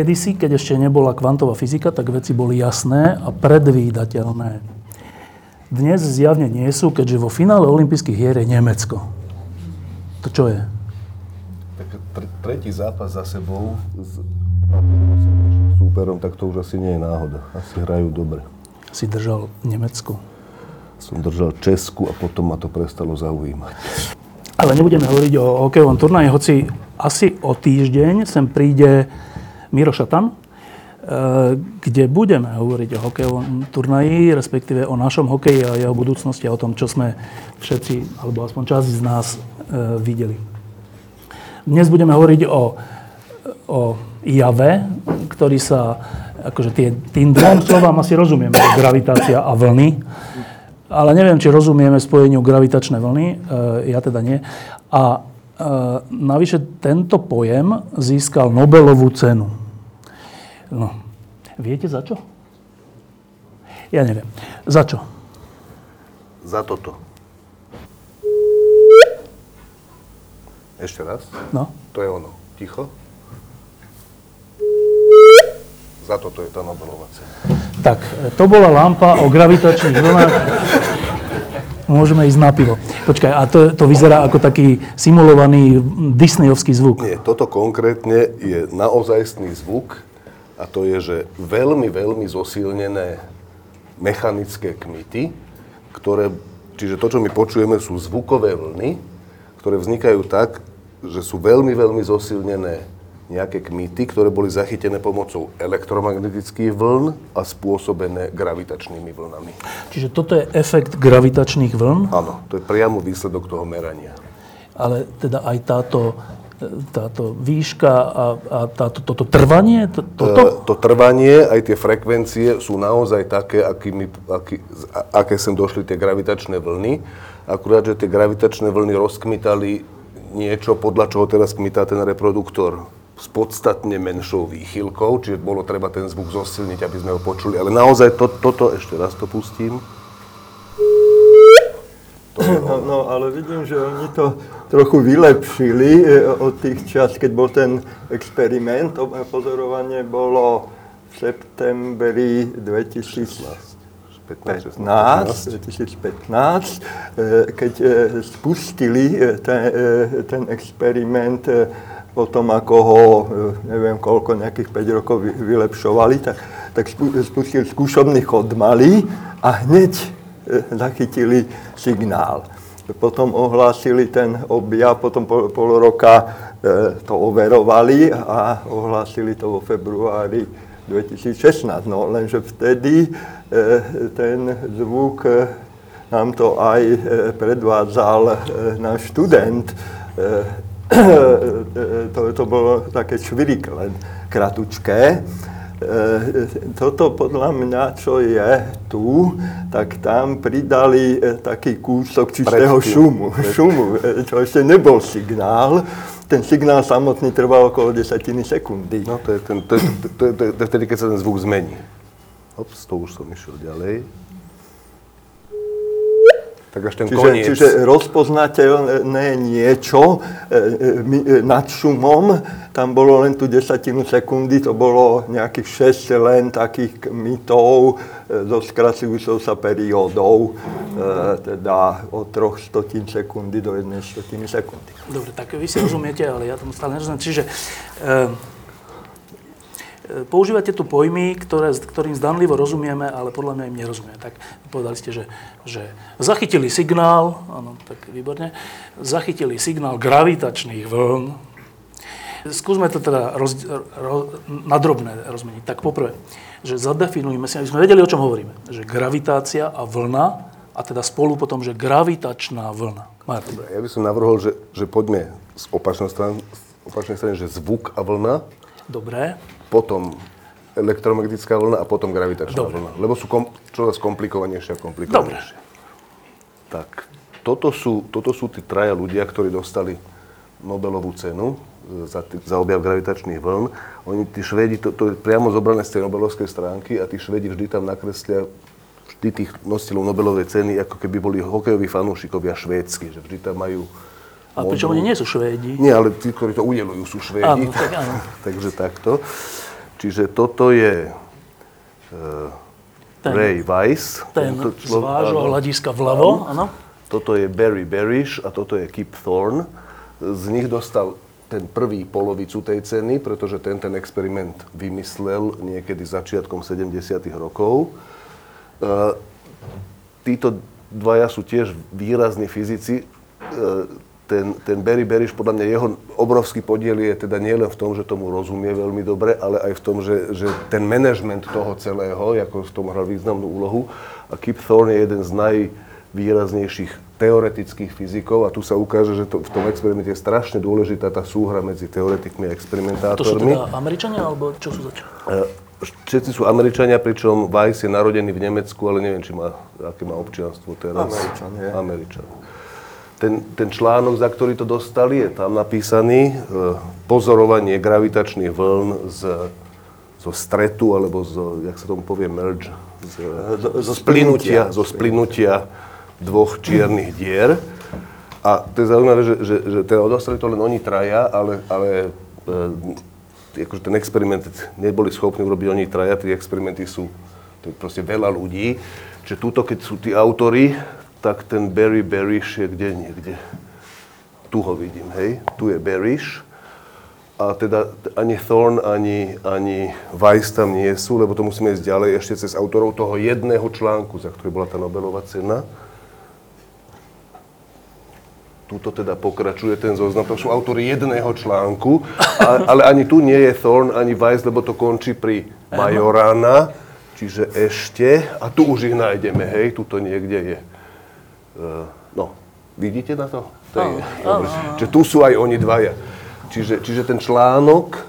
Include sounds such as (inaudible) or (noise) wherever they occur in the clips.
Kedysi, keď ešte nebola kvantová fyzika, tak veci boli jasné a predvídateľné. Dnes zjavne nie sú, keďže vo finále olympijských hier je Nemecko. To čo je? Tak tr- tretí zápas za sebou s súperom, tak to už asi nie je náhoda. Asi hrajú dobre. Si držal Nemecku. Som držal Česku a potom ma to prestalo zaujímať. Ale nebudeme hovoriť o hokejovom turnaji, hoci asi o týždeň sem príde Miro Šatan, e, kde budeme hovoriť o hokejovom turnaji, respektíve o našom hokeji a jeho budúcnosti a o tom, čo sme všetci, alebo aspoň časť z nás e, videli. Dnes budeme hovoriť o, o jave, ktorý sa, akože tie, tým dvom slovám asi rozumieme, gravitácia a vlny, ale neviem, či rozumieme spojeniu gravitačné vlny, e, ja teda nie. A navyše tento pojem získal Nobelovú cenu. No, viete za čo? Ja neviem. Za čo? Za toto. Ešte raz. No. To je ono. Ticho. Za toto je tá Nobelová cena. Tak, to bola lampa o gravitačných vlnách. Môžeme ísť na pivo. Počkaj, a to, to vyzerá ako taký simulovaný disneyovský zvuk. Nie, toto konkrétne je naozajstný zvuk, a to je, že veľmi, veľmi zosilnené mechanické kmity, ktoré, čiže to, čo my počujeme, sú zvukové vlny, ktoré vznikajú tak, že sú veľmi, veľmi zosilnené nejaké kmity, ktoré boli zachytené pomocou elektromagnetických vln a spôsobené gravitačnými vlnami. Čiže toto je efekt gravitačných vln? Áno, to je priamo výsledok toho merania. Ale teda aj táto táto výška a, a táto, toto trvanie? To, toto? E, to trvanie, aj tie frekvencie sú naozaj také, akými, aký, aké sem došli tie gravitačné vlny. Akurát, že tie gravitačné vlny rozkmitali niečo, podľa čoho teraz kmitá ten reproduktor s podstatne menšou výchylkou, čiže bolo treba ten zvuk zosilniť, aby sme ho počuli. Ale naozaj to, toto, ešte raz to pustím. (laughs) No, no, ale vidím, že oni to trochu vylepšili e, od tých čas, keď bol ten experiment. Pozorovanie bolo v septembri 2015, 2015, keď e, spustili e, ten, ten experiment potom, ako ho, neviem koľko, nejakých 5 rokov vylepšovali, tak, tak spustili skúšobný chod malý a hneď (laughs) zachytili signál. Potom ohlásili ten objav, potom pol, pol roka e, to overovali a ohlásili to vo februári 2016. No lenže vtedy e, ten zvuk e, nám to aj predvádzal náš študent. (clears throat) To, to bolo také čvirik len kratučké. E, toto podľa mňa, čo je tu, tak tam pridali e, taký kúsok čistého šumu, šumu, e, čo ešte nebol signál. Ten signál samotný trval okolo desatiny sekundy. No to je, ten, to, je, to, je, to, je, to je vtedy, keď sa ten zvuk zmení. Ops, to už som išiel ďalej tak až ten čiže, koniec. Čiže rozpoznateľné niečo e, e, e, nad šumom, tam bolo len tu desatinu sekundy, to bolo nejakých 6 len takých mytov e, so skracujúcou sa periódou, e, teda od troch stotín sekundy do jednej stotiny sekundy. Dobre, tak vy si rozumiete, ale ja tomu stále nerozumiem. Čiže e, používate tu pojmy, ktoré, ktorým zdanlivo rozumieme, ale podľa mňa im nerozumieme. Tak povedali ste, že, že zachytili signál, áno, tak výborne, zachytili signál gravitačných vln. Skúsme to teda roz, ro, nadrobné rozmeniť. Tak poprvé, že zadefinujme si, aby sme vedeli, o čom hovoríme. Že gravitácia a vlna, a teda spolu potom, že gravitačná vlna. Martin. Ja by som navrhol, že, že poďme z opačnej strany, opačnej strany, že zvuk a vlna. Dobre potom elektromagnetická vlna a potom gravitačná Dobre. vlna. Lebo sú kom, čoraz komplikovanejšie a komplikovanejšie. Tak, toto sú, toto sú tí traja ľudia, ktorí dostali Nobelovú cenu e, za, za objav gravitačných vln. Oni, tí Švedi, to, to je priamo zobrané z tej Nobelovskej stránky a tí Švedi vždy tam nakreslia vždy tých nositeľov Nobelovej ceny, ako keby boli hokejoví fanúšikovia švédsky, že vždy tam majú... A pričom oni nie sú Švédi. Nie, ale tí, ktorí to udelujú, sú Švédi. Áno, tak áno. (laughs) Takže takto. Čiže toto je uh, Ten- Ray Weiss. Ten z člo- vášho áno. hľadiska vľavo, áno. Toto je Barry Barish a toto je Kip Thorne. Z nich dostal ten prvý polovicu tej ceny, pretože ten ten experiment vymyslel niekedy začiatkom 70. rokov. E, títo dvaja sú tiež výrazní fyzici. Ten, ten Barry Barish, podľa mňa jeho obrovský podiel je teda nielen v tom, že tomu rozumie veľmi dobre, ale aj v tom, že, že ten management toho celého, ako v tom hral významnú úlohu. A Kip Thorne je jeden z najvýraznejších teoretických fyzikov a tu sa ukáže, že to, v tom experimente je strašne dôležitá tá súhra medzi teoretikmi a To sú experimentátormi. teda Američania, alebo čo sú zač? E, Všetci sú Američania, pričom Weiss je narodený v Nemecku, ale neviem, či má, aké má občianstvo teraz. Američan je. Američan. Ten, ten článok, za ktorý to dostali, je tam napísaný. e, Pozorovanie gravitačných vln z, zo stretu, alebo z, jak sa tomu povie, merge, z, Zo- splynutia. zo splynutia dvoch čiernych dier. A to je zaujímavé, že, že, že teda dostali to len oni traja, ale, ale e, akože ten experiment neboli schopní urobiť oni traja, tie experimenty sú, to je proste veľa ľudí. Čiže túto, keď sú tí autory, tak ten Barry Barish je kde niekde. Tu ho vidím, hej, tu je Barish. A teda ani Thorne, ani, ani Weiss tam nie sú, lebo to musíme ísť ďalej ešte cez autorov toho jedného článku, za ktorý bola tá Nobelová cena. Tuto teda pokračuje ten zoznam, to sú autory jedného článku, a, ale ani tu nie je Thorne, ani Weiss, lebo to končí pri Majorana, čiže ešte, a tu už ich nájdeme, hej, tuto niekde je. Uh, no, vidíte na to? to je, (laughs) dobre. Čiže tu sú aj oni dvaja. Čiže, čiže ten článok e,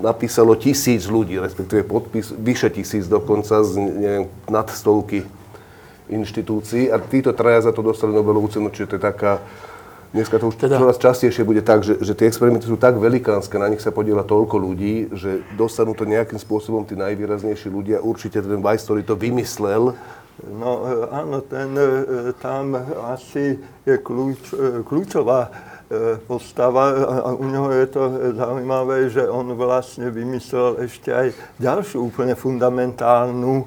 napísalo tisíc ľudí, respektíve podpis, vyše tisíc dokonca z neviem, nad stovky inštitúcií a títo traja za to dostali Nobelovú cenu, čiže to je taká, dneska to už teda... čoraz častejšie bude tak, že, že tie experimenty sú tak velikánske, na nich sa podiela toľko ľudí, že dostanú to nejakým spôsobom tí najvýraznejší ľudia. Určite ten Weiss, ktorý to vymyslel, No e, áno, ten, e, tam asi je kľúč, e, kľúčová postava a u neho je to zaujímavé, že on vlastne vymyslel ešte aj ďalšiu úplne fundamentálnu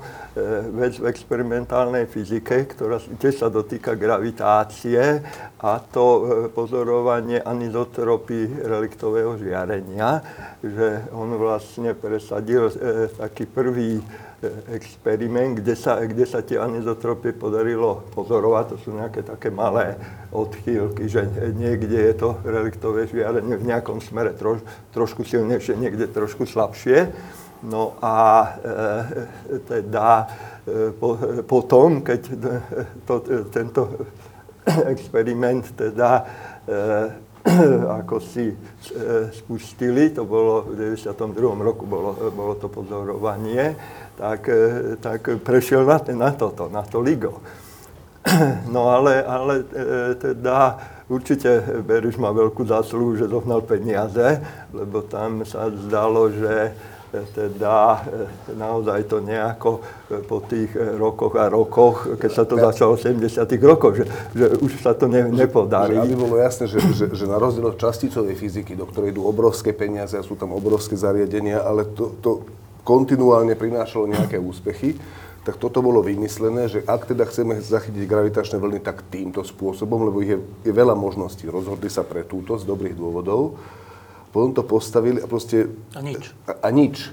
vec v experimentálnej fyzike, ktorá tiež sa dotýka gravitácie a to pozorovanie anizotropy reliktového žiarenia, že on vlastne presadil taký prvý experiment, kde sa, kde sa tie anizotropy podarilo pozorovať. To sú nejaké také malé odchýlky, že niekde je to reliktové žiarenie v nejakom smere troš, trošku silnejšie, niekde trošku slabšie. No a e, teda e, po, potom, keď to, tento experiment teda e, (clears throat) ako si e, spustili, to bolo v 92. roku, bolo, bolo to pozorovanie, tak, e, tak prešiel na, na toto, na to LIGO. (clears throat) No ale, ale e, teda určite Beriš má veľkú zásluhu, že zohnal peniaze, lebo tam sa zdalo, že e, teda naozaj to nejako po tých rokoch a rokoch, keď sa to začalo v 70 rokoch, že, že už sa to ne, nepodarí. Že aby bolo jasné, že, že, že na rozdiel od časticovej fyziky, do ktorej idú obrovské peniaze a sú tam obrovské zariadenia, ale to, to kontinuálne prinášalo nejaké úspechy, tak toto bolo vymyslené, že ak teda chceme zachytiť gravitačné vlny, tak týmto spôsobom, lebo ich je, je veľa možností. Rozhodli sa pre túto z dobrých dôvodov. Potom to postavili a proste... A nič. A, a nič.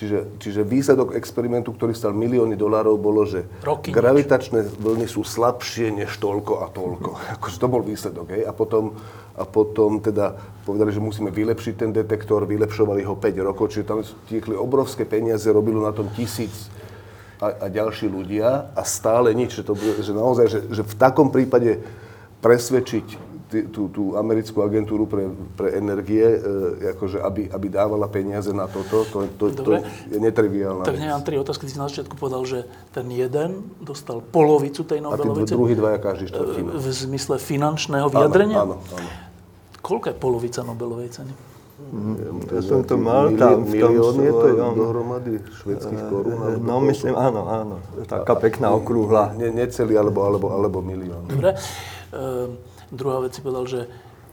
Čiže, čiže výsledok experimentu, ktorý stal milióny dolárov, bolo, že Roky nič. gravitačné vlny sú slabšie než toľko a toľko. (laughs) Akože to bol výsledok, hej. A potom, a potom teda povedali, že musíme vylepšiť ten detektor, vylepšovali ho 5 rokov, čiže tam tiekli obrovské peniaze, robilo na tom tisíc a, a ďalší ľudia a stále nič. Že, to, bude- že naozaj, že, že v takom prípade presvedčiť tú, tú americkú agentúru pre, pre energie, e, akože aby, aby dávala peniaze na toto, to, to, to je netriviálna Tak nemám tri otázky. Ty si na začiatku povedal, že ten jeden dostal polovicu tej Nobelovej ceny. A tí druhý dvaja každý štvrtinu. V zmysle finančného vyjadrenia? Áno, áno. áno. Koľko je polovica Nobelovej ceny? Mm, ja som to mal tam v tom svojom... je to dohromady švedských korún? No myslím, áno, áno. Taká pekná okrúhla. Ne, necelý alebo, alebo, alebo milión. Dobre. E, druhá vec si povedal, že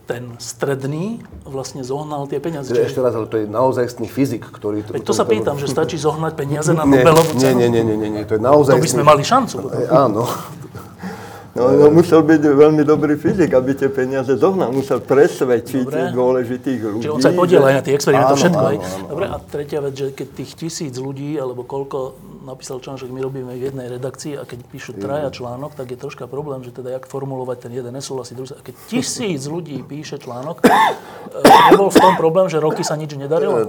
ten stredný vlastne zohnal tie peniaze. Čiže... Ešte raz, ale to je naozajstný fyzik, ktorý... Veď to sa pýtam, že stačí zohnať peniaze na (laughs) Nobelovú cenu? Nie, nie, nie, nie, nie, to je naozaj... To by sme mali šancu. Áno, (laughs) No, no musel byť veľmi dobrý fyzik, aby tie peniaze zohnal. Musel presvedčiť Dobre. dôležitých ľudí. Čiže on sa podiela aj na tých experimentoch, všetko. Áno, áno, Dobre, a tretia vec, že keď tých tisíc ľudí, alebo koľko napísal článok, my robíme v jednej redakcii a keď píšu traja článok, tak je troška problém, že teda jak formulovať ten jeden nesúhlasí, druhý. A keď tisíc ľudí píše článok, e, nebol v tom problém, že roky sa nič nedarilo?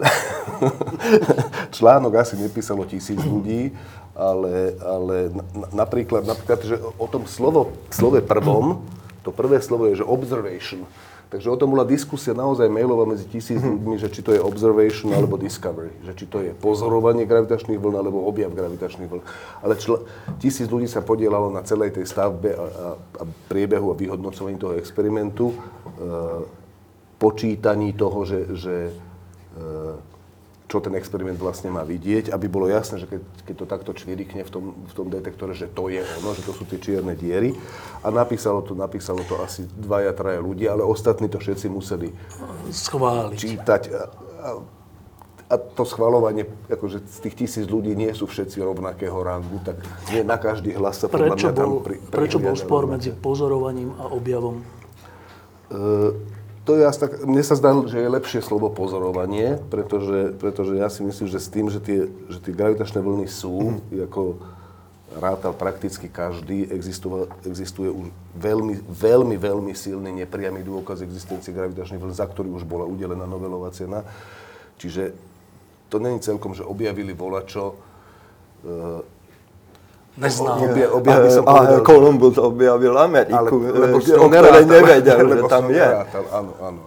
(laughs) článok asi nepísalo tisíc ľudí, ale, ale napríklad, napríklad, že o tom slovo, slove prvom, to prvé slovo je, že observation. Takže o tom bola diskusia naozaj mailová medzi tisíc ľuďmi, že či to je observation alebo discovery, že či to je pozorovanie gravitačných vln alebo objav gravitačných vln. Ale čl- tisíc ľudí sa podielalo na celej tej stavbe a, a, a priebehu a vyhodnocovaní toho experimentu, e, počítaní toho, že, že e, čo ten experiment vlastne má vidieť, aby bolo jasné, že keď, keď to takto čvirikne v tom, v tom detektore, že to je ono, že to sú tie čierne diery. A napísalo to, napísalo to asi dvaja, traja ľudia, ale ostatní to všetci museli schváliť. čítať. A, a, a to schvalovanie, akože z tých tisíc ľudí nie sú všetci rovnakého rangu, tak nie na každý hlas sa podľa prečo mňa tam pri, Prečo bol spor medzi pozorovaním a objavom? Uh, to je asi tak, mne sa zdá, že je lepšie slovo pozorovanie, pretože, pretože ja si myslím, že s tým, že tie, že tie gravitačné vlny sú, mm. ako rátal prakticky každý, existuje, už veľmi, veľmi, veľmi silný nepriamy dôkaz existencie gravitačných vln, za ktorý už bola udelená Nobelová cena. Čiže to není celkom, že objavili volačo, e, Neznal. Obja, objavil som povedal, a Kolumbus objavil Ameriku, ale, lebo o ktorej nevedel, že tam je. Nerátal, áno, áno.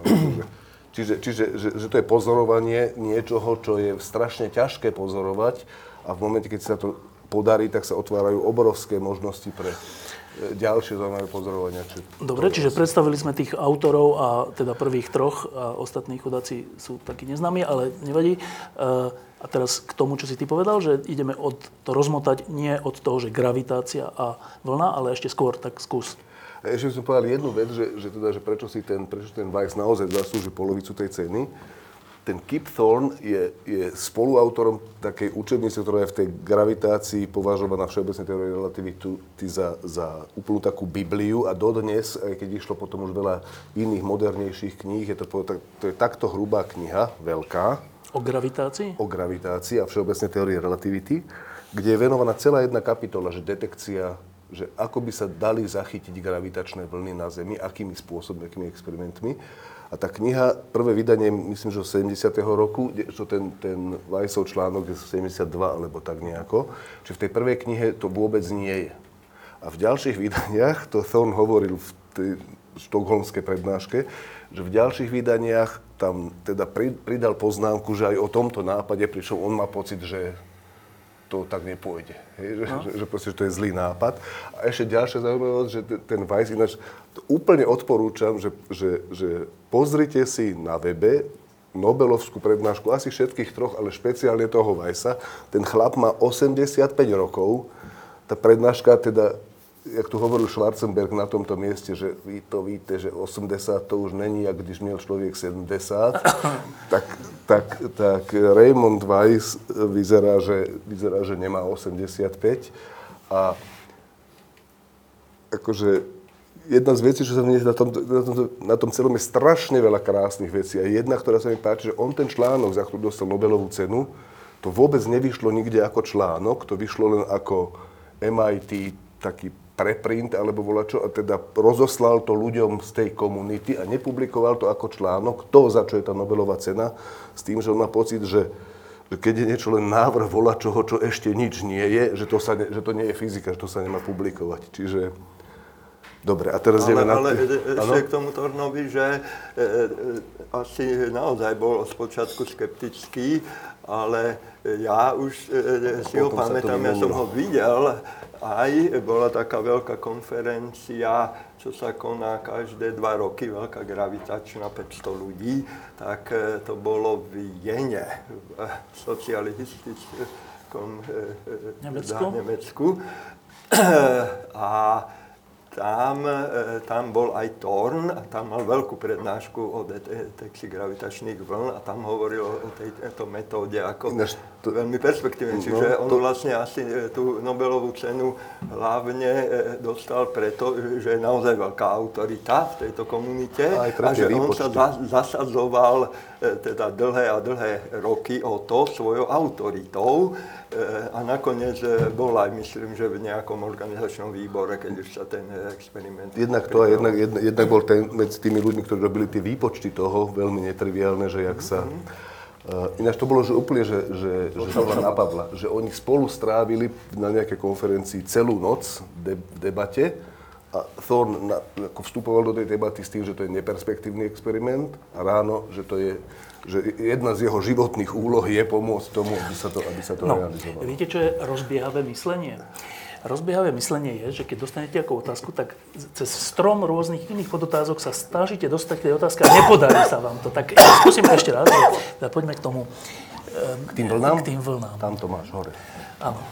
Čiže, čiže že, že to je pozorovanie niečoho, čo je strašne ťažké pozorovať a v momente, keď sa to podarí, tak sa otvárajú obrovské možnosti pre e, ďalšie zaujímavé pozorovania. Či Dobre, čiže predstavili sme tých autorov a teda prvých troch a ostatní chudáci sú takí neznámi, ale nevadí. E, a teraz k tomu, čo si ty povedal, že ideme od, to rozmotať nie od toho, že gravitácia a vlna, ale ešte skôr, tak skús. Ešte by som povedal jednu vec, že, že, teda, že prečo si ten, prečo ten Weiss naozaj zaslúži polovicu tej ceny. Ten Kip Thorne je, je spoluautorom takej učebnice, ktorá je v tej gravitácii považovaná všeobecne teórie relativity za, za úplnú takú Bibliu a dodnes, aj keď išlo potom už veľa iných modernejších kníh, je to, to je takto hrubá kniha, veľká, O gravitácii? O gravitácii a všeobecne teórie relativity, kde je venovaná celá jedna kapitola, že detekcia, že ako by sa dali zachytiť gravitačné vlny na Zemi, akými spôsobmi, akými experimentmi. A tá kniha, prvé vydanie, myslím, že z 70. roku, čo ten, ten Weissov článok je z 72 alebo tak nejako, že v tej prvej knihe to vôbec nie je. A v ďalších (laughs) vydaniach, to Thorne hovoril v tej štokholmskej prednáške, že v ďalších vydaniach tam teda pridal poznámku, že aj o tomto nápade, pričom on má pocit, že to tak nepôjde. Hej? Že, no. že, že, proste, že to je zlý nápad. A ešte ďalšia zaujímavosť, že ten Weiss, ináč úplne odporúčam, že, že, že pozrite si na webe Nobelovskú prednášku, asi všetkých troch, ale špeciálne toho Weissa. Ten chlap má 85 rokov. Tá prednáška teda jak tu hovoril Schwarzenberg na tomto mieste, že vy to víte, že 80 to už není, jak když měl človek 70, (coughs) tak, tak, tak Raymond Weiss vyzerá, že, vyzerá, že nemá 85. A akože jedna z vecí, čo sa mne na tom, na, tom, na tom celom je strašne veľa krásnych vecí. A jedna, ktorá sa mi páči, že on ten článok, za ktorú dostal Nobelovú cenu, to vôbec nevyšlo nikde ako článok, to vyšlo len ako MIT taký preprint alebo čo a teda rozoslal to ľuďom z tej komunity a nepublikoval to ako článok, to, za čo je tá Nobelová cena, s tým, že on má pocit, že, keď je niečo len návrh čoho, čo ešte nič nie je, že to, sa ne, že to nie je fyzika, že to sa nemá publikovať. Čiže Dobre, a teraz ideme na... ale e- Áno? ešte k tomu Tornovi, že e, e, asi naozaj bol spočiatku skeptický, ale ja už e, si ho pamätám, ja som ho videl aj, bola taká veľká konferencia, čo sa koná každé dva roky, veľká gravitačná, 500 ľudí, tak e, to bolo v Jene, v socialistickom e, e, Nemecku? Nemecku. (clears throat) A tam, e, tam bol aj Thorn a tam mal veľkú prednášku o detekcii gravitačných vln a tam hovoril o tejto metóde ako Ináč to- veľmi perspektívne. No, Čiže on to- vlastne asi e, tú Nobelovú cenu hlavne e, dostal preto, že je naozaj veľká autorita v tejto komunite a tie že on sa za, zasadzoval e, teda dlhé a dlhé roky o to svojou autoritou e, a nakoniec e, bol aj, myslím, že v nejakom organizačnom výbore, keď už sa ten e, experiment... Jednak to a jednak, jednak, jednak bol ten medzi tými ľuďmi, ktorí robili tie výpočty toho, veľmi netriviálne, že jak sa... Uh, ináč to bolo že úplne, že, že, že na Pavla, že oni spolu strávili na nejakej konferencii celú noc de, v debate a Thorn na, ako vstupoval do tej debaty s tým, že to je neperspektívny experiment a ráno, že to je že jedna z jeho životných úloh je pomôcť tomu, aby sa to, aby sa to No, realizovalo. viete, čo je rozbiehavé myslenie? Rozbiehavé myslenie je, že keď dostanete nejakú otázku, tak cez strom rôznych iných podotázok sa snažíte dostať k tej otázke a nepodarí sa vám to. Tak ja skúsim ešte raz, teda poďme k tomu. K tým vlnám? K tým vlnám. Tam to máš hore. Áno.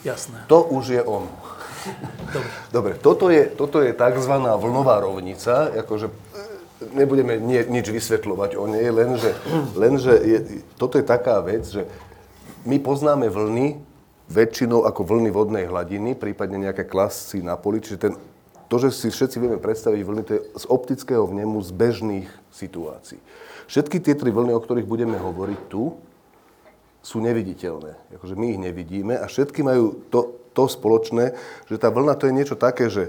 Jasné. To už je on. Dobre. Dobre, toto je, toto je tzv. vlnová rovnica, akože nebudeme nie, nič vysvetľovať o nej, lenže, lenže je, toto je taká vec, že my poznáme vlny väčšinou ako vlny vodnej hladiny, prípadne nejaké klasy na poli, čiže ten, to, že si všetci vieme predstaviť vlny, to je z optického vnemu z bežných situácií. Všetky tie tri vlny, o ktorých budeme hovoriť tu, sú neviditeľné. Akože my ich nevidíme a všetky majú to, to spoločné, že tá vlna to je niečo také, že,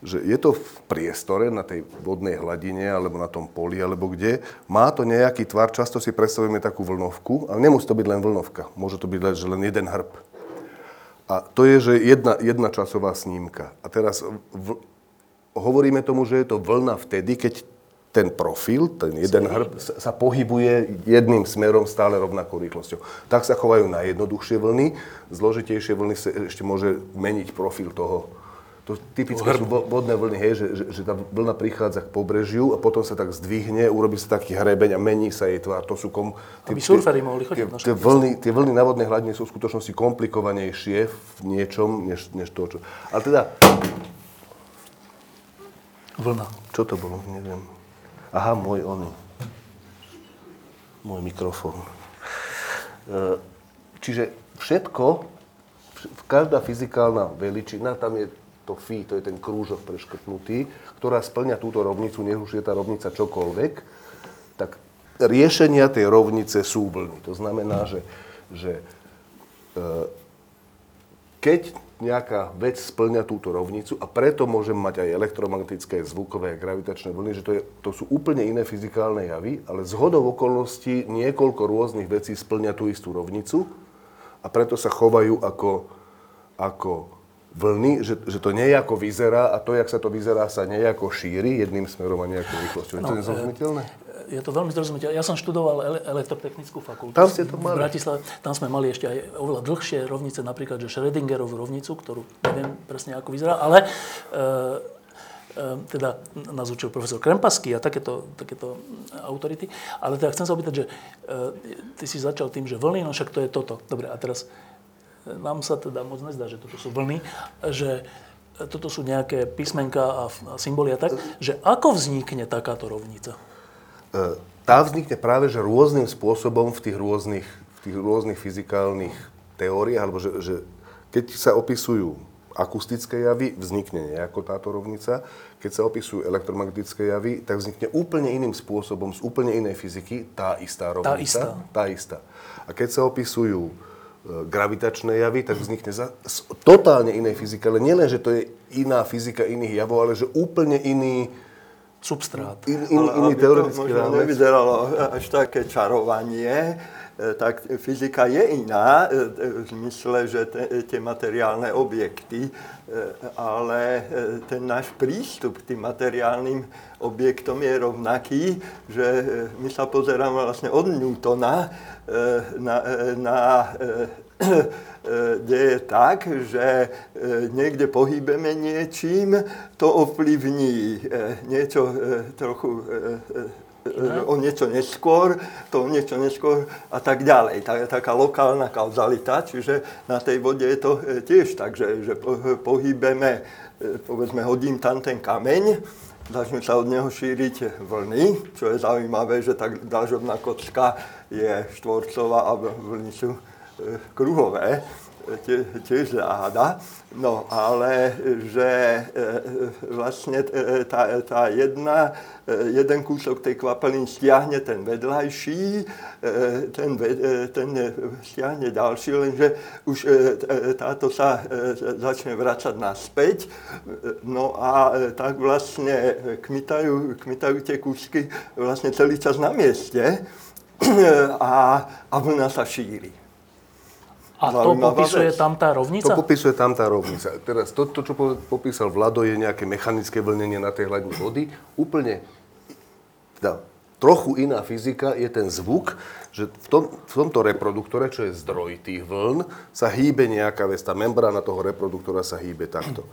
že je to v priestore na tej vodnej hladine alebo na tom poli alebo kde. Má to nejaký tvar, často si predstavujeme takú vlnovku, ale nemusí to byť len vlnovka. Môže to byť že len jeden hrb. A to je, že jedna, jedna časová snímka. A teraz v, hovoríme tomu, že je to vlna vtedy, keď ten profil, ten jeden hrb, sa, sa pohybuje jedným smerom stále rovnakou rýchlosťou. Tak sa chovajú najjednoduchšie vlny, zložitejšie vlny sa ešte môže meniť profil toho. To typické sú vo- vodné vlny, hej, že, že, že tá vlna prichádza k pobrežiu a potom sa tak zdvihne, urobí sa taký hrebeň a mení sa jej tvár. To sú kom... Aby surferi mohli chodiť tie, tie, vlny, tie vlny na vodnej hladine sú v skutočnosti komplikovanejšie v niečom, než, než to, čo... Ale teda, Vlna. čo to bolo? Neviem. Aha, môj oný. Môj mikrofón. E, Čiže všetko, vš- každá fyzikálna veličina, tam je to phi, to je ten krúžok preškrtnutý, ktorá splňa túto rovnicu, nech už je tá rovnica čokoľvek, tak riešenia tej rovnice sú vlny. To znamená, že, že e, keď nejaká vec splňa túto rovnicu a preto môžem mať aj elektromagnetické, zvukové a gravitačné vlny, že to, je, to sú úplne iné fyzikálne javy, ale z hodou okolností niekoľko rôznych vecí splňa tú istú rovnicu a preto sa chovajú ako, ako vlny, že, že to nejako vyzerá a to, jak sa to vyzerá, sa nejako šíri jedným smerom a nejakou rýchlosťou. Je to No, nezrozumiteľné? Je to veľmi zrozumiteľné. Ja som študoval ele- elektrotechnickú fakultu. Tam ste to mali. V Bratislave. Tam sme mali ešte aj oveľa dlhšie rovnice, napríklad, že Schrödingerovú rovnicu, ktorú neviem presne, ako vyzerá, ale e, teda nás učil profesor Krempasky a takéto, takéto autority. Ale teda chcem sa opýtať, že e, ty si začal tým, že vlny, no však to je toto. Dobre, a teraz nám sa teda moc nezdá, že toto sú vlny, že toto sú nejaké písmenka a, a symboly a tak, že ako vznikne takáto rovnica? E, tá vznikne práve že rôznym spôsobom v tých rôznych, v tých rôznych fyzikálnych teóriách, alebo že, že keď sa opisujú akustické javy, vznikne nejako táto rovnica. Keď sa opisujú elektromagnetické javy, tak vznikne úplne iným spôsobom, z úplne inej fyziky, tá istá rovnica. istá. Tá istá. A keď sa opisujú gravitačné javy, tak vznikne za, z totálne inej fyziky. Ale nielen, že to je iná fyzika iných javov, ale že úplne iný, Substrát. in, in, Ale iný aby to teoretický možno rámec. nevyzeralo až také čarovanie, tak fyzika je iná v zmysle, že te, tie materiálne objekty, ale ten náš prístup k tým materiálnym objektom je rovnaký, že my sa pozeráme vlastne od Newtona na, na deje tak, že niekde pohybeme niečím, to ovplyvní niečo trochu o niečo neskôr, to o niečo neskôr a tak ďalej. Tak, taká lokálna kauzalita, čiže na tej vode je to tiež tak, že, že pohybeme, povedzme, hodím tam ten kameň, začnú sa od neho šíriť vlny, čo je zaujímavé, že tak dážobná kocka je štvorcová a vlny sú kruhové, tiež záhada. No ale že vlastne tá, tá jedna, jeden kúsok tej kvapeliny stiahne ten vedľajší, ten, ten stiahne ďalší, lenže už táto sa začne vracať naspäť. No a tak vlastne kmitajú, kmitajú tie kúsky vlastne celý čas na mieste a, a vlna sa šíri. A to popisuje tam tá rovnica? To popisuje tam tá rovnica. Teraz to, to, čo popísal Vlado, je nejaké mechanické vlnenie na tej hladine vody. Úplne teda, trochu iná fyzika je ten zvuk, že v, tom, v tomto reproduktore, čo je zdroj tých vln, sa hýbe nejaká vec. Tá membrána toho reproduktora sa hýbe takto.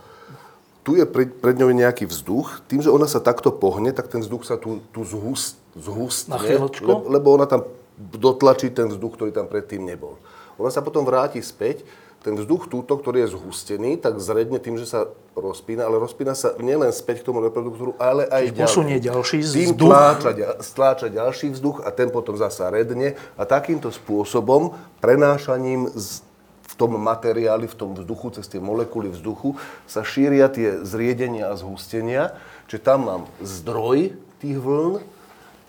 Tu je pred, pred ňou nejaký vzduch. Tým, že ona sa takto pohne, tak ten vzduch sa tu, tu zhust, zhustne. Na lebo ona tam dotlačí ten vzduch, ktorý tam predtým nebol. Ona sa potom vráti späť, ten vzduch túto, ktorý je zhustený, tak zredne tým, že sa rozpína, ale rozpína sa nielen späť k tomu reproduktoru, ale aj ďalej. Posunie ďalší vzduch. Tým tláča, stláča ďalší vzduch a ten potom zasa redne a takýmto spôsobom, prenášaním z, v tom materiáli, v tom vzduchu, cez tie molekuly vzduchu, sa šíria tie zriedenia a zhustenia. Čiže tam mám zdroj tých vln,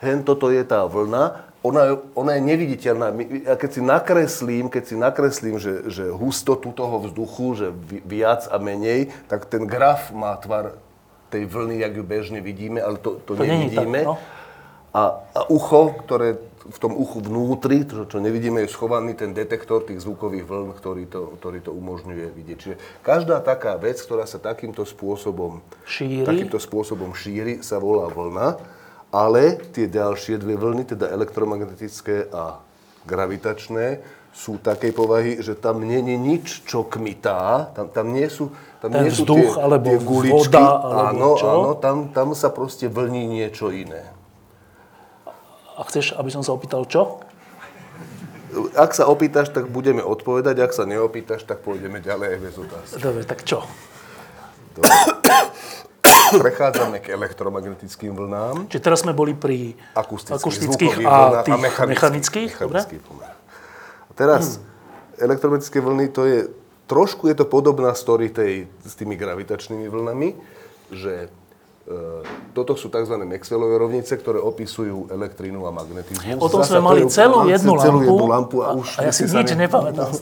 hen toto je tá vlna ona, ona je neviditeľná. Ja keď si nakreslím, keď si nakreslím, že, že hustotu toho vzduchu, že viac a menej, tak ten graf má tvar tej vlny, jak ju bežne vidíme, ale to, to, to nevidíme. Tak, no. a, a ucho, ktoré v tom uchu vnútri, to, čo nevidíme, je schovaný ten detektor tých zvukových vln, ktorý to, ktorý to umožňuje vidieť. Čiže každá taká vec, ktorá sa takýmto spôsobom šíri, takýmto spôsobom šíri sa volá vlna ale tie ďalšie dve vlny, teda elektromagnetické a gravitačné, sú takej povahy, že tam nie je nič, čo kmitá, tam, tam nie sú, tam Ten nie sú vzduch, tie, alebo tie guličky. voda, alebo áno, čo? áno, tam, tam sa proste vlní niečo iné. A chceš, aby som sa opýtal čo? Ak sa opýtaš, tak budeme odpovedať, ak sa neopýtaš, tak pôjdeme ďalej bez otázky. Dobre, tak čo? Dobre. Prechádzame k elektromagnetickým vlnám. Čiže teraz sme boli pri akustických, akustických a tých a mechanických. mechanických, mechanických A teraz hmm. elektromagnetické vlny, to je, trošku je to podobná story tej, s tými gravitačnými vlnami, že e, toto sú tzv. Maxwellové rovnice, ktoré opisujú elektrínu a magnetizmus. O tom sme mali celú jednu. Celú jednu lampu a, a, už a ja si nič ne... nepamätám.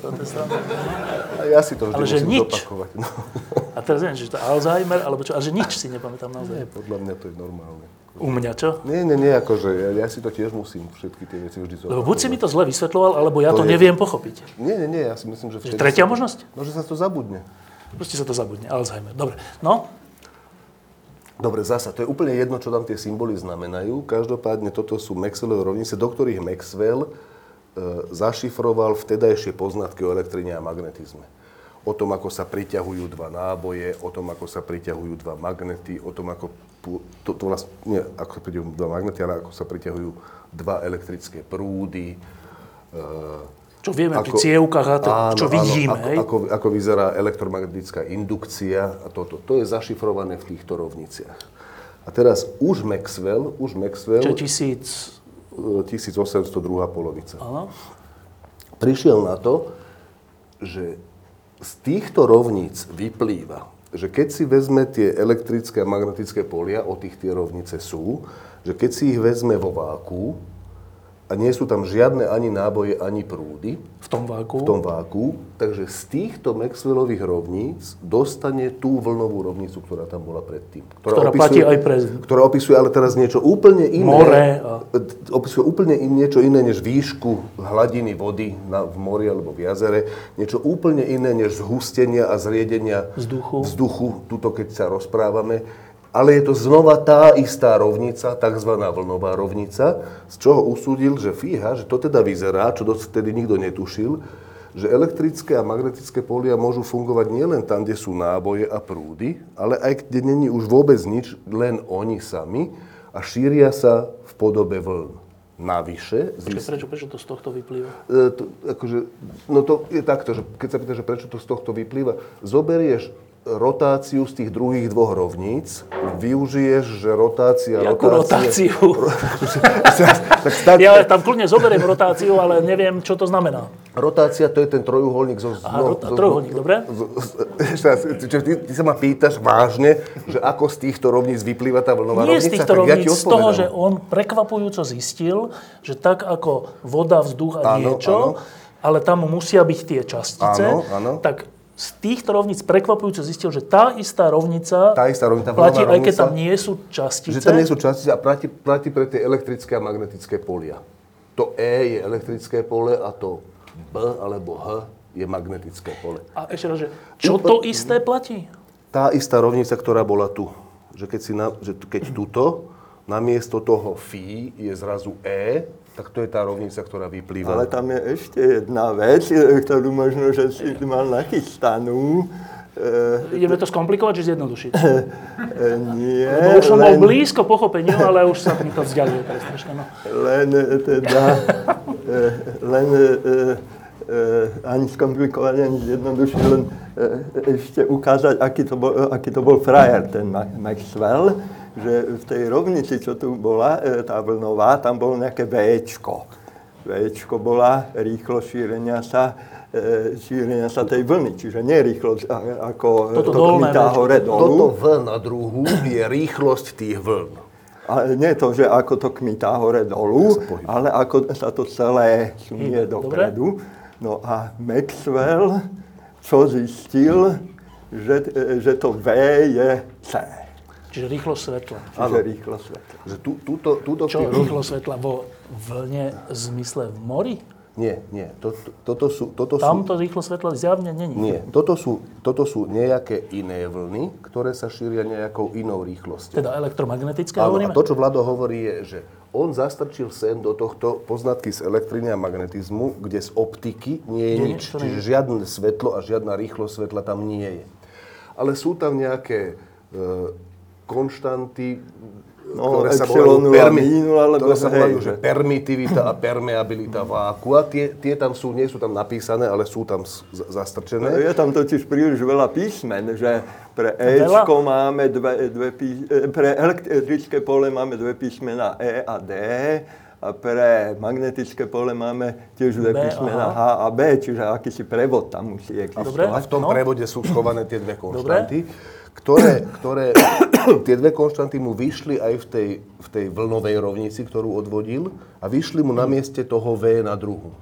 A ja si to vždy Ale musím nič. zopakovať. No. A teraz neviem, že to Alzheimer, alebo čo, ale že nič si nepamätám naozaj. Nie, podľa mňa to je normálne. U mňa čo? Nie, nie, nie, akože ja, ja si to tiež musím všetky tie veci vždy zopakovať. Lebo buď si mi to zle vysvetloval, alebo ja to, to je... neviem pochopiť. Nie, nie, nie, ja si myslím, že... Že tretia sa... možnosť? No, že sa to zabudne. Proste sa to zabudne, Alzheimer. Dobre, no? Dobre, zasa, to je úplne jedno, čo tam tie symboly znamenajú. Každopádne toto sú Maxwellové rovnice, do ktorých Maxwell e, zašifroval vtedajšie poznatky o elektrine a magnetizme o tom, ako sa priťahujú dva náboje, o tom, ako sa priťahujú dva magnety, o tom, ako, to, to vlastne, nie ako sa priťahujú dva magnety, ale ako sa priťahujú dva elektrické prúdy. E, čo vieme ako, pri cievkach a to, áno, čo vidíme. Áno, ako, ako, ako vyzerá elektromagnetická indukcia a toto. To je zašifrované v týchto rovniciach. A teraz už Maxwell, už Maxwell... Čo tisíc... 1802. polovica. Áno. Prišiel na to, že z týchto rovníc vyplýva, že keď si vezme tie elektrické a magnetické polia, o tých tie rovnice sú, že keď si ich vezme vo váku, a nie sú tam žiadne ani náboje, ani prúdy V tom váku. v tom váku, takže z týchto Maxwellových rovníc dostane tú vlnovú rovnicu, ktorá tam bola predtým. Ktorá platí aj pre- Ktorá opisuje ale teraz niečo úplne iné. More a- Opisuje úplne in, niečo iné než výšku hladiny vody na, v mori alebo v jazere. Niečo úplne iné než zhustenia a zriedenia Vzduchu. vzduchu tuto keď sa rozprávame. Ale je to znova tá istá rovnica, tzv. vlnová rovnica, z čoho usúdil, že fíha, že to teda vyzerá, čo dotedy nikto netušil, že elektrické a magnetické polia môžu fungovať nielen tam, kde sú náboje a prúdy, ale aj kde není už vôbec nič, len oni sami a šíria sa v podobe vln. Navyše, Počkaj, prečo, prečo to z tohto vyplýva? E, to, akože, no to je takto, že keď sa pýtaš, že prečo to z tohto vyplýva, zoberieš rotáciu z tých druhých dvoch rovníc, využiješ, že rotácia... Jakú rotáciu? (laughs) tak, tak, Ja tam kľudne zoberiem rotáciu, ale neviem, čo to znamená. Rotácia to je ten trojuholník zo... Aha, rota- trojuholník, dobre. zo- zo- ešte raz, ty, ty sa ma pýtaš vážne, že ako z týchto rovníc vyplýva tá vlnová Nie rovnica? z týchto tak ja rovníc, z toho, že on prekvapujúco zistil, že tak ako voda, vzduch a Áno, niečo, áno. ale tam musia byť tie častice, Áno, áno. tak z týchto rovníc prekvapujúco zistil, že tá istá rovnica, Tá istá rovnica, platí, vlnová aj keď rovnica, tam nie sú častice. Že tam nie sú častice a platí, platí pre tie elektrické a magnetické polia. To E je elektrické pole a to B alebo H je magnetické pole. A ešte raz, že čo to isté platí? Tá istá rovnica, ktorá bola tu. Že keď, si na, že keď tuto, namiesto toho Φ je zrazu E, tak to je tá rovnica, ktorá vyplýva. Ale tam je ešte jedna vec, e, ktorú možno, že si mal nachystanú. E, Ideme to skomplikovať, či zjednodušiť? (laughs) e, nie, Lebo už som bol len, blízko pochopeniu, ale už sa mi to vzdialuje troška. No. len teda, e, len e, e, ani skomplikovať, ani zjednodušiť, len e, ešte ukázať, aký to bol, aký to bol frajer, ten Ma- Maxwell, že v tej rovnici, čo tu bola, e, tá vlnová, tam bolo nejaké Včko. Včko bola rýchlo šírenia sa, e, šírenia sa tej vlny, čiže nie rýchlosť ako Toto to dolné kmitá Včko. hore Toto dolu. V na druhu je rýchlosť tých vln. Ale nie to, že ako to kmitá hore dolu, ale ako sa to celé sunie dopredu. No a Maxwell, čo zistil, že, že to V je C. Čiže rýchlosť svetla. Čiže rýchlo svetla. Že tu, túto, túto Čo rýchlosť svetla vo vlne v zmysle v mori? Nie, nie. To, to, toto sú, toto sú, Tamto rýchlo svetla zjavne není. nie. Toto sú, toto sú nejaké iné vlny, ktoré sa šíria nejakou inou rýchlosťou. Teda elektromagnetické Áno, hovoríme? a to, čo Vlado hovorí, je, že on zastrčil sem do tohto poznatky z elektriny a magnetizmu, kde z optiky nie je Nie, nič. to nie. Čiže žiadne svetlo a žiadna rýchlosť svetla tam nie je. Ale sú tam nejaké e, konštanty, No, ktoré sa volajú, a mínu, alebo ktoré sa volajú, že permitivita a permeabilita váku. A tie, tie tam sú, nie sú tam napísané, ale sú tam z- zastrčené. Je tam totiž príliš veľa písmen, že pre? Ečko máme dve, dve pí, e, pre elektrické pole máme dve písmena E a D a pre magnetické pole máme tiež dve písmena H a B, čiže akýsi prevod tam musí A existovať. v tom No. prevode sú schované tie dve konštanty, ktoré, ktoré (coughs) tie dve konštanty mu vyšli aj v tej, v tej vlnovej rovnici, ktorú odvodil, a vyšli mu na mieste toho V na druhu.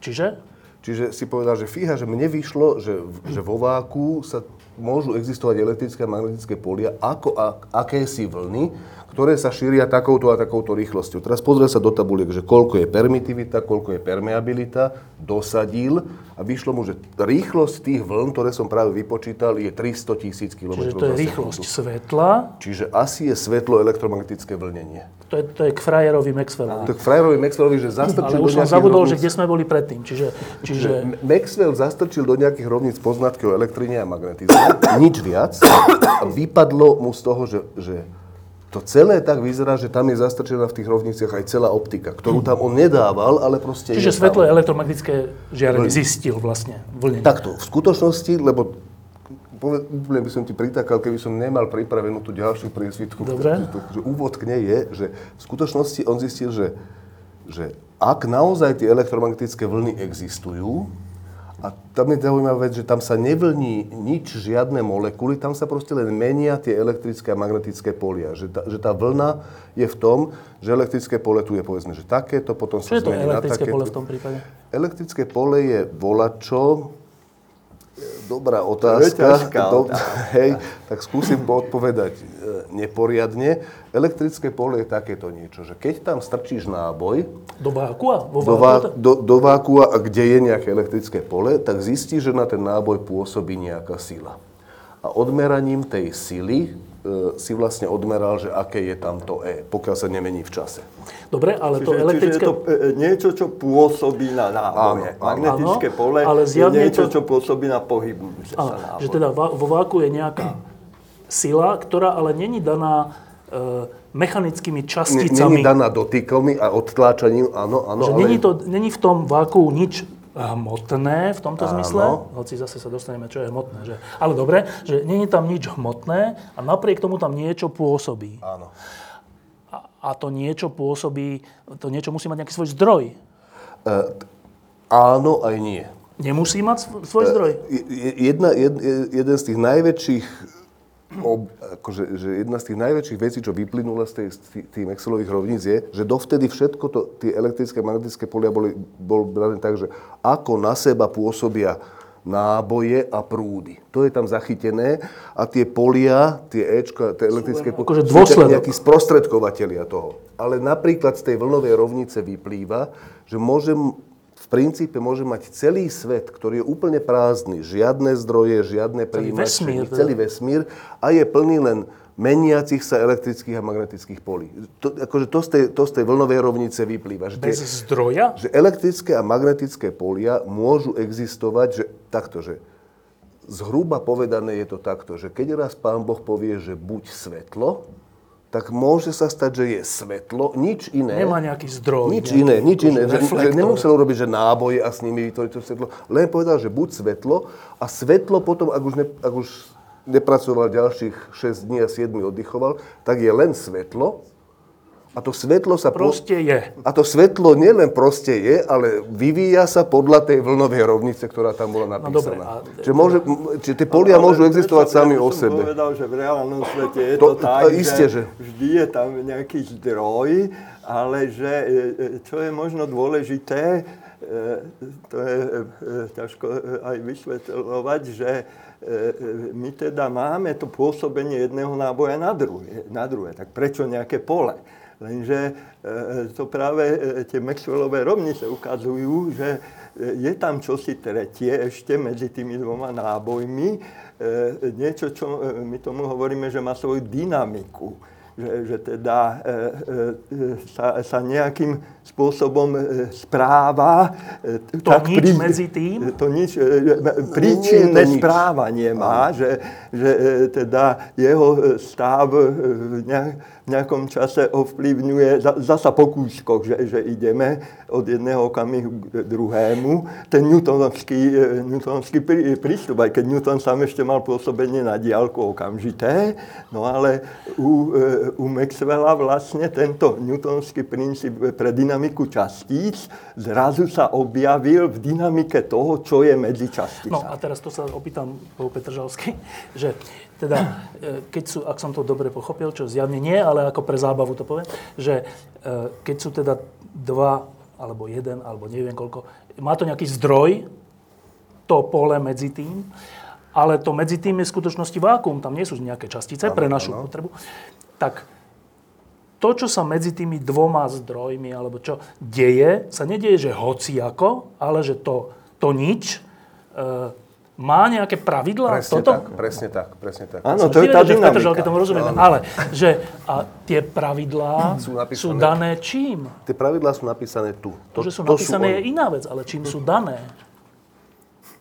Čiže? Čiže si povedal, že fíha, že mne vyšlo, že, že vo váku sa môžu existovať elektrické a magnetické polia ako a, akési vlny, ktoré sa šíria takouto a takouto rýchlosťou. Teraz pozrie sa do tabuliek, že koľko je permitivita, koľko je permeabilita, dosadil a vyšlo mu, že rýchlosť tých vln, ktoré som práve vypočítal, je 300 tisíc km Čiže to je rýchlosť svetla, Čiže asi je svetlo elektromagnetické vlnenie. to je, to je k frajerovi Maxwellovi. Tak Frajerovi Maxwellovi, že Ale zastrčil do už som zabudol, že rovníc- kde sme boli predtým. Čiže, čiže Maxwell zastrčil do nejakých rovníc poznatky o elektrine a magnetizme, nič viac. A vypadlo mu z toho, že, že to celé tak vyzerá, že tam je zastrčená v tých rovniciach aj celá optika, ktorú tam on nedával, ale proste čiže svetlo elektromagnetické žiarenie zistil vlastne. Vlnenie. Takto, v skutočnosti, lebo úplne by som ti pritakal, keby som nemal pripravenú tú ďalšiu priesvitku. Dobre. Že, že úvod k nej je, že v skutočnosti on zistil, že, že ak naozaj tie elektromagnetické vlny existujú A tam je zaujímavá vec, že tam sa nevlní nič, žiadne molekuly, tam sa proste len menia tie elektrické a magnetické polia. Že tá, že tá vlna je v tom, že elektrické pole tu je povedzme, že takéto, potom Čo sa je to elektrické pole v tom prípade? Elektrické pole je volačo, dobrá To je otázka. ťažká Do- otázka. (laughs) hej, tak skúsim odpovedať e, neporiadne. Elektrické pole je takéto niečo, že keď tam strčíš náboj Do vákua? Vo do, vá, do, do vákua, a kde je nejaké elektrické pole, tak zistíš, že na ten náboj pôsobí nejaká sila. A odmeraním tej sily si vlastne odmeral, že aké je tam to E, pokiaľ sa nemení v čase. Dobre, ale to Čiže, elektrické... čiže je to e, niečo, čo pôsobí na náboje. Áno. Magnetické Áno, pole ale je niečo, to- čo pôsobí na sa Áno, že teda vo váku je nejaká sila, ktorá ale není daná e, mechanickými časticami. Není daná dotykom a odtláčaním, áno, áno, že ale... není, to, není v tom váku nič hmotné v tomto Áno. zmysle, hoci zase sa dostaneme, čo je hmotné. Že, ale dobre, že není tam nič hmotné a napriek tomu tam niečo pôsobí. Áno. A, a to niečo pôsobí, to niečo musí mať nejaký svoj zdroj. E, áno, aj nie. Nemusí mať sv- svoj zdroj. Je- je- Jedna, jed, je- jeden z tých najväčších, ob, akože, že jedna z tých najväčších vecí, čo vyplynula z, tej, z tých- Maxwellových rovníc je, že dovtedy všetko to, tie elektrické a magnetické polia boli, bol brané tak, že ako na seba pôsobia náboje a prúdy. To je tam zachytené a tie polia, tie Ečka, tie elektrické polia, akože sú dôsledok. nejakí sprostredkovateľia toho. Ale napríklad z tej vlnovej rovnice vyplýva, že môžem princípe môže mať celý svet, ktorý je úplne prázdny, žiadne zdroje, žiadne príjimače, vesmír, teda. celý vesmír a je plný len meniacich sa elektrických a magnetických polí. To, akože to, z tej, to z tej vlnovej rovnice vyplýva. Že, tie, Bez zdroja? že elektrické a magnetické polia môžu existovať, že takto, že zhruba povedané je to takto, že keď raz Pán Boh povie, že buď svetlo, tak môže sa stať, že je svetlo, nič iné. Nemá nejaký zdroj. Nič nejaký iné, nič iné. Že, že nemusel urobiť, že náboje a s nimi vytvoriť to svetlo. Len povedal, že buď svetlo a svetlo potom, ak už, ne, ak už nepracoval ďalších 6 dní a 7 oddychoval, tak je len svetlo. A to svetlo sa... po- Proste je. a to svetlo nielen proste je, ale vyvíja sa podľa tej vlnovej rovnice, ktorá tam bola No dobre, napísaná. a- Čiže, môže, čiže tie polia Ale môžu prečo- existovať sami prečo o som sebe. povedal, že v reálnom svete je to, To- tak, a iste, že, že. vždy je tam nejaký zdroj, ale že e, e, čo je možno dôležité, e, to je ťažko aj vysvetľovať, že my teda máme to pôsobenie jedného náboja na druhé, na druhé. Tak prečo nejaké pole? Lenže e, to práve e, tie Maxwellové rovnice ukazujú, že e, je tam čosi tretie ešte medzi tými dvoma nábojmi, e, niečo, čo e, my tomu hovoríme, že má svoju dynamiku. Že, že teda e, e, sa, sa nejakým spôsobom e, správa. E, To nič medzi tým? To nič, e, e, príčinné Nie správanie má, že, že e, teda jeho e, stav e, v nejak- v nejakom čase ovplyvňuje za- zasa po kúskoch, že, že ideme od jedného okamihu k druhému. Ten newtonovský, e, newtonovský prí- prístup, aj keď Newton sám ešte mal pôsobenie na diálku okamžité, no ale u, e, u Maxwella vlastne tento newtonovský princíp pre dynamiku častíc zrazu sa objavil v dynamike toho, čo je medzi časticami. No a teraz to sa opýtam po Petržalskej, že teda, e, keď sú, ak som to dobre pochopil, čo zjavne nie, ale ako pre zábavu to poviem, že e, keď sú teda dva, alebo jeden, alebo neviem koľko, má to nejaký zdroj, to pole medzi tým, ale to medzi tým je v skutočnosti vákuum, tam nie sú nejaké častice pre našu potrebu, tak to, čo sa medzi tými dvoma zdrojmi, alebo čo deje, sa nedieje, že hociako, ale že to, to nič e, má nejaké pravidlá? Presne toto? tak, presne tak, presne tak. Áno, to je tá v Petržalke dynamika. tomu rozumieme, ale že a tie pravidlá Sú sú, napísané- dané čím? Tie pravidlá sú napísané tu. To, že sú to napísané oni. je iná vec, ale čím sú dané?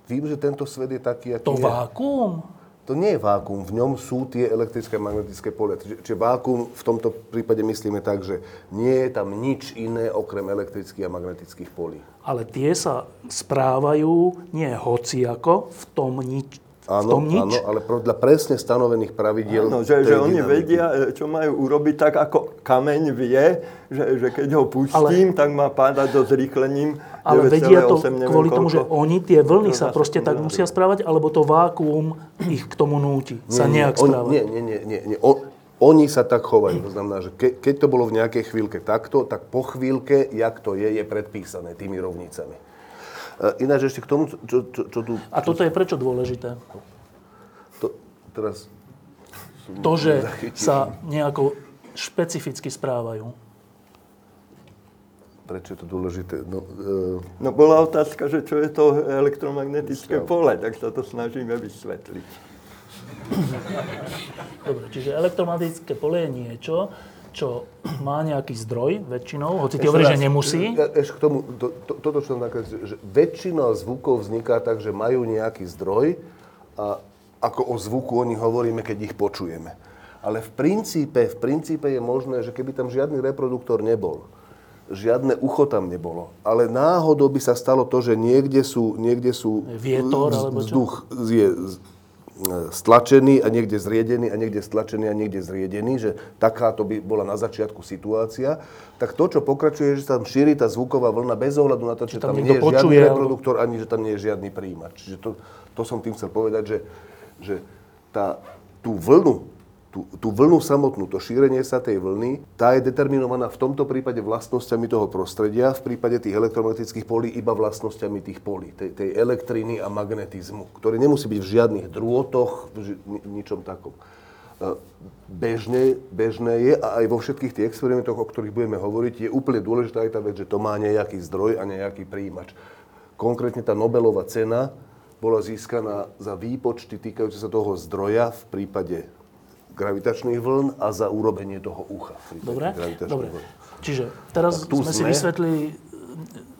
Tým, že tento svet je taký, aký To je. vákuum? To nie je vákuum, v ňom sú tie elektrické a magnetické polia. Čiže, čiže vákuum v tomto prípade myslíme tak, že nie je tam nič iné okrem elektrických a magnetických polí. Ale tie sa správajú nie hociako, v tom nič. v Áno, tom nič. áno, ale podľa presne stanovených pravidiel No, že, že oni dynamiky. vedia, čo majú urobiť, tak ako kameň vie, že, že keď ho pustím, tak má pádať so zrýchlením Ale vedia to 9,8 neviem kvôli tomu, že koľko. oni, tie vlny sa proste tak musia správať, alebo to vákuum ich k tomu núti sa nejak on, správať. nie, nie, nie, nie, nie. On, oni sa tak chovajú. To znamená, že ke, keď to bolo v nejakej chvíľke takto, tak po chvíľke, jak to je, je predpísané tými rovnicami. E, ináč ešte k tomu, čo, čo, čo tu... A toto je prečo dôležité? To, teraz To, že sa nejako špecificky správajú. Prečo je to dôležité? No, e, No bola otázka, že čo je to elektromagnetické pole, tak sa to snažíme vysvetliť. Dobre, čiže elektromagnetické pole je niečo, čo má nejaký zdroj väčšinou, hoci ty Ešte hovoríš, že nemusí. e- Ešte k tomu, to, to, toto, čo som nakreslil, že väčšina zvukov vzniká tak, že majú nejaký zdroj a ako o zvuku o nich hovoríme, keď ich počujeme. Ale v princípe, v princípe je možné, že keby tam žiadny reproduktor nebol, žiadne ucho tam nebolo, ale náhodou by sa stalo to, že niekde sú, niekde sú Vietor, alebo čo? vzduch je stlačený a niekde zriedený a niekde stlačený a niekde zriedený, že takáto by bola na začiatku situácia, tak to, čo pokračuje, že tam šíri tá zvuková vlna bez ohľadu na to, či tam tam, nie je žiadny počuje, alebo- reproduktor, ani že tam nie je žiadny príjimač. Čiže to, to som tým chcel povedať, že, že tá, tú vlnu, tú, tú vlnu samotnú, to šírenie sa tej vlny, tá je determinovaná v tomto prípade vlastnosťami toho prostredia, v prípade tých elektromagnetických polí iba vlastnosťami tých polí, tej, tej elektriny a magnetizmu, ktorý nemusí byť v žiadnych drôtoch, v ži- ni, ničom takom. E, Bežne, bežné je a aj vo všetkých tých experimentoch, o ktorých budeme hovoriť, je úplne dôležitá aj tá vec, že to má nejaký zdroj a nejaký príjimač. Konkrétne tá Nobelová cena bola získaná za výpočty týkajúce sa toho zdroja v prípade gravitačných vln a za urobenie toho ucha. Dobre? Dobre. vln. Čiže teraz Tak tu sme si sme. vysvetlili e,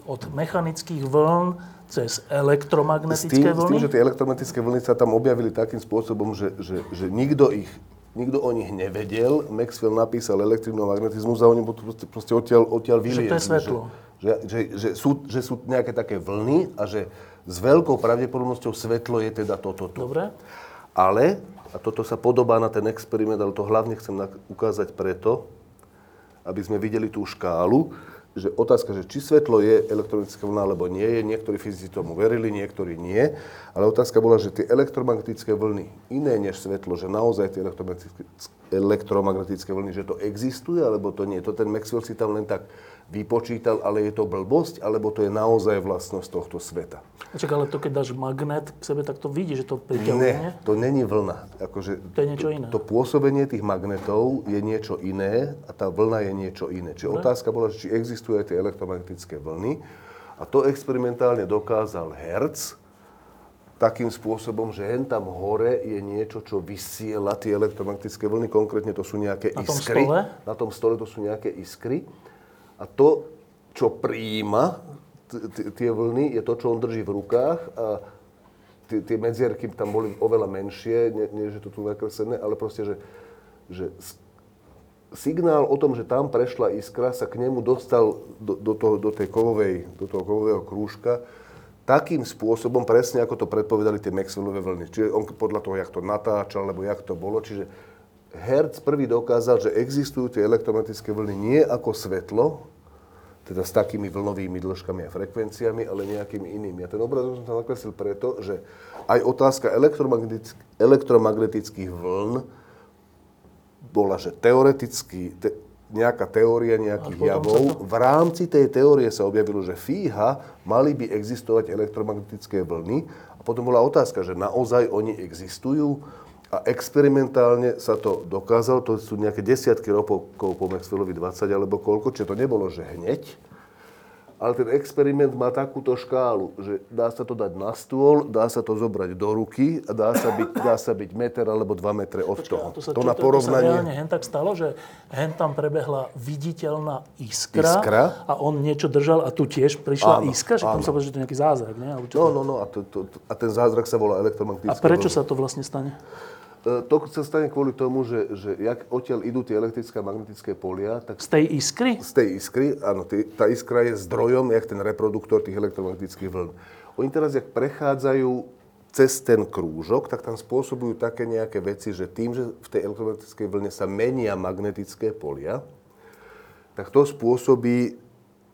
od mechanických vln cez S elektromagnetické tým, s vlny. tým, že tie elektromagnetické vlny sa tam objavili takým spôsobom, že, že, že nikto ich Nikto o nich nevedel. Maxwell napísal elektrínu a magnetizmus a oni proste, proste odtiaľ, odtiaľ Že to je vyliezli. svetlo. Že, že, že, sú, že sú nejaké také vlny a že s veľkou pravdepodobnosťou svetlo je teda toto tu. Dobre? Ale, a toto sa podobá na ten experiment, ale to hlavne chcem ukázať preto, aby sme videli tú škálu, že otázka, že či svetlo je elektromagnetická vlna alebo nie je, niektorí fyzici tomu verili, niektorí nie, ale otázka bola, že tie elektromagnetické vlny, iné než svetlo, že naozaj tie elektromagnetické, elektromagnetické vlny, že to existuje, alebo to nie. To ten Maxwell si tam len tak vypočítal, ale je to blbosť, alebo to je naozaj vlastnosť tohto sveta. Čak, ale to keď dáš magnet k sebe, tak to vidíš, že to priťahuje? Ne, to není vlna. Akože, To je niečo iné. To, to pôsobenie tých magnetov je niečo iné a tá vlna je niečo iné. Čiže otázka bola, či existujú aj tie elektromagnetické vlny. A to experimentálne dokázal Hertz takým spôsobom, že hen tam hore je niečo, čo vysiela tie elektromagnetické vlny. Konkrétne to sú nejaké Na tom iskry. stole? Na tom stole to sú nejaké iskry. A to, čo prijíma tie vlny, je to, čo on drží v rukách. A tie, medzierky tam boli oveľa menšie, nie, že to tu nakreslené, ale proste, že, že signál o tom, že tam prešla iskra, sa k nemu dostal do, do, toho, do, tej kovovej, do toho kovového krúžka takým spôsobom, presne ako to predpovedali tie Maxwellové vlny. Čiže on podľa toho, jak to natáčal, alebo jak to bolo. Čiže Hertz prvý dokázal, že existujú tie elektromagnetické vlny nie ako svetlo, teda s takými vlnovými dĺžkami a frekvenciami, ale nejakými inými. A ten obrazok som tam nakreslil preto, že aj otázka elektromagnetick- elektromagnetických vln bola, že teoreticky, te, nejaká teória nejakých javov, v rámci tej teórie sa objavilo, že fíha, mali by existovať elektromagnetické vlny. A potom bola otázka, že naozaj oni existujú a experimentálne sa to dokázalo, to sú nejaké desiatky rokov po Maxwellovi 20 alebo koľko, čiže to nebolo, že hneď, ale ten experiment má takúto škálu, že dá sa to dať na stôl, dá sa to zobrať do ruky a dá sa byť, dá sa byť meter alebo dva metre od toho. A to sa, to na to, to sa porovnanie... reálne hen tak stalo, že hen tam prebehla viditeľná iskra, Iskra. a on niečo držal a tu tiež prišla Áno, iskra, že tam áno. sa povedal, že to je nejaký zázrak, nie? Čo No, no, no, a, to, to, a ten zázrak sa volá a elektromagnetické prečo vlny. sa to vlastne stane? E, To sa stane kvôli tomu, že, že jak odtiaľ idú tie elektrické a magnetické polia, tak Z tej iskry? z tej iskry, áno, tí- tá iskra je zdrojom, jak ten reproduktor tých elektromagnetických vln. Oni teraz, jak prechádzajú cez ten krúžok, tak tam spôsobujú také nejaké veci, že tým, že v tej elektromagnetickej vlne sa menia magnetické polia, tak to spôsobí,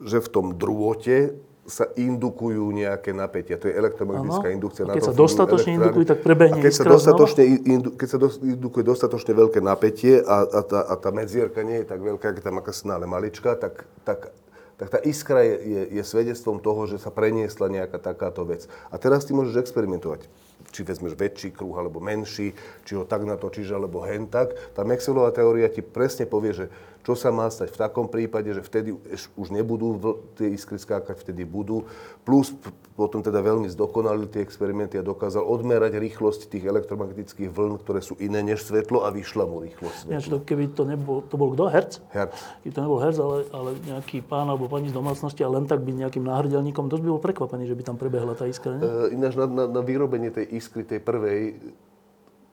že v tom drôte sa indukujú nejaké napätia. To je elektromagnetická Áno. indukcia. A keď sa dostatočne indukuje, tak prebehne A keď sa dostatočne, indu, keď sa dos, indukuje dostatočne veľké napätie a, a, tá, a tá medzierka nie je tak veľká, ako tam aká ale malička, tak, tak, tak tá iskra je, je, je svedectvom toho, že sa preniesla nejaká takáto vec. A teraz ty môžeš experimentovať. Či vezmeš väčší kruh alebo menší, či ho tak natočíš alebo hen tak. Tá Maxwellová teória ti presne povie, že čo sa má stať v takom prípade, že vtedy už nebudú vl- tie iskry skákať, vtedy budú. Plus potom teda veľmi zdokonalil tie experimenty a dokázal odmerať rýchlosť tých elektromagnetických vln, ktoré sú iné než svetlo a vyšla mu rýchlosť svetla. to, keby to nebol, to bol kto? Herc? Herc. Keby to nebol Herc, ale, ale nejaký pán alebo pani z domácnosti a len tak byť nejakým náhrdelníkom, dosť by bol prekvapený, že by tam prebehla tá iskra, nie? E, Ináč na, na, na vyrobenie tej iskry, tej prvej,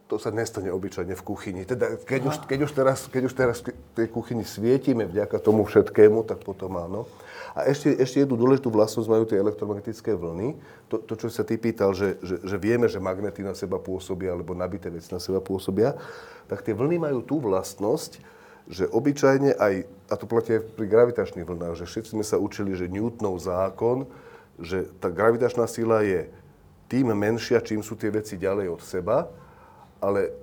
to sa nestane obyčajne v kuchyni. Teda keď už, keď už teraz, keď už teraz v tej kuchyni svietime vďaka tomu všetkému, tak potom áno. A ešte, ešte jednu dôležitú vlastnosť majú tie elektromagnetické vlny. To, to čo sa ty pýtal, že, že, že vieme, že magnety na seba pôsobia, alebo nabité veci na seba pôsobia, tak tie vlny majú tú vlastnosť, že obyčajne aj, a to platí aj pri gravitačných vlnách, že všetci sme sa učili, že Newtonov zákon, že tá gravitačná sila je tým menšia, čím sú tie veci ďalej od seba, ale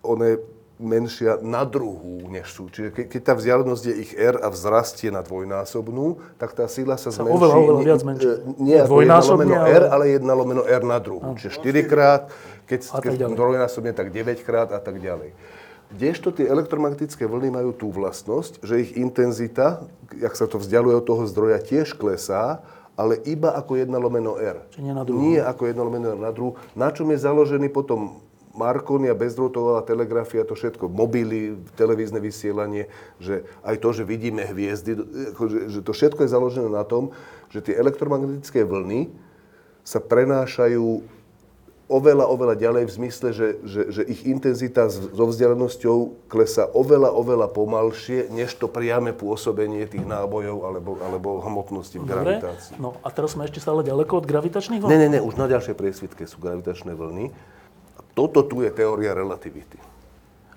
ona je menšia na druhú, než sú. Čiže ke, keď tá vzdialenosť je ich R a vzrastie na dvojnásobnú, tak tá sila sa zmenší. oveľa, oveľa nie- viac menší. e, Nie ako 1 Dvojnásobne, lomeno ale- R, ale 1 lomeno R na druhú. Čiže 4 krát, keď, keď ďalej. trojnásobne, tak 9 krát a tak ďalej. Kdežto tie elektromagnetické vlny majú tú vlastnosť, že ich intenzita, jak sa to vzdialuje od toho zdroja, tiež klesá, ale iba ako 1 lomeno R. Čiže nie na druhú. Nie ako 1 lomeno R na druhú. Na čom je založený potom Marconi a bezdrôtová telegrafia, to všetko, mobily, televízne vysielanie, že aj to, že vidíme hviezdy, že to všetko je založené na tom, že tie elektromagnetické vlny sa prenášajú oveľa, oveľa ďalej v zmysle, že, že, že ich intenzita so vzdialenosťou klesá oveľa, oveľa pomalšie, než to priame pôsobenie tých nábojov alebo, alebo hmotnosti v Dobre. gravitácii. No a teraz sme ešte stále ďaleko od gravitačných vln? Ne, ne, ne, už na ďalšej priesvitke sú gravitačné vlny. A toto tu je teória relativity.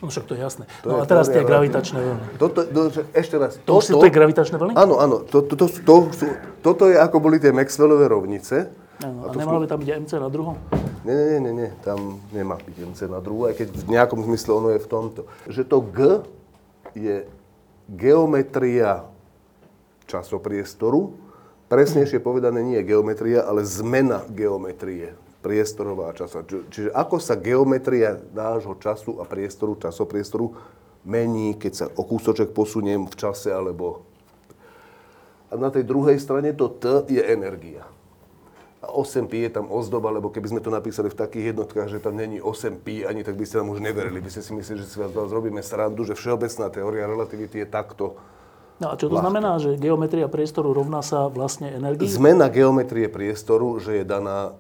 No však to je jasné. To no je a teraz tie gravitačné vlny. Toto, to, že- ešte raz. To už sú tie gravitačné vlny? Áno, áno. To, to, to, to, sú, toto je ako boli tie Maxwellové rovnice. Áno, a nemalo by tam byť MC na druhom? Nie, nie, nie, nie, tam nemá byť MC na druhú, aj keď v nejakom zmysle ono je v tomto. Že to G je geometria časopriestoru, presnejšie povedané nie je geometria, ale zmena geometrie priestorová a času. Či- Čiže ako sa geometria nášho času a priestoru, časopriestoru mení, keď sa o kúsoček posuniem v čase alebo... A na tej druhej strane to T je energia. A 8pi je tam ozdoba, lebo keby sme to napísali v takých jednotkách, že tam není 8pi, ani tak by ste nám už neverili. By ste si mysleli, že si vás vás robíme srandu, že všeobecná teória relativity je takto. No a čo to Ľahké. znamená, že geometria priestoru rovná sa vlastne energii? Zmena geometrie priestoru, že je daná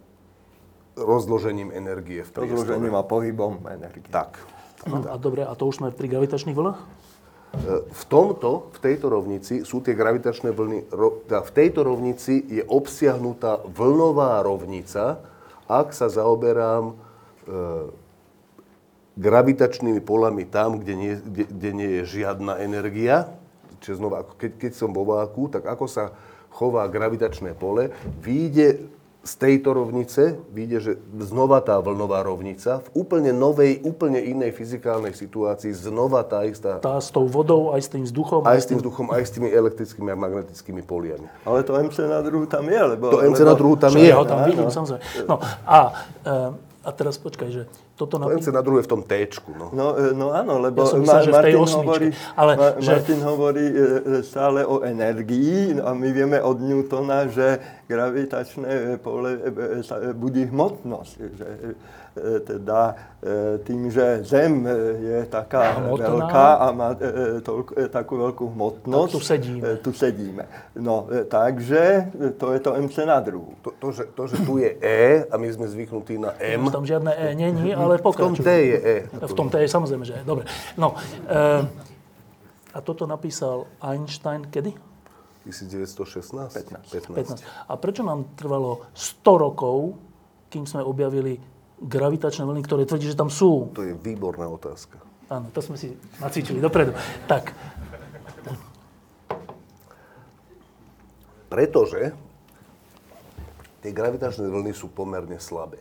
rozložením energie v priestore. Rozložením a pohybom energie. Tak. No, a dobre, a to už sme pri gravitačných vlnách? E, V tomto, v tejto rovnici sú tie gravitačné vlny, teda v tejto rovnici je obsiahnutá vlnová rovnica, ak sa zaoberám e, gravitačnými polami tam, kde nie, kde, kde nie je žiadna energia, čiže znova, keď, keď som vo váku, tak ako sa chová gravitačné pole, vyjde z tejto rovnice, vyjde, že znova tá vlnová rovnica, v úplne novej, úplne inej fyzikálnej situácii, znova tá istá Tá s tou vodou, aj s tým vzduchom? aj s tým vzduchom, aj s tými elektrickými a magnetickými poliami. Ale to MC na druhu tam je, lebo... To MC lebo, na druhu tam je. ja ho tam vidím, samozrejme. No a, e, a teraz počkaj, že toto To napí... MC na druhu je v tom T-čku. No. No, e, no áno, lebo Ja som Ma- myslel, že tej Martin, hovorí, Ale Ma- že- Martin hovorí e, e, stále o energii no a my vieme od Newtona, že gravitačné pole budí hmotnosť. Že, teda e, tým, že Zem e, je taká Hmotná. veľká a má e, e, toľko, e, takú veľkú hmotnosť. Tak tu sedíme. e, Tu sedíme. No, e, takže e, to je to MC na druhu. To, to, že, to, že tu je E a my sme zvyknutí na M, Tam žiadne E není, ale v tom. T je E. V tom T je samozrejme, že je. Dobre. No, e, a toto napísal Einstein kedy? 1916? 15. 15. A prečo nám trvalo 100 rokov, kým sme objavili gravitačné vlny, ktoré tvrdí, že tam sú? To je výborná otázka. Áno, to sme si nacvičili dopredu. Tak, Pretože tie gravitačné vlny sú pomerne slabé.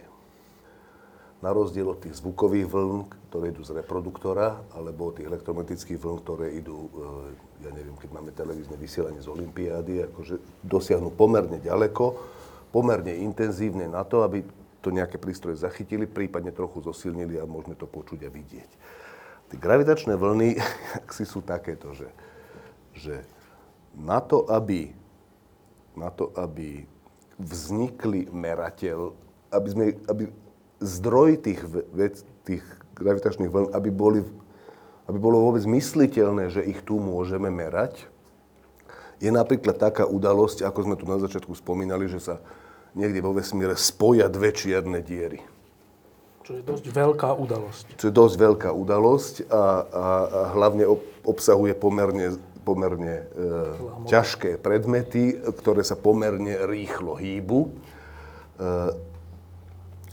Na rozdiel od tých zvukových vln, ktoré idú z reproduktora, alebo od tých elektromagnetických vln, ktoré idú, e, ja neviem, keď máme televízne vysielanie z Olympiády, akože dosiahnu pomerne ďaleko, pomerne intenzívne na to, aby to nejaké prístroje zachytili, prípadne trochu zosilnili a môžeme to počuť a vidieť. Tie gravitačné vlny, (laughs) si sú takéto, že, že na to, aby, na to, aby vznikli merateľ, aby, sme, aby zdroj tých, vec, tých gravitačných vln, aby, boli, aby bolo vôbec mysliteľné, že ich tu môžeme merať, je napríklad taká udalosť, ako sme tu na začiatku spomínali, že sa niekde vo vesmíre spoja dve čierne diery. Čo je dosť veľká udalosť. Čo je dosť veľká udalosť a, a, a hlavne obsahuje pomerne, pomerne e, ťažké predmety, ktoré sa pomerne rýchlo hýbu. E,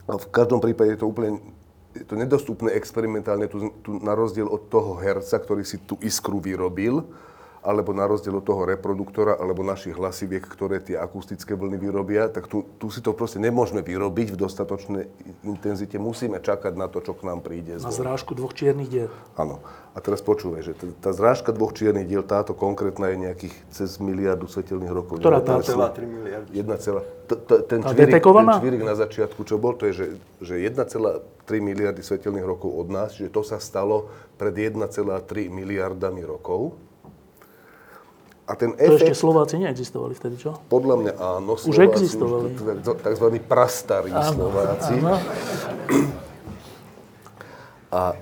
v každom prípade je to úplne je to nedostupné experimentálne, tu, tu na rozdiel od toho herca, ktorý si tú iskru vyrobil, alebo na rozdiel od toho reproduktora, alebo našich hlasiviek, ktoré tie akustické vlny vyrobia, tak tu, tu si to proste nemôžeme vyrobiť v dostatočnej intenzite. Musíme čakať na to, čo k nám príde. Na zrážku dvoch čiernych diel. Áno. A teraz počúvaj, že tá zrážka dvoch čiernych diel, táto konkrétna je nejakých cez miliardu svetelných rokov. Ktorá tá? 1,3 miliardy. 1, ten, čvírik, na začiatku, čo bol, to je, že 1,3 miliardy svetelných rokov od nás, že to sa stalo pred 1,3 miliardami rokov. A ten efekt, to ešte Slováci neexistovali vtedy, čo? Podľa mňa áno. Už Slováci, existovali. Už, takzvaní prastarí áno, Slováci. Áno. (clears throat) A,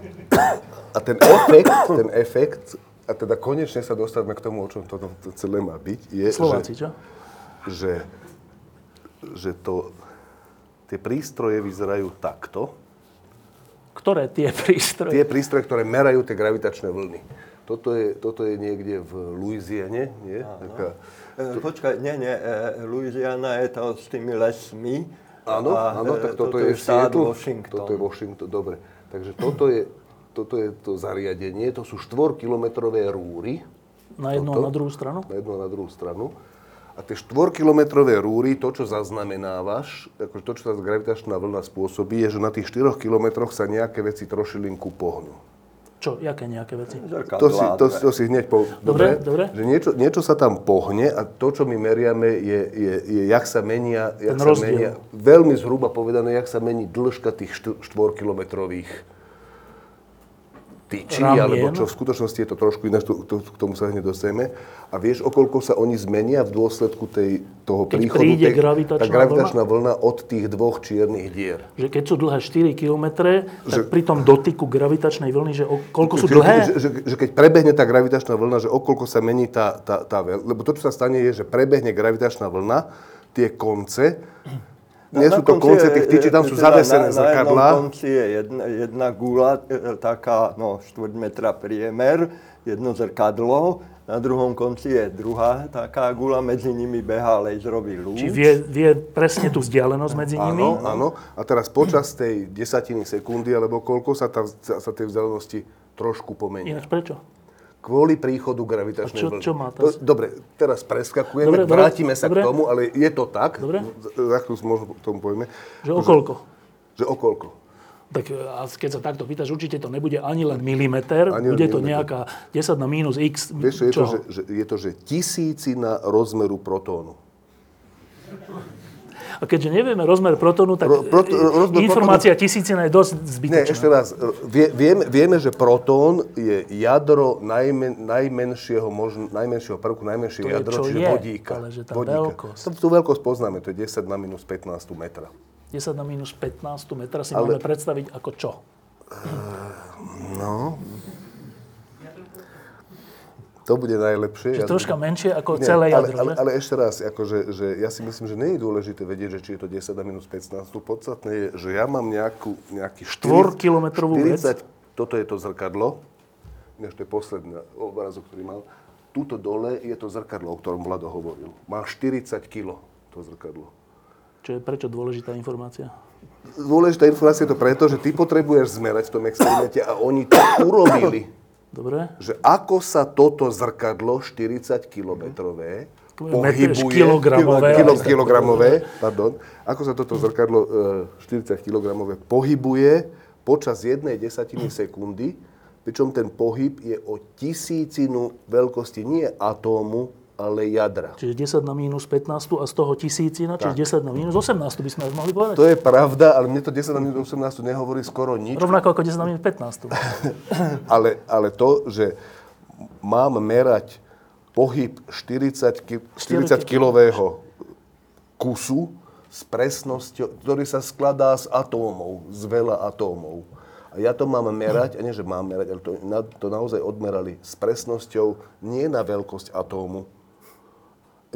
a ten efekt, ten efekt, a teda konečne sa dostaneme k tomu, o čom toto to, to celé má byť, je, Slováci, že, čo? že, že to, tie prístroje vyzerajú takto. Ktoré tie (laughs) prístroje? Tie prístroje, ktoré merajú tie gravitačné vlny. Toto je, toto je niekde v Louisiane, nie? Taká, to... Počkaj, nie, nie, e, Louisiana je to s tými lesmi. Áno, a, áno, tak toto, toto je, štát Washington. Toto je Washington, dobre. Takže toto je, toto je to zariadenie, to sú 4-kilometrové rúry. Na jednu toto, a na druhú stranu? Na jednu a na druhú stranu. A tie 4-kilometrové rúry, to, čo zaznamenávaš, akože to, čo tá gravitačná vlna spôsobí, je, že na tých 4 kilometroch sa nejaké veci trošilinku pohnú. Čo? Jaké nejaké veci? To si, to, to si hneď po... Dobre, dobre. Že niečo, niečo sa tam pohne a to, čo my meriame, je, je, je jak sa menia... Jak Ten sa menia, veľmi zhruba povedané, jak sa mení dĺžka tých 4-kilometrových tyčí, Ramien. alebo čo v skutočnosti je to trošku iné, to, to, k tomu sa hneď dostaneme. A vieš, okolko sa oni zmenia v dôsledku tej, toho keď príchodu, príde tej, gravitačná, tá gravitačná vlna? vlna od tých dvoch čiernych dier. Že keď sú dlhé 4 km, tak že, pri tom dotyku gravitačnej vlny, že o, koľko sú dlhé? Že, že, že keď prebehne tá gravitačná vlna, že okolko sa mení tá, tá, tá, tá lebo to, čo sa stane, je, že prebehne gravitačná vlna, tie konce nie sú to konce tých tyčí, tam sú teda zavesené zrkadlá. Na jednom konci je jedna, jedna gula, e, taká, no, 4 metra priemer, jedno zrkadlo, na druhom konci je druhá taká gula, medzi nimi behá laserový lúč. Či vie, vie presne tú vzdialenosť medzi nimi? Áno, áno. A teraz počas tej desatiny sekundy, alebo koľko sa, tá, sa tej vzdialenosti trošku pomení. Ináč prečo? Kvôli príchodu gravitačnej čo, vlny. Čo má to? Dobre, teraz preskakujeme, dobre, vrátime dobre, sa dobre. k tomu, ale je to tak, dobre. za chvíľu možno tomu povieme. Že okolko? Že, že okolko. Tak a keď sa takto pýtaš, určite to nebude ani len milimeter, ani bude to milimeter. nejaká 10 na minus x. Vieš, je to, že, že, je to, že tisícina rozmeru protónu. A keďže nevieme rozmer protónu, tak Pro, proto, rozmer informácia protónu... tisícina je dosť zbytočná. Nie, ešte raz. Vie, vieme, vieme, že protón je jadro najmen, najmenšieho, možno, najmenšieho prvku, najmenšie to jadro, čiže je, vodíka. Ale že tá vodíka. veľkosť. Tú veľkosť poznáme, to je 10 na minus 15 metra. 10 na minus 15 metra si ale... máme predstaviť ako čo? No, to bude najlepšie. Čiže ja troška menšie ako nie, celé jadro, ale, ale, ale ešte raz, akože, že ja si myslím, že nie je dôležité vedieť, že či je to 10 a minus 15. Podstatné je, že ja mám nejakú, nejaký 4 kilometrovú vec. Toto je to zrkadlo. Než to je posledný obrazok, ktorý mal. Tuto dole je to zrkadlo, o ktorom Vlado hovoril. Má 40 kg to zrkadlo. Čo je prečo dôležitá informácia? Dôležitá informácia je to preto, že ty potrebuješ zmerať v tom experimente a oni to urobili. Dobre. Že ako sa toto zrkadlo 40 kilometrové pohybuje... kilogramové. Kilo, kilogramové, pardon. Ako sa toto zrkadlo e, 40 kilogramové pohybuje počas jednej desatiny sekundy, pričom ten pohyb je o tisícinu veľkosti nie atómu, ale jadra. Čiže 10 na minus 15 a z toho tisícina, čiže 10 na minus 18 by sme mohli povedať. To je pravda, ale mne to 10 na minus 18 nehovorí skoro nič. Rovnako ako 10 na minus 15. (laughs) ale, ale to, že mám merať pohyb 40, ki- 40 kilového kusu s presnosťou, ktorý sa skladá z atómov, z veľa atómov. A ja to mám merať, a nie, že mám merať, ale to, to naozaj odmerali s presnosťou nie na veľkosť atómu,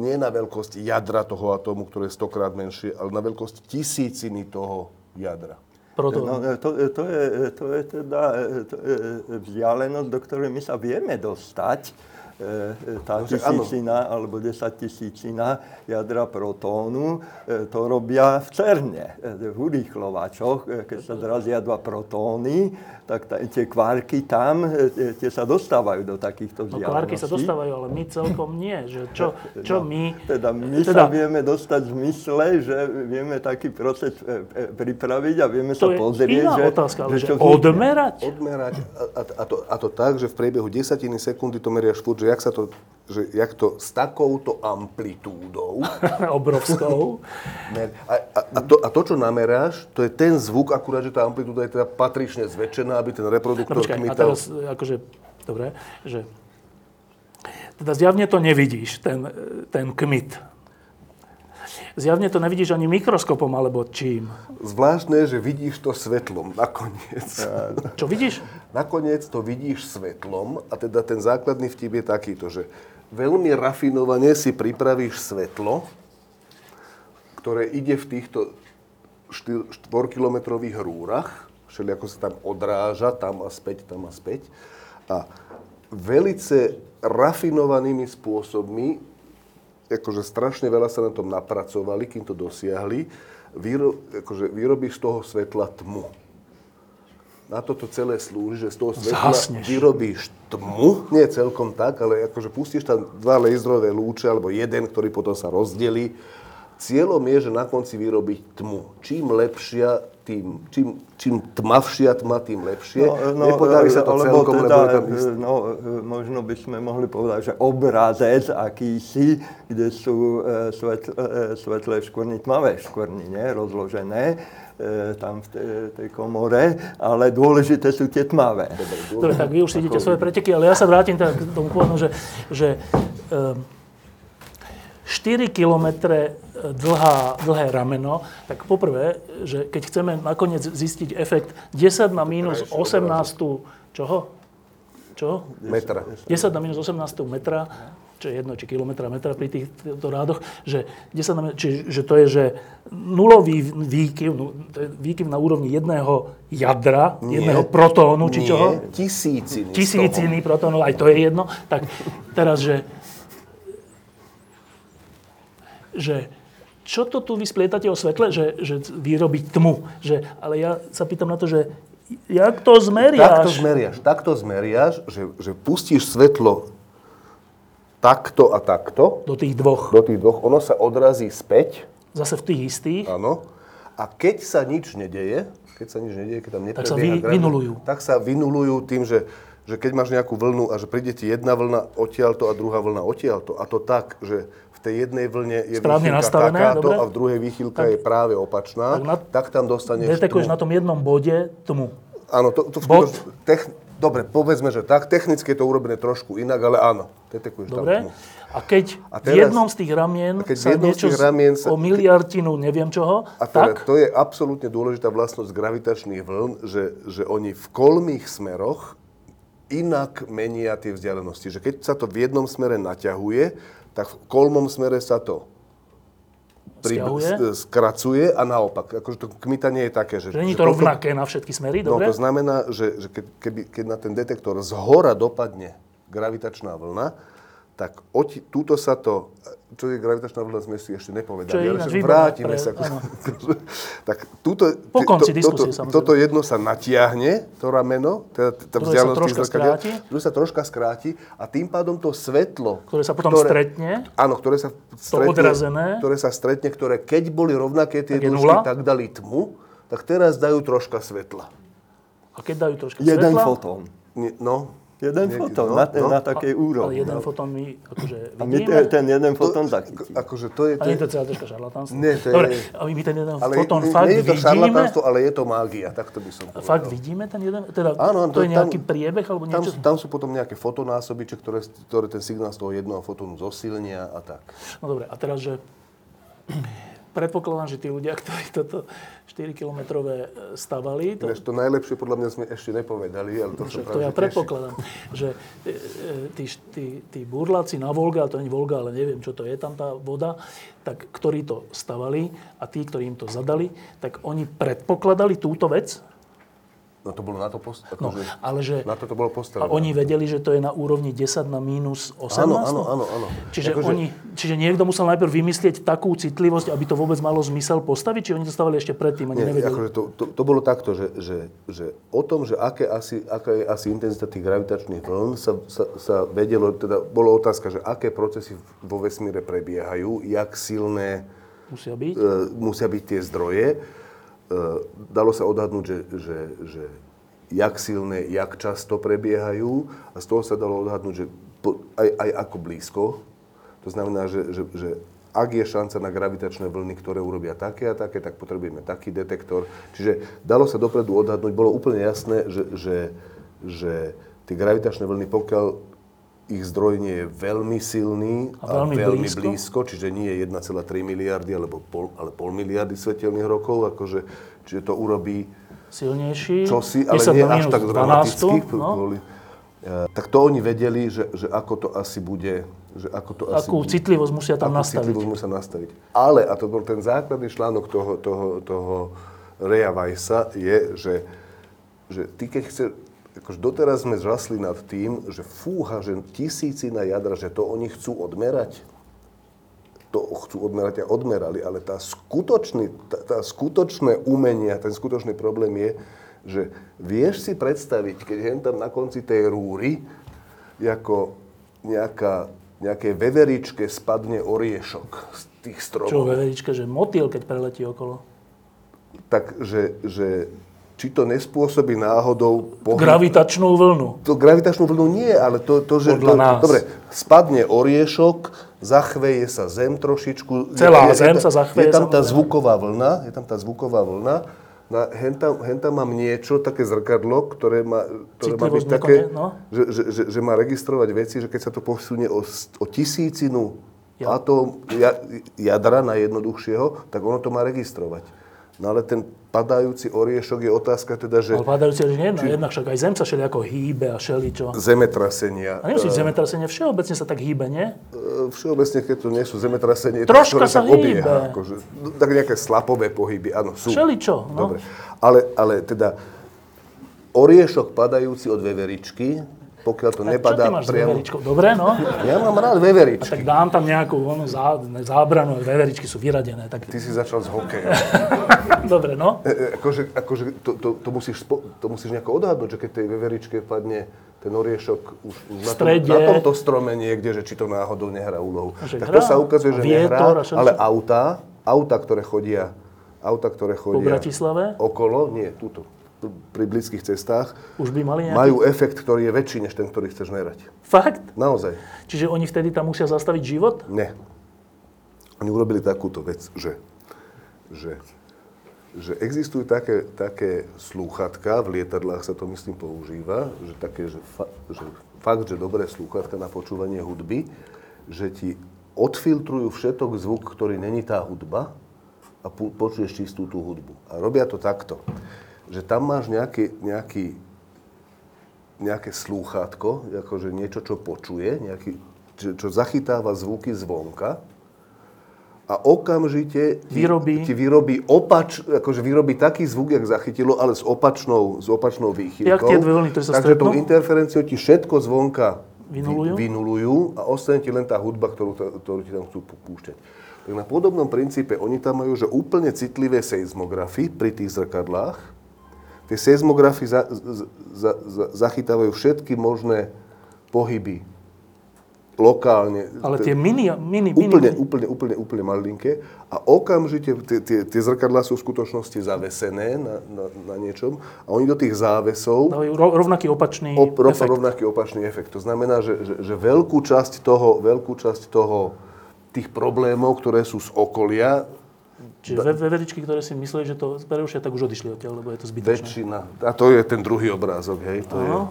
nie na veľkosť jadra toho atómu, ktoré je stokrát menšie, ale na veľkosť tisíciny toho jadra. Proto... No, to, to, je, to je teda to je vzdialenosť, do ktorej my sa vieme dostať E, tá tisícina alebo desaťtisícina jadra protónu, e, to robia v CERNE, v urýchlovačoch, keď sa zrazia dva protóny, tak t- tie kvárky tam, tie sa dostávajú do takýchto vzdialeností. No kvárky sa dostávajú, ale my celkom nie. Že čo, (laughs) čo no, my... Teda my teda, sa vieme dostať v mysle, že vieme taký proces pripraviť a vieme to sa pozrieť, iná že, otázka, ale že že odmerať? Odmerať a, a, a, to, a to tak, že v priebehu desatiny sekundy to meriaš furt, že jak sa to, že jak to s takouto amplitúdou. (laughs) Obrovskou. a, a, a, to, a to, čo nameráš, to je ten zvuk, akurát, že tá amplitúda je teda patrične zväčšená, aby ten reproduktor no, počkaj, kmital. A teraz, akože, dobre, že... Teda zjavne to nevidíš, ten, ten kmit. Zjavne to nevidíš ani mikroskopom, alebo čím. Zvláštne, že vidíš to svetlom nakoniec. (laughs) Čo vidíš? Nakoniec to vidíš svetlom a teda ten základný vtip je takýto, že veľmi rafinovane si pripravíš svetlo, ktoré ide v týchto 4-kilometrových rúrach, všelijako sa tam odráža, tam a späť, tam a späť. A velice rafinovanými spôsobmi, akože strašne veľa sa na tom napracovali, kým to dosiahli, vyro, akože vyrobíš z toho svetla tmu. Na toto celé slúži, že z toho svetla Zhasneš. vyrobíš tmu. Nie celkom tak, ale akože pustíš tam dva laserové lúče, alebo jeden, ktorý potom sa rozdelí. Cieľom je, že na konci vyrobiť tmu. Čím lepšia, tým, čím, čím tmavšia tma, tým lepšie. Nepodarí sa to alebo celkom, teda, lebo je tam ist- no, možno by sme mohli povedať, že obrazec akýsi, kde sú e, svetl, e, svetlé škvrny, tmavé škvrny, nie, rozložené e, tam v tej, tej komore, ale dôležité sú tie tmavé. Dobre, tak vy už si idete svoje preteky, ale ja sa vrátim teda k tomu pôvodnu, že, že um, 4 km dlhá, dlhé rameno, tak poprvé, že keď chceme nakoniec zistiť efekt 10 na minus 18 čoho? Čo? metra. 10 na minus 18 metra, čo je jedno, či kilometra, metra pri týchto rádoch, že, 10 na, minus- či, že to je, že nulový výkyv, výkyv na úrovni jedného jadra, Nie. jedného protónu, či Nie, čoho? Tisíciny. Tisíciny protónov, aj to je jedno. Tak teraz, že, že čo to tu vysplietate o svetle, že, že vyrobiť tmu. Že, ale ja sa pýtam na to, že jak to zmeriaš? Takto zmeriaš, takto zmeriaš, že, že pustíš svetlo takto a takto Do tých dvoch. do tých dvoch, ono sa odrazí späť, Zase v tých istých. áno, a keď sa nič nedeje, keď sa nič nedeje, keď tam Tak sa neprebieha vy- gravi- vynulujú. Tak sa vynulujú tým, že, že keď máš nejakú vlnu a že príde ti jedna vlna odtiaľto a druhá vlna odtiaľto, a to tak, že v tej jednej vlne je Správne nastavené, takáto dobre. a v druhej výchylka je práve opačná, tak tak, na- tam dostaneš Detekuješ tmu. na tom jednom bode tmu. Áno, to, to v Bod. tech, dobre, povedzme, že tak. Technicky je to urobené trošku inak, ale áno, detekuješ Dobre? tam. A keď A v teraz- jednom z tých ramien a keď v sa jednom z niečo tých z- ramien sa- o miliardinu neviem čoho, A teda, tak to je absolútne dôležitá vlastnosť gravitačných vln, že, že oni v kolmých smeroch inak menia tie vzdialenosti. Že keď sa to v jednom smere naťahuje, tak v kolmom smere sa to Sťahuje? s- skracuje a naopak. Akože to kmitanie je také, že... že není že to rovnaké na všetky smery, No dobre? to znamená, že, že keď, keby, keď na ten detektor z hora dopadne gravitačná vlna, tak oti, túto sa to, čo je gravitačná vlna, sme si ešte nepovedali. Ale výborné vrátime pre- sa. áno. (laughs) tak túto, Po konci to, diskusie, toto, toto jedno sa natiahne, to rameno, teda tá Ktoré sa vzdialenosť tých troška skráti. ktoré sa troška skráti a tým pádom to svetlo, Ktoré sa potom stretne. Áno, ktoré sa stretne, odrazené. ktoré sa stretne, ktoré keď boli rovnaké tie Tak dĺžky, tak dali tmu, tak teraz dajú troška svetla. A keď dajú troška Jeden svetla, fotón. Nie, no. Jeden fotón no, na, no. na takej ale úrovni. jeden no. fotón my akože A my vidíme. te- ten jeden fotón zachytíme. Akože to je... A nie je to celá troška šarlatánstvo? Nie, to je- Dobre, a my ten jeden ale fotón nie, fakt nie je to vidíme? šarlatánstvo, ale je to mágia, takto by som povedal. Fakt vidíme ten jeden? Teda Áno, áno, to je tam- nejaký priebeh alebo Tam, niečo? tam sú potom nejaké fotonásobiče, ktoré, ktoré ten signál z toho jednoho fotónu zosilnia a tak. No dobre, a teraz, že predpokladám, že tí ľudia, (laughs) ktorí toto 4-kilometrové stavali, to, Ináč to najlepšie podľa mňa sme ešte nepovedali, ale to, Však sa to ja predpokladám, že e, e, tí, tí, tí burláci na Volga, to nie je Volga, ale neviem, čo to je tam tá voda, tak ktorí to stavali a tí, ktorí im to zadali, tak oni predpokladali túto vec, No to bolo na to post... no, akože, ale že... Na to to bolo A postavené. oni vedeli, že to je na úrovni 10 na mínus 18? Áno, áno, áno, áno. Čiže, Akože- oni, čiže niekto musel najprv vymyslieť takú citlivosť, aby to vôbec malo zmysel postaviť, či oni to stavali ešte predtým, ani Nie, nevedeli? akože to, to, to bolo takto, že, že, že o tom, že aké asi, aká je asi intenzita tých gravitačných vln, sa, sa, sa vedelo, teda bolo otázka, že aké procesy vo vesmíre prebiehajú, jak silné Musia byť. e, musia byť tie zdroje. E, dalo sa odhadnúť, že, že, že jak silné, jak často prebiehajú a z toho sa dalo odhadnúť, že po, aj, aj ako blízko. To znamená, že, že, že ak je šanca na gravitačné vlny, ktoré urobia také a také, tak potrebujeme taký detektor. Čiže dalo sa dopredu odhadnúť, bolo úplne jasné, že, že, že tie gravitačné vlny, pokiaľ ich zdroj nie je veľmi silný A veľmi veľmi blízko? blízko, čiže nie je 1,3 miliardy alebo pol, ale pol miliardy svetelných rokov, akože, čiže to urobí Silnejší. čosi, ale 10 nie až tak 12, dramaticky. no. Kvôli, e, tak to oni vedeli, že, že ako to asi bude, že ako to asi Akú bude, citlivosť musia tam nastaviť. citlivosť musia nastaviť. Ale, a to bol ten základný článok toho, toho, toho Reja Weissa, je, že, že ty keď chce, akože doteraz sme žasli nad tým, že fúha, že tisícina jadra, že to oni chcú odmerať to chcú odmerať a odmerali, ale tá skutočný, tá, tá skutočné umenie, a ten skutočný problém je, že vieš si predstaviť, keď hen tam na konci tej rúry, ako nejaká, nejaké veveričke spadne oriešok z tých Čo stromov. veverička, že motýl, keď preletí okolo. Tak, že, že či to nespôsobí náhodou pohyb Gravitačnú vlnu. to gravitačnú vlnu nie, ale to, to že... Podľa to, nás. Dobre, spadne oriešok, zachveje sa zem trošičku. Celá je, zem je, sa zachveje, Je tam tá zvuková vlna, je tam tá zvuková vlna. Na, hen, tam, hen tam mám niečo, také zrkadlo, ktoré má, ktoré má byť také, no. že, že, že, že má registrovať veci, že keď sa to posunie o, o tisícinu Ja. atóm, ja, jadra najjednoduchšieho, tak ono to má registrovať. No ale ten padajúci oriešok je otázka teda, že Ale padajúci je jedna, jednak však aj Zem sa všelijako hýbe a šeličo. zemetrasenia. A nemusíš zemetrasenie, všeobecne sa tak hýbe, nie? E, Všeobecne, keď to nie sú zemetrasenie, Troška ktoré sa tak obieha. hýbe. Akože, no, tak nejaké slapové pohyby, áno, sú. Všeličo, no. Dobre. Ale, ale teda oriešok padajúci od veveričky, pokiaľ to A čo ty nepadá máš priamo... Dobre, no. Ja mám rád A veveričky. tak dám tam nejakú onu zá, zábranu, veveričky sú vyradené. Tak... Ty si začal s hokejom. (laughs) Dobre, no. E, e, akože, akože to, to, to, musíš, spo, to musíš nejako odhadnúť, že keď tej veveričke padne ten oriešok už, na, tom, na tomto strome niekde, že či to náhodou nehrá úlohu. Že tak hrá. to sa ukazuje, že Vietor nehrá, ale autá, autá, ktoré chodia, autá, ktoré Po chodia Bratislave okolo, nie, túto, pri blízkych cestách, už by mali nejaký... majú efekt, ktorý je väčší, než ten, ktorý chceš merať. Fakt? Naozaj. Čiže oni vtedy tam musia zastaviť život? Nie. Oni urobili takúto vec, že, že, že existujú také, také slúchatka, v lietadlách sa to myslím používa, že také, že, fa, že fakt, že dobré slúchatka na počúvanie hudby, že ti odfiltrujú všetok zvuk, ktorý není tá hudba a pu- počuješ čistú tú hudbu. A robia to takto, že tam máš nejaký, nejaký nejaké slúchátko, akože niečo, čo počuje, nejaký, čo, čo zachytáva zvuky zvonka a okamžite ti Vyrobí. ti vyrobí opač, akože vyrobí taký zvuk, jak zachytilo, ale s opačnou, s opačnou výchylkou. Jak tie dve vlny, ktoré sa Takže stretnú? tou interferenciou ti všetko zvonka Vynulujú? vynulujú a ostane ti len tá hudba, ktorú, ktorú ti tam chcú púšťať. Tak na podobnom princípe oni tam majú, že úplne citlivé seizmografy pri tých zrkadlách. Tie seizmografy za, za, za, zachytávajú všetky možné pohyby lokálne. Ale tie mini, mini, mini, Úplne, mini. úplne, úplne, úplne malinké a okamžite tie, tie, tie zrkadlá sú v skutočnosti zavesené na, na, na niečom a oni do tých závesov Dávajú ro- rovnaký opačný op, ro, efekt. rovnaký opačný efekt. To znamená, že, že, že veľkú časť toho, veľkú časť toho, tých problémov, ktoré sú z okolia, Čiže ve- veveričky, ktoré si mysleli, že to prerušia, tak už odišli odtiaľ, lebo je to zbytočné. väčšina, a to je ten druhý obrázok, hej, to je, Áno.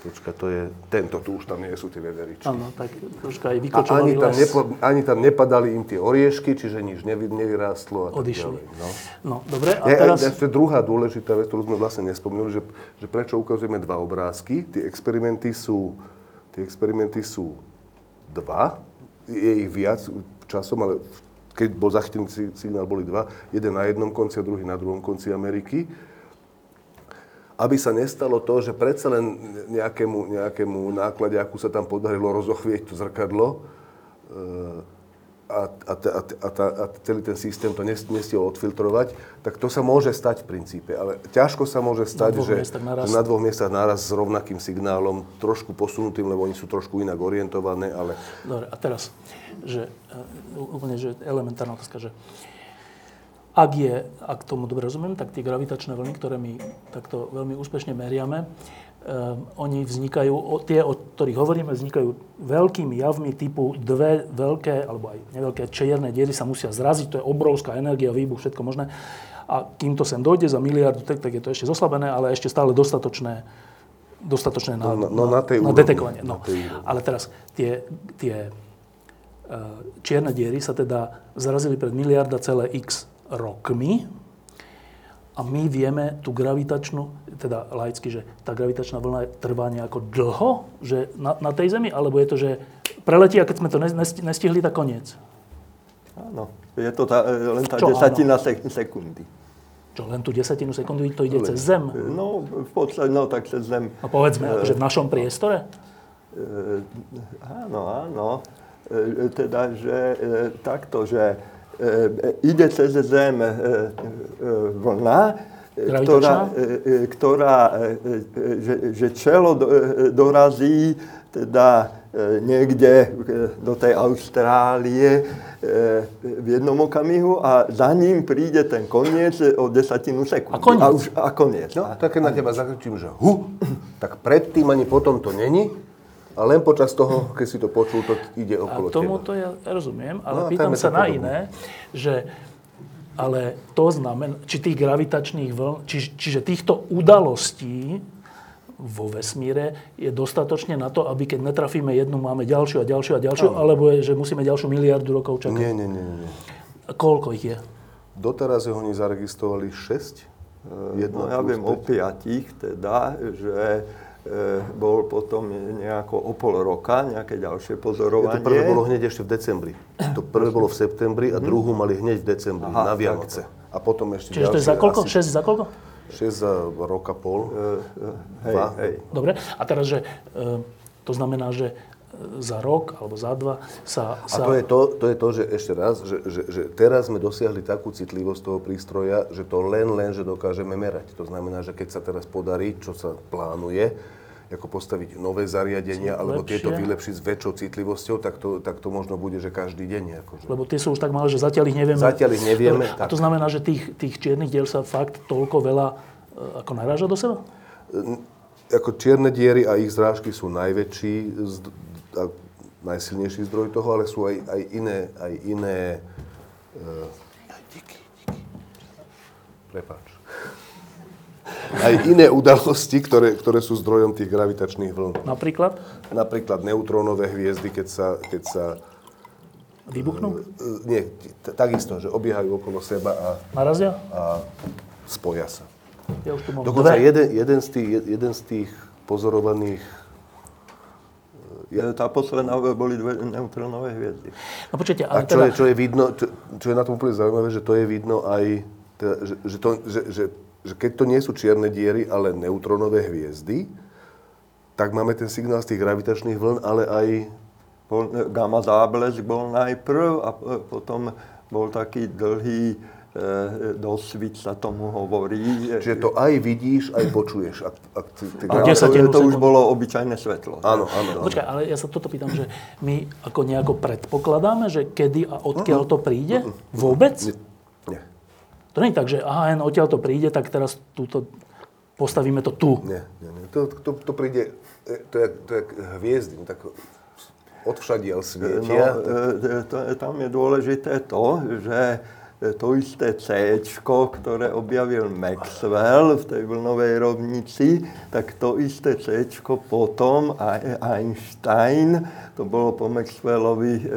Počka, to je, tento tu už tam nie sú tie veveričky. Áno, tak troška aj vykočovaný ani tam, les. nepo, ani tam nepadali im tie oriešky, čiže nič nevy, nevyrástlo a Odišli. ďalej. No. No, dobre, a Je, teraz... je druhá dôležitá vec, ktorú sme vlastne nespomínali, že, že prečo ukazujeme dva obrázky. Tie experimenty sú, tie experimenty sú dva, je ich viac časom, ale keď bol zachytený si- signál, boli dva. Jeden na jednom konci a druhý na druhom konci Ameriky. Aby sa nestalo to, že predsa len nejakému, nejakému nákladiaku sa tam podarilo rozochvieť to zrkadlo, e, a, a, a, a, a celý ten systém to nes- nestiel odfiltrovať, tak to sa môže stať v princípe. Ale ťažko sa môže stať, dvoch že, že na dvoch miestach naraz s rovnakým signálom, trošku posunutým, lebo oni sú trošku inak orientované, ale Dobre, a teraz, že e, úplne, že elementárna otázka, že ak je, ak tomu dobre rozumiem, tak tie gravitačné vlny, ktoré my takto veľmi úspešne meriame, um, oni vznikajú, o, tie, o ktorých hovoríme, vznikajú veľkými javmi typu dve veľké, alebo aj neveľké čierne diery sa musia zraziť, to je obrovská energia, výbuch, všetko možné. A kým to sem dojde za miliardu, tak, tak je to ešte zoslabené, ale ešte stále dostatočné, dostatočné na, No, no, na na úrovni, detekovanie. na No. tej úrovni. Ale teraz tie, tie e, čierne diery sa teda zarazili pred miliarda celé x rokmi a my vieme tú gravitačnú, teda laicky, že tá gravitačná vlna trvá nejako dlho že na, na tej Zemi, alebo je to, že preletí a keď sme to nes- nesti- nestihli, tak koniec. Áno, je to tá, e, len tá Čo desatina sek- sekundy. Čo, len tú desatinu sekundy to ide cez Zem? No, v podstate, no tak cez zem. No povedzme, akože v našom priestore? E, áno, áno. E, teda, že e, takto, že e, ide cez zem e, e, vlna, e, ktorá, e, e, ktorá e, e, že, že čelo do, e, dorazí teda e, niekde e, do tej Austrálie e, v jednom okamihu a za ním príde ten koniec o desatinu sekundy. A koniec. A, už, a koniec. no, tak keď na teba zakričím, že hu, tak predtým ani potom to není, a len počas toho, keď si to počul, to ide A okolo tomu teba. to ja rozumiem, ale No a pýtam sa na iné, že ale to znamená, či tých gravitačných vln, či, čiže týchto udalostí vo vesmíre je dostatočne na to, aby keď netrafíme jednu, máme ďalšiu a ďalšiu a ďalšiu, alebo je, že musíme ďalšiu miliardu rokov čakať. Nie, nie, nie, nie. A Koľko ich je? Doteraz ho oni zaregistrovali 6. No, ja viem o piatich, teda, že bol potom nejako o pol roka nejaké ďalšie To pozorovanie. prvé bolo hneď ešte v decembri. To prvé bolo v septembri a druhú mali hneď v decembri, Aha, na Vianoce. A potom ešte Čiže to je za koľko? 6 za koľko? 6 za rok a pol. E, hej, Dva. hej. Dobre. A teraz, že e, to znamená, že e, za rok alebo za dva sa... A sa to je to, to je to, že ešte raz, že, že, že teraz sme dosiahli takú citlivosť toho prístroja, že to len, len, že dokážeme merať. To znamená, že keď sa teraz podarí, čo sa plánuje, ako postaviť nové zariadenia, alebo Lepšie. tieto vylepšiť s väčšou citlivosťou, tak to, tak to možno bude, že každý deň. Akože. Lebo tie sú už tak malé, že zatiaľ ich nevieme. Zatiaľ ich nevieme, A tak. to znamená, že tých, tých čiernych diel sa fakt toľko veľa e, ako naráža do seba? Ako čierne diery a ich zrážky sú najväčší, najsilnejší zdroj toho, ale sú aj, aj iné, aj iné... Uh, díky, díky. Prepáč. Aj iné udalosti, ktoré, ktoré sú zdrojom tých gravitačných vln. Napríklad Napríklad neutrónové hviezdy, keď sa, keď sa vybuchnú? e, nie, t- takisto, že obiehajú okolo seba a, Narazia? a spoja sa. Ja už tu mám Dokonca dve. jeden, jeden, z tých, jeden z tých pozorovaných E, Tá posledná boli dve neutrónové hviezdy. No počujete, A ale čo, teda... je, čo je vidno, čo, čo je na tom úplne zaujímavé, že to je vidno aj, teda, že, že, to, že, že, že keď to nie sú čierne diery, ale neutrónové hviezdy, tak máme ten signál z tých gravitačných vln, ale aj... Bol, gamma záblesk bol najprv a potom bol taký dlhý e, dosvit sa tomu hovorí. Čiže to aj vidíš, aj počuješ. Ak, ak ty, ty a to, to už bolo obyčajné svetlo. Áno, áno. Počkaj, ale ja sa toto pýtam, že my ako nejako predpokladáme, že kedy a odkiaľ to príde? Vôbec? Nie. To nie je tak, že aha, jen odtiaľ to príde, tak teraz túto postavíme to tu. Nie, nie, nie. To, to, to príde, e, to je, to je hviezdy, no tak odvšadiaľ svietia. No, e, to, tam je dôležité to, že to isté C, ktoré objavil Maxwell v tej vlnovej rovnici, tak to isté C potom Einstein, to bolo po Maxwellovi e, e,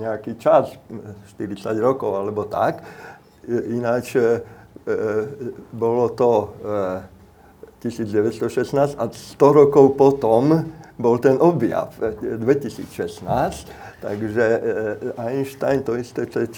nejaký čas, 40 rokov alebo tak. Ináč bolo to 1916 a 100 rokov potom bol ten objav 2016, takže e, Einstein to isté C e,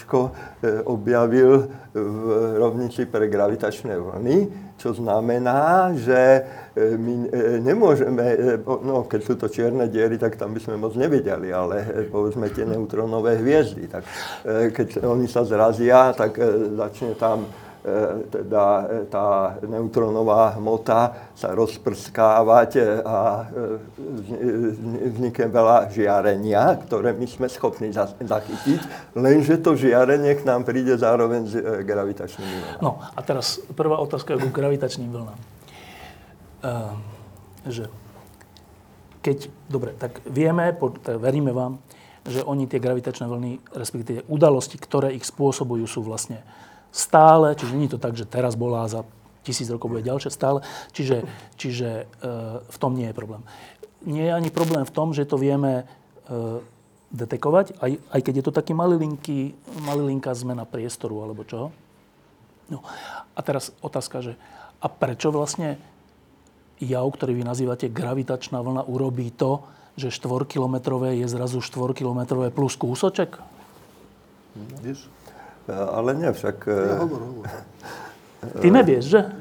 objavil v rovnici pre gravitačné vlny, čo znamená, že e, my nemôžeme, no keď sú to čierne diery, tak tam by sme moc nevedeli, ale povedzme tie neutrónové hviezdy, tak keď oni sa zrazia, tak začne tam E, teda e, tá neutronová hmota sa rozprskávať e, a vznikne veľa žiarenia, ktoré my sme schopní zachytiť, lenže to žiarenie k nám príde zároveň s gravitačnými vlnami. No a teraz prvá otázka k gravitačným vlnám. Uh, že keď, dobre, tak vieme, tak veríme vám, že oni tie gravitačné vlny, respektíve udalosti, ktoré ich spôsobujú, sú vlastne stále, čiže nie je to tak, že teraz bola a za tisíc rokov bude ďalšie stále, čiže, čiže e, v tom nie je problém. Nie je ani problém v tom, že to vieme e, detekovať, aj, aj keď je to taký malilinký, malilinká zmena priestoru alebo čoho. No a teraz otázka, že a prečo vlastne jav, ktorý vy nazývate gravitačná vlna, urobí to, že 4-kilometrové je zrazu 4-kilometrové plus kúsoček? Vidíš? Ale nie, však... Ja, hovor, hovor. (laughs) Ty nevieš, že? (laughs)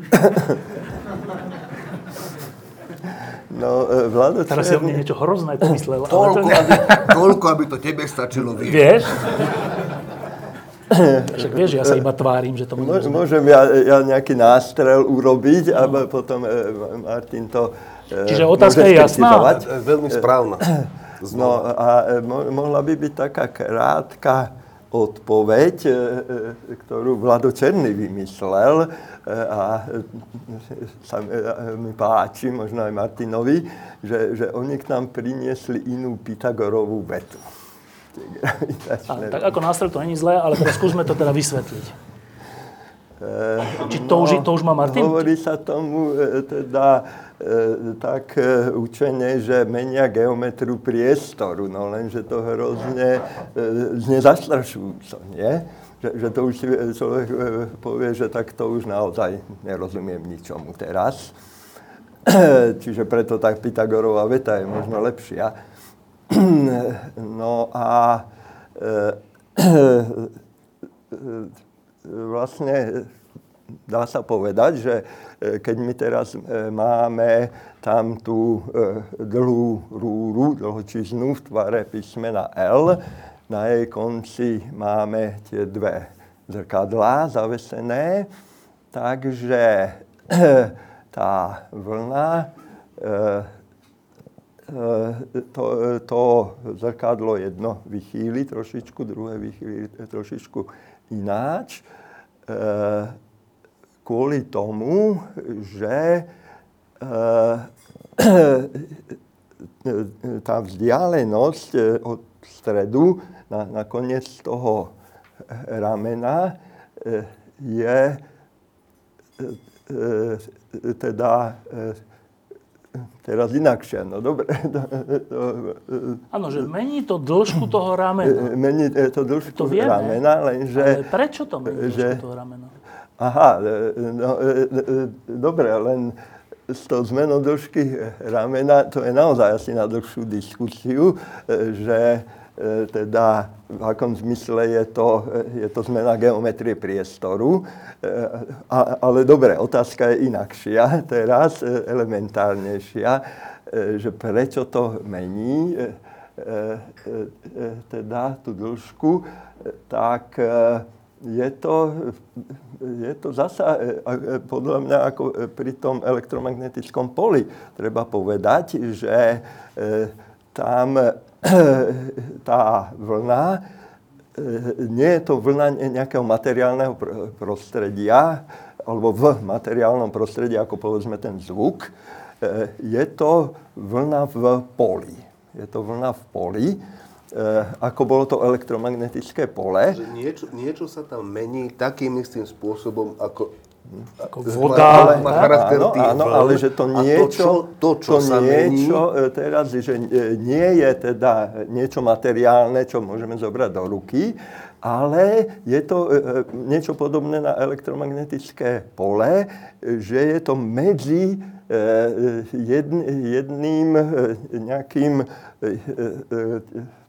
No, e, Vlado Teraz si o mne niečo hrozné pomyslel. Toľko, to... aby, toľko, aby to tebe stačilo, vieš. Vieš? (laughs) Však vieš, ja sa iba tvárim, že to môžem. Môžem ja, ja nejaký nástrel urobiť a no. potom e, Martin to e, Čiže otázka je jasná? Veľmi správna. No a mohla by byť taká krátka odpoveď, e, e, ktorú Vlado Černý vymyslel e, a sa mi páči, možno aj Martinovi, že, že oni k nám priniesli inú Pythagorovú vetu. A, tak ako nástroj to není zlé, ale teraz skúsme to teda vysvetliť. Či to, no, už, to už má Martin? Hovorí sa tomu teda E, tak e, učenie, že menia geometriu priestoru, no lenže to hrozne e, znie zastrašujúco, nie? Že, že to už si človek povie, že tak to už naozaj nerozumiem ničomu teraz. (coughs) Čiže preto tak Pythagorová veta je možno lepšia. (coughs) No a (coughs) vlastne dá sa povedať, že e, keď my teraz e, máme tam tú e, dlhú rúru, dlhočiznú v tvare písmena L, na jej konci máme tie dve zrkadlá zavesené, takže (clears throat) tá vlna, to, to zrkadlo jedno vychýli trošičku, druhé vychýli trošičku ináč kvôli tomu, že eh, (clears throat) tá vzdialenosť eh, od stredu na, na koniec toho ramena eh, je teda teraz inakšia. No dobre. (laughs) Áno, že mení to dĺžku toho ramena. Mení to dĺžku to ramena, lenže... Ale prečo to mení dĺžku toho ramena? Aha, e, no, e, e, dobre, len s tou zmenou dĺžky ramena, to je naozaj asi na dlhšiu diskusiu, že teda v akom zmysle je to, je to zmena geometrie priestoru. A, ale dobre, otázka je inakšia, teraz elementárnejšia, že prečo to mení teda tú dĺžku, tak je to, je to zasa podľa mňa ako pri tom elektromagnetickom poli. Treba povedať, že tam tá vlna, nie je to vlna nejakého materiálneho prostredia, alebo v materiálnom prostredí, ako povedzme ten zvuk, je to vlna v poli. Je to vlna v poli ako bolo to elektromagnetické pole. Že niečo, niečo sa tam mení takým istým spôsobom, ako ako voda, má, má charakter áno, áno, ale že to niečo, to, čo, to, čo to sa niečo mení... Eh, teraz, že eh, nie je teda niečo materiálne, čo môžeme zobrať do ruky, ale je to niečo podobné na elektromagnetické pole, že je to medzi jedným nejakým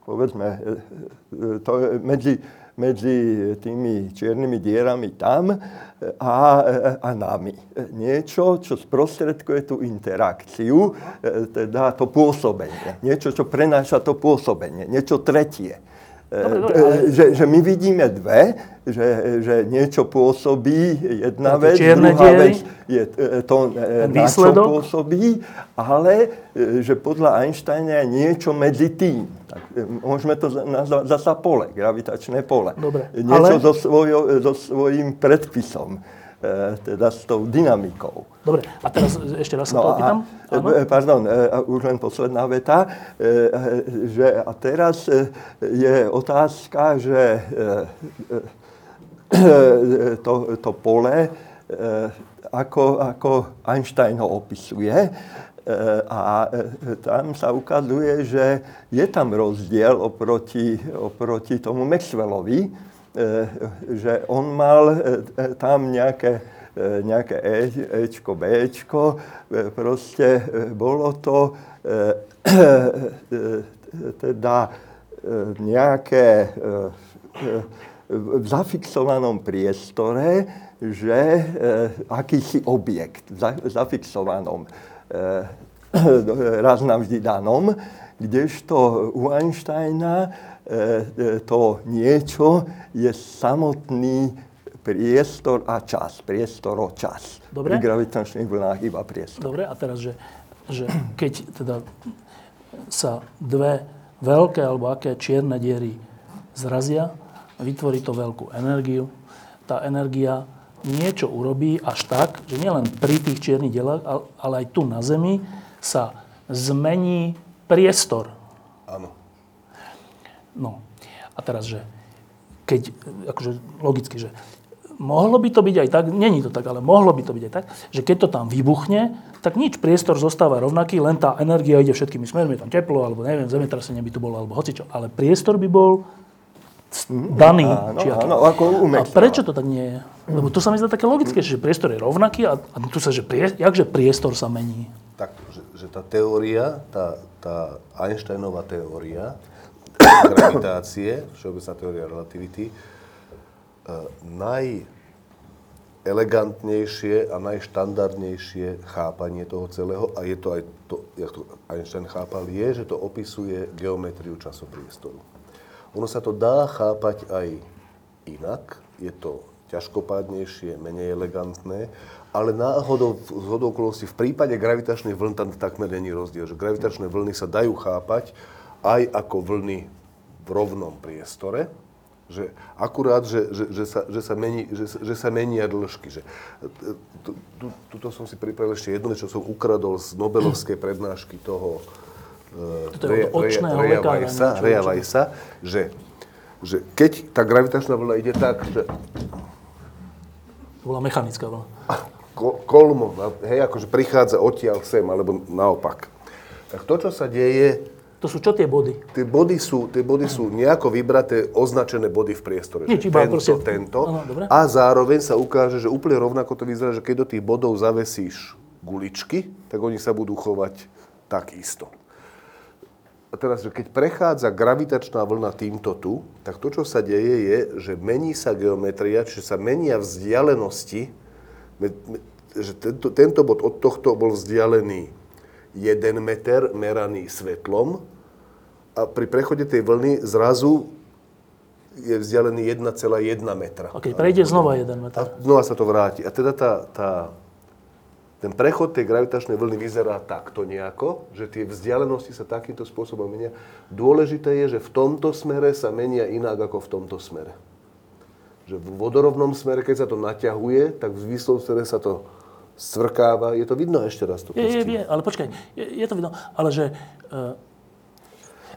povedzme, e, e, to medzi, medzi tými čiernymi dierami tam a, a nami. Niečo, čo sprostredkuje tú interakciu, e, teda to pôsobenie. Niečo, čo prenáša to pôsobenie. Niečo tretie. Dobre, dobre, ale... že, že my vidíme dve, že, že niečo pôsobí jedna vec, druhá vec je to, na čo pôsobí, ale že podľa Einsteina je niečo medzi tým. Tak, môžeme to nazvať zasa pole, gravitačné pole. Dobre, niečo ale... so, svojo, so svojím predpisom teda s tou dynamikou. Dobre, a teraz ešte raz sa no to opýtam. A, pardon, už len posledná veta, že a teraz je otázka, že to, to pole, ako, ako Einstein ho opisuje, a tam sa ukazuje, že je tam rozdiel oproti, oproti tomu Maxwellovi, E, že on mal e, tam nejaké, e, nejaké E, Ečko, Bčko, proste bolo to teda nejaké v zafixovanom priestore, že akýsi objekt v zafixovanom (clears throat) raz navždy danom, kdežto u Einsteina E, to niečo je samotný priestor a čas. Priestor o čas. Dobre. Pri gravitačných vlnách iba priestor. Dobre, a teraz, že, že keď teda sa dve veľké alebo aké čierne diery zrazia, vytvorí to veľkú energiu. Tá energia niečo urobí až tak, že nielen pri tých čiernych dielach, ale aj tu na Zemi sa zmení priestor. Áno. No a teraz, že keď, akože logicky, že mohlo by to byť aj tak, není to tak, ale mohlo by to byť aj tak, že keď to tam vybuchne, tak nič, priestor zostáva rovnaký, len tá energia ide všetkými smermi, je tam teplo, alebo neviem, zemetrasenie by tu bolo, alebo hocičo, ale priestor by bol daný. Áno, či áno, ako A prečo to tak nie je? Lebo to sa mi zdá také logické, že priestor je rovnaký a, a tu sa, že prie, jakže priestor sa mení? Tak, že, že tá teória, tá, tá Einsteinová teória, gravitácie, všeobecná teória relativity, e, najelegantnejšie a najštandardnejšie chápanie toho celého, a je to aj to, jak to Einstein chápal, je, že to opisuje geometriu časopriestoru. Ono sa to dá chápať aj inak, je to ťažkopádnejšie, menej elegantné, ale náhodou, z okolností, v prípade gravitačných vln tam takmer není rozdiel, že gravitačné vlny sa dajú chápať aj ako vlny v rovnom priestore, že akurát, že, že, že, sa, že, sa, mení, že, že sa menia dĺžky. Že, tu, tu, tuto som si pripravil ešte jedno, čo som ukradol z Nobelovskej prednášky toho Reja, Reja, Weissa, Reja Weissa, že, že keď tá gravitačná vlna ide tak, že... To bola mechanická vlna. Kolmo, hej, akože prichádza odtiaľ sem, alebo naopak. Tak to, čo sa deje to sú čo tie body? Tie body sú, tie body sú nejako vybraté, označené body v priestore. Nie, iba tento, proste... tento. Aha, a zároveň sa ukáže, že úplne rovnako to vyzerá, že keď do tých bodov zavesíš guličky, tak oni sa budú chovať takisto. a teraz, že keď prechádza gravitačná vlna týmto tu, tak to, čo sa deje, je, že mení sa geometria, čiže sa menia vzdialenosti, že tento, tento bod od tohto bol vzdialený 1 meter meraný svetlom a pri prechode tej vlny zrazu je vzdialený 1,1 metra. A keď prejde znova 1 meter. A znova sa to vráti. A teda tá, tá, ten prechod tej gravitačnej vlny vyzerá takto nejako, že tie vzdialenosti sa takýmto spôsobom menia. Dôležité je, že v tomto smere sa menia inak ako v tomto smere. Že v vodorovnom smere, keď sa to naťahuje, tak v zvislom smere sa to svrkáva. Je to vidno ešte raz? To je, je, je, ale počkaj, je, je to vidno. Ale že, uh,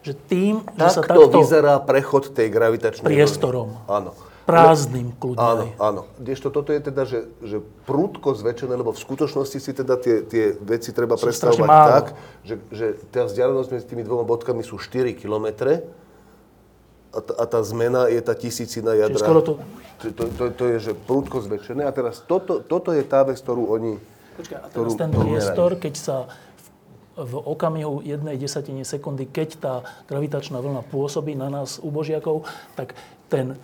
že tým, tak že sa takto... vyzerá prechod tej gravitačnej priestorom. Vlny. Áno prázdnym kľudne. Áno, áno. Kdežto toto je teda, že, že prúdko zväčšené, lebo v skutočnosti si teda tie, tie veci treba predstavovať tak, že, že tá vzdialenosť medzi tými dvoma bodkami sú 4 km a, t- a tá zmena je tá tisícina jadra. Čiže skoro to... To, to, to, to je, že prúdko zväčšené a teraz toto, toto je tá vec, ktorú oni... Počkaj, a teraz ten priestor, keď sa v okamihu jednej desatine sekundy, keď tá gravitačná vlna pôsobí na nás, ubožiakov, tak ten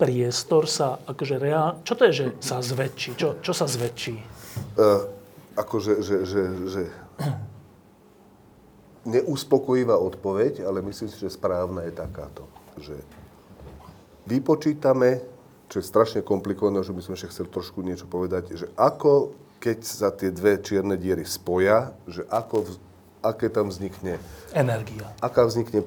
priestor sa akože reál... Čo to je, že sa zväčší? Čo, čo sa zväčší? Uh, akože, že, že, že (clears throat) neuspokojivá odpoveď, ale myslím si, že správna je takáto, že vypočítame, čo je strašne komplikované, že by som ešte chcel trošku niečo povedať, že ako, keď sa tie dve čierne diery spoja, že ako, aké tam vznikne... Energia. Aká vznikne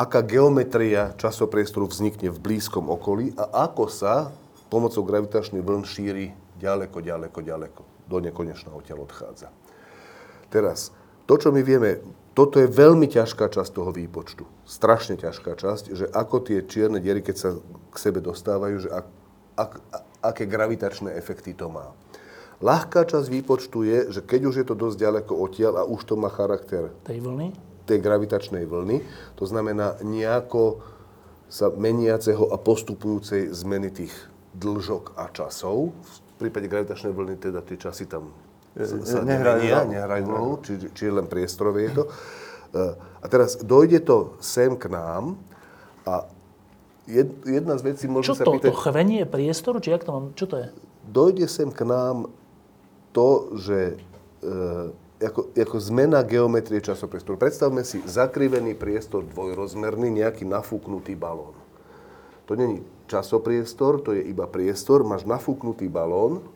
aká geometria časopriestoru vznikne v blízkom okolí a ako sa pomocou gravitačných vln šíri ďaleko, ďaleko, ďaleko. Do nekonečna odtiaľ odchádza. Teraz, to, čo my vieme, toto je veľmi ťažká časť toho výpočtu. Strašne ťažká časť, že ako tie čierne diery, keď sa k sebe dostávajú, že ak, ak, aké gravitačné efekty to má. Ľahká časť výpočtu je, že keď už je to dosť ďaleko odtiaľ a už to má charakter tej vlny, tej gravitačnej vlny. To znamená nejako sa meniaceho a postupujúcej zmeny tých dlžok a časov. V prípade gravitačnej vlny teda tie časy tam sa nehrajú, nemenia, nehrajú rolu, či, či len priestorové je to. A teraz dojde to sem k nám a jedna z vecí môže sa to, pýtať... Čo to, chvenie priestoru, či jak to mám, čo to je? Dojde sem k nám to, že e, ako, ako zmena geometrie časopriestoru. Predstavme si zakrivený priestor dvojrozmerný, nejaký nafúknutý balón. To není časopriestor, to je iba priestor. Máš nafúknutý balón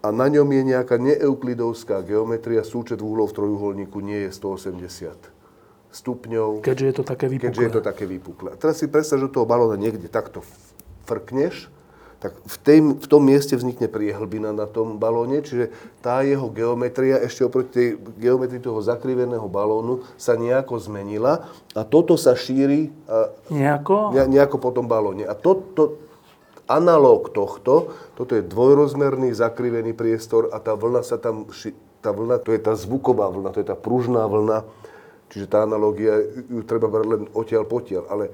a na ňom je nejaká neeuklidovská geometria. Súčet úhlov v trojuholníku nie je 180 stupňov. Keďže je to také vypuklé. Keďže je to také vypuklé. A teraz si predstav, že toho balóna niekde takto frkneš tak v, tej, v tom mieste vznikne priehlbina na tom balóne, čiže tá jeho geometria ešte oproti tej geometrii toho zakriveného balónu sa nejako zmenila a toto sa šíri a, nejako? Ne, nejako po tom balóne. A to, to, analóg tohto, toto je dvojrozmerný zakrivený priestor a tá vlna sa tam, tá vlna, to je tá zvuková vlna, to je tá pružná vlna, čiže tá analogia ju treba brať len odtiaľ potiaľ, ale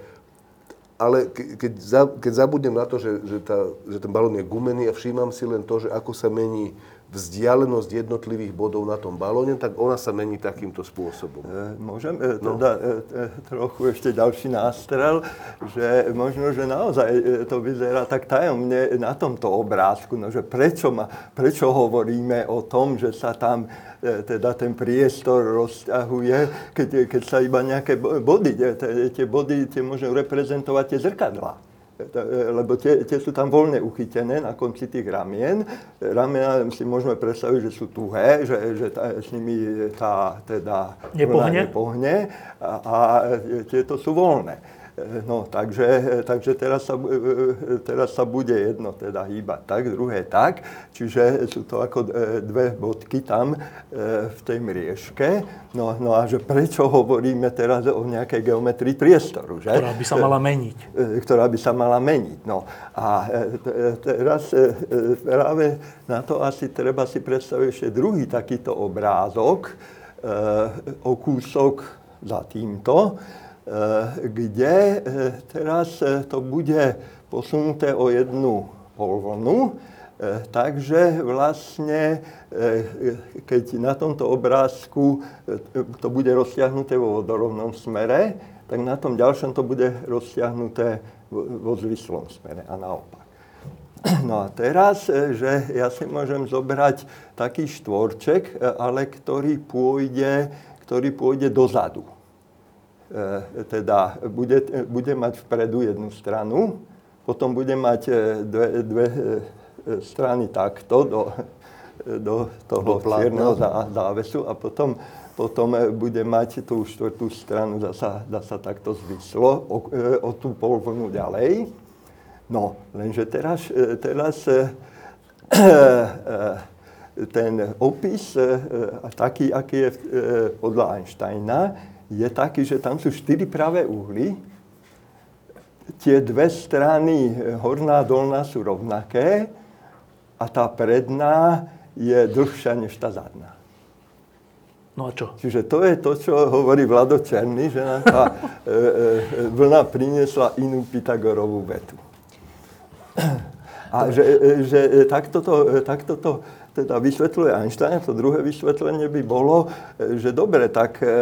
ale keď, za, keď zabudnem na to, že, že, tá, že ten balón je gumený a všímam si len to, že ako sa mení vzdialenosť jednotlivých bodov na tom balóne, tak ona sa mení takýmto spôsobom. E, môžem e, no. teda e, trochu ešte ďalší nástrel, že možno, že naozaj to vyzerá tak tajomne na tomto obrázku, no, že prečo, ma, prečo hovoríme o tom, že sa tam teda ten priestor rozťahuje, keď, keď sa iba nejaké body, tie body tie môžu reprezentovať tie zrkadlá. Lebo tie, tie sú tam voľne uchytené na konci tých ramien. Ramena si môžeme predstaviť, že sú tuhé, že, že tá, s nimi tá teda nepohne, nepohne a, a tieto sú voľné. No, takže, takže teraz, sa, teraz sa bude jedno teda hýbať tak, druhé tak. Čiže sú to ako dve bodky tam e, v tej mriežke. No, no a že prečo hovoríme teraz o nejakej geometrii priestoru, že? Ktorá by sa mala meniť. E, ktorá by sa mala meniť, no. A e, teraz práve na to asi treba si predstaviť ešte druhý takýto obrázok, o kúsok za týmto, kde eh, teraz eh, to bude posunuté o jednu polvlnu takže vlastne, keď na tomto obrázku to bude roztiahnuté vo vodorovnom smere, tak na tom ďalšom to bude roztiahnuté vo zvislom smere a naopak. No a teraz, že ja si môžem zobrať taký štvorček, ale ktorý pôjde, ktorý pôjde dozadu. Teda bude, bude mať vpredu jednu stranu, potom bude mať dve, dve strany takto do, do toho do čierneho závesu a potom, potom bude mať tú štvrtú stranu zasa, zasa takto zvislo o, o tú polvlnu ďalej. No, lenže teraz, teraz ten opis, taký, aký je podľa Einsteina, je taký, že tam sú štyri pravé uhly, tie dve strany, horná a dolná, sú rovnaké, a tá predná je dlhšia než tá zadná. No a čo? Čiže to je to, čo hovorí Vlado Černý, že nám tá e, e, vlna priniesla inú Pythagorovú vetu. A že, e, že takto to, takto to teda vysvetľuje Einstein, to druhé vysvetlenie by bolo, e, že dobre, tak e, e,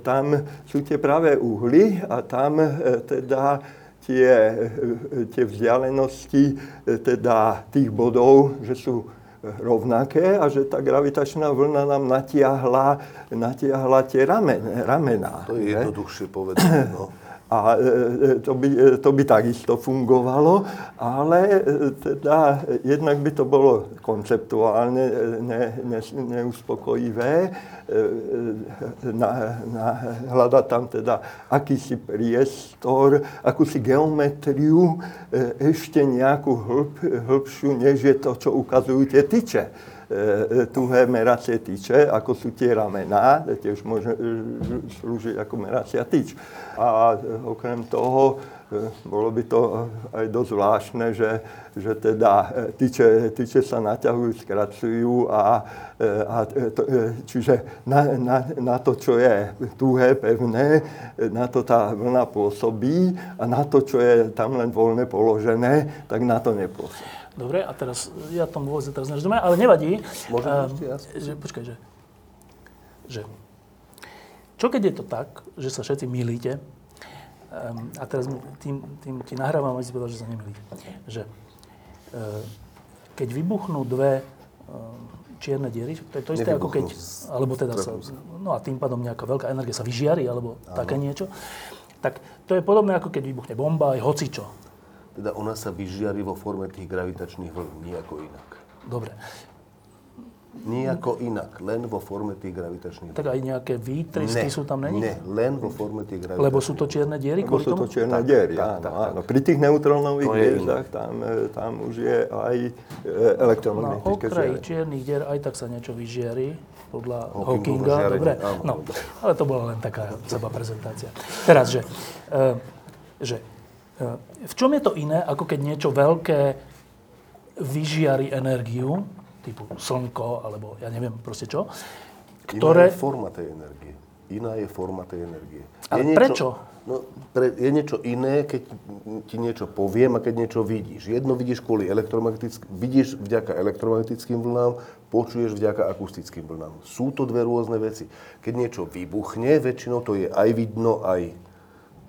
tam sú tie pravé uhly a tam teda tie, tie vzdialenosti teda tých bodov, že sú rovnaké a že tá gravitačná vlna nám natiahla, natiahla tie ramen, ramená. To je jednoduchšie povedané. No. A e, to by, e, to by takisto fungovalo, ale e, teda jednak by to bolo konceptuálne ne, ne, neuspokojivé na, na, hľadať tam teda akýsi priestor, akúsi geometriu, ešte nejakú hĺb, hĺbšiu, než je to, čo ukazujú tie tyče. E, tuhé meracie tyče, ako sú tie ramená, tiež môže e, slúžiť ako meracia tyč. A e, okrem toho, bolo by to aj dosť zvláštne, že, že teda tyče, tyče sa naťahujú, skracujú a, a to, čiže na, na, na to, čo je tuhé, pevné, na to tá vlna pôsobí a na to, čo je tam len voľne položené, tak na to nepôsobí. Dobre, a teraz, ja tomu vôbec teraz nerozumiem, ale nevadí. Môžem uh, ešte ja že, Počkaj, že, že... Čo keď je to tak, že sa všetci milíte, um, a teraz tým, tým ti nahrávam, aby si povedal, že sa nemilíte. Že uh, keď vybuchnú dve uh, čierne diery, to je to isté ako keď, alebo teda sa, no a tým pádom nejaká veľká energia sa vyžiari, alebo Áno. také niečo, tak to je podobné ako keď vybuchne bomba, aj hocičo teda ona sa vyžiari vo forme tých gravitačných vln, nejako inak. Dobre. Nijako inak, len vo forme tých gravitačných vln. Tak aj nejaké výtrysky sú tam, není? Ne, len vo forme tých gravitačných Lebo sú to čierne diery? Lebo sú to čierne diery, tak, áno, tak, áno. Pri tých neutrónových hviezdach tam, e, tam už je aj e, elektromagnetické Na okraji čiernych dier aj tak sa niečo vyžiari podľa Hawkinga. Dobre, no, ale to bola len taká seba prezentácia. Teraz, že, e, že v čom je to iné, ako keď niečo veľké vyžiari energiu, typu slnko, alebo ja neviem proste čo, ktoré... Iná je forma tej energie. Iná je forma tej energie. Ale je niečo, prečo? No, pre, je niečo iné, keď ti niečo poviem a keď niečo vidíš. Jedno vidíš kvôli elektromagnetickým, vidíš vďaka elektromagnetickým vlnám, počuješ vďaka akustickým vlnám. Sú to dve rôzne veci. Keď niečo vybuchne, väčšinou to je aj vidno, aj,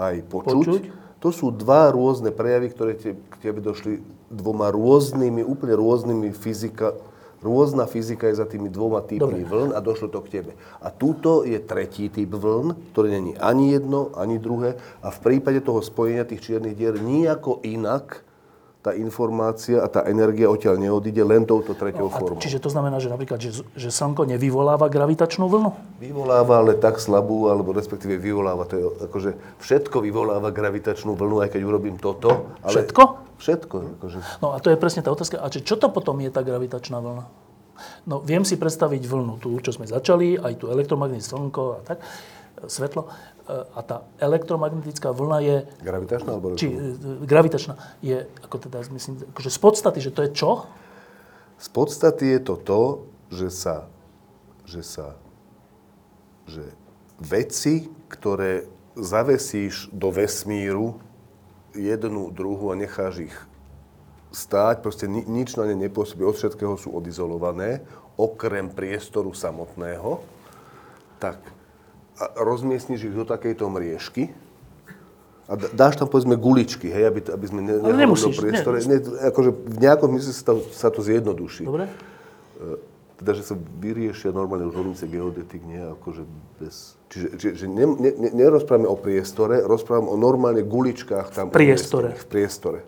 aj počuť. počuť to sú dva rôzne prejavy, ktoré te, k tebe došli dvoma rôznymi, úplne rôznymi fyzika, rôzna fyzika je za tými dvoma typmi Dobre. vln a došlo to k tebe. A túto je tretí typ vln, ktorý není ani jedno, ani druhé a v prípade toho spojenia tých čiernych dier nejako inak tá informácia a tá energia odtiaľ neodíde len touto treťou no, formou. Čiže to znamená, že napríklad, že, že Slnko nevyvoláva gravitačnú vlnu? Vyvoláva, ale tak slabú, alebo respektíve vyvoláva. To je, akože všetko vyvoláva gravitačnú vlnu, aj keď urobím toto. Ale všetko? Všetko. Akože. No a to je presne tá otázka. A čo to potom je tá gravitačná vlna? No viem si predstaviť vlnu tú, čo sme začali, aj tu elektromagnetické slnko a tak, svetlo a tá elektromagnetická vlna je... Gravitačná alebo či, e, Gravitačná. Je, ako teda, myslím, akože z podstaty, že to je čo? Z podstaty je to to, že sa, že sa, že veci, ktoré zavesíš do vesmíru, jednu, druhú a necháš ich stáť, proste ni, nič na ne nepôsobí, od všetkého sú odizolované, okrem priestoru samotného, tak a rozmiestniš ich do takejto mriežky a dáš tam povedzme guličky, hej, aby, aby sme ne, nemusíš, priestore. Ne, akože v nejakom mysle sa sa to zjednoduší. Dobre? Teda, že sa vyriešia normálne už rovnice geodetik, nie akože bez... Čiže, čiže že ne, ne, ne, nerozprávame o priestore, rozprávame o normálne guličkách tam. V priestore. V priestore.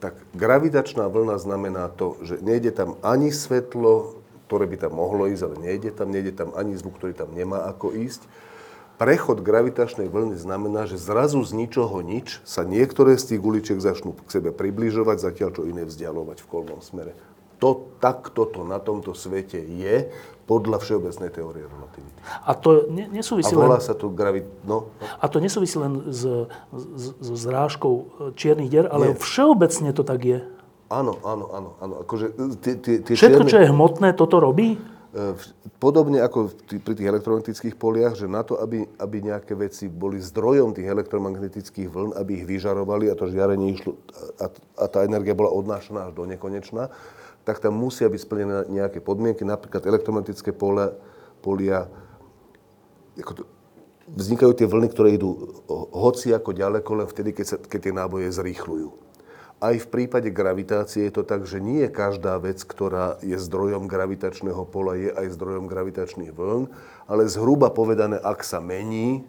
Tak gravitačná vlna znamená to, že nejde tam ani svetlo, ktoré by tam mohlo ísť, ale nejde tam, nejde tam ani zvuk, ktorý tam nemá ako ísť prechod gravitačnej vlny znamená, že zrazu z ničoho nič sa niektoré z tých guličiek začnú k sebe približovať, zatiaľ čo iné vzdialovať v kolnom smere. To, tak toto na tomto svete je podľa všeobecnej teórie relativity. A to ne, nesúvisí A volá len... sa to gravit... No, A to nesúvisí len s, s, s zrážkou čiernych dier, ale Nie. všeobecne to tak je. Áno, áno, áno, áno. Akože, tie, tie, tie Všetko, čierne- čo je hmotné, toto robí? E, Podobne ako pri tých elektromagnetických poliach, že na to, aby, aby nejaké veci boli zdrojom tých elektromagnetických vln, aby ich vyžarovali a to žiarenie išlo a, a tá energia bola odnášaná až do nekonečna, tak tam musia byť splnené nejaké podmienky, napríklad elektromagnetické pole, polia, ako to, vznikajú tie vlny, ktoré idú ho- hoci ako ďaleko, len vtedy, keď, sa, keď tie náboje zrýchľujú. Aj v prípade gravitácie je to tak, že nie každá vec, ktorá je zdrojom gravitačného pola, je aj zdrojom gravitačných vln, ale zhruba povedané, ak sa mení,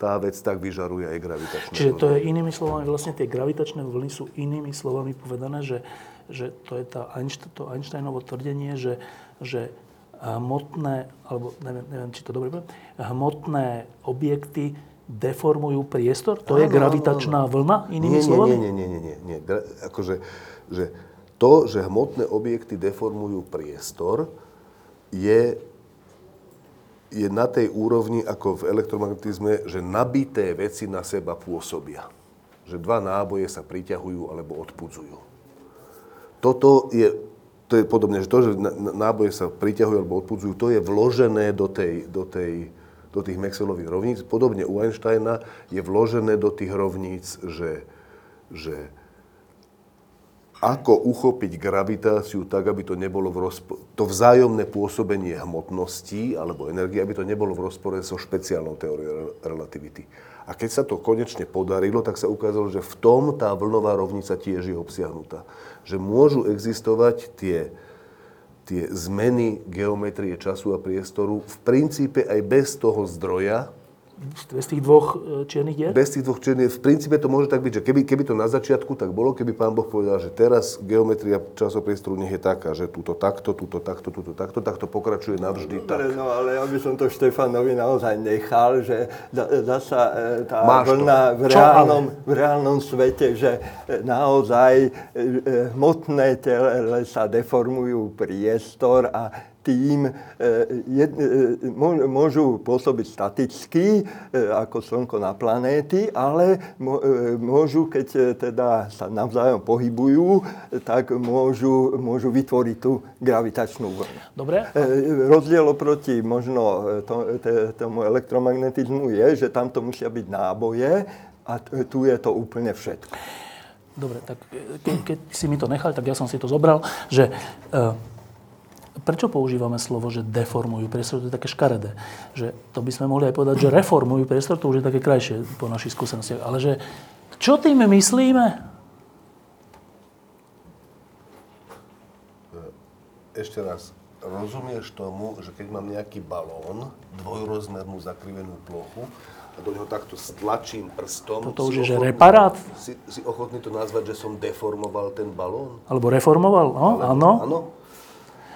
tá vec tak vyžaruje aj gravitačné Čiže vlny. to je inými slovami, vlastne tie gravitačné vlny sú inými slovami povedané, že, že to je tá Einstein, to Einsteinovo tvrdenie, že, že hmotné, alebo neviem, neviem, či to dobre poviem, hmotné objekty deformujú priestor? To je Áno, gravitačná vlna, inými nie, slovami? Nie, nie, nie, nie, nie. Gra- Akože, že to, že hmotné objekty deformujú priestor, je, je na tej úrovni ako v elektromagnetizme, že nabité veci na seba pôsobia. Že dva náboje sa priťahujú alebo odpudzujú. Toto je, to je podobne, že to, že náboje sa priťahujú alebo odpudzujú, to je vložené do, tej, do, tej, do tých Maxwellových rovníc. Podobne u Einsteina je vložené do tých rovníc, že, že ako uchopiť gravitáciu tak, aby to nebolo v rozpo- to vzájomné pôsobenie hmotností alebo energie, aby to nebolo v rozpore so špeciálnou teóriou re- relativity. A keď sa to konečne podarilo, tak sa ukázalo, že v tom tá vlnová rovnica tiež je obsiahnutá. Že môžu existovať tie, tie zmeny geometrie času a priestoru v princípe aj bez toho zdroja, Z tých dvoch e, čiernych dier? bez tých dvoch čiernych, v princípe to môže tak byť, že keby, keby to na začiatku tak bolo, keby pán Boh povedal, že teraz geometria časopriestoru nech je taká, že túto takto, túto takto, túto takto, tak to pokračuje navždy Dobre, tak. no ale ja by som to Štefanovi naozaj nechal, že zasa e, tá Máš vlna v reálnom, v reálnom svete, že e, naozaj hmotné telesa deformujú priestor a tým e, jed, e, mô- môžu pôsobiť staticky, e, ako Slnko na planéty, ale mô- môžu, keď teda sa navzájom pohybujú, tak môžu, môžu vytvoriť tú gravitačnú vlnu. Dobre? Rozdiel oproti možno tomu elektromagnetizmu je, že tamto musia byť náboje a tu je to úplne všetko. Dobre, tak ke, keď si mi to nechal, tak ja som si to zobral, že e, prečo používame slovo, že deformujú priestor, to je také škaredé. Že to by sme mohli aj povedať, že reformujú priestor, to už je také krajšie po našich skúsenostiach. Ale že čo tým myslíme? Ešte raz, rozumieš tomu, že keď mám nejaký balón, dvojrozmernú zakrivenú plochu, a do neho takto stlačím prstom... Toto už je, že reparát? Si, si ochotný to nazvať, že som deformoval ten balón? Alebo reformoval? No, áno. Áno.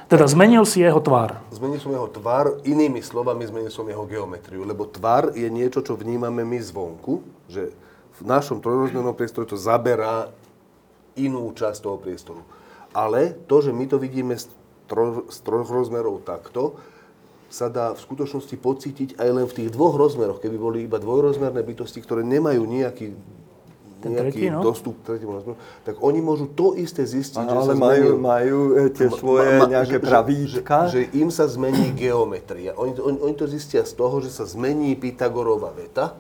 Teda zmenil si jeho tvár. Zmenil som jeho tvar, inými slovami zmenil som jeho geometriu, lebo tvar je niečo, čo vnímame my zvonku, že v našom trojrozmernom priestore to zaberá inú časť toho priestoru. Ale to, že my to vidíme z, z troch rozmerov takto, sa dá v skutočnosti pocítiť aj len v tých dvoch rozmeroch. Keby boli iba dvojrozmerné bytosti, ktoré nemajú nejaký, Ten nejaký tretí, no. dostup k tretiemu rozmeru, tak oni môžu to isté zistiť, že Ale sa majú, zmenil- majú e, tie svoje Ma- ma- nejaké že- že- pravíčka. Že, že im sa zmení geometria. Oni, to- oni, oni to zistia z toho, že sa zmení Pythagorova veta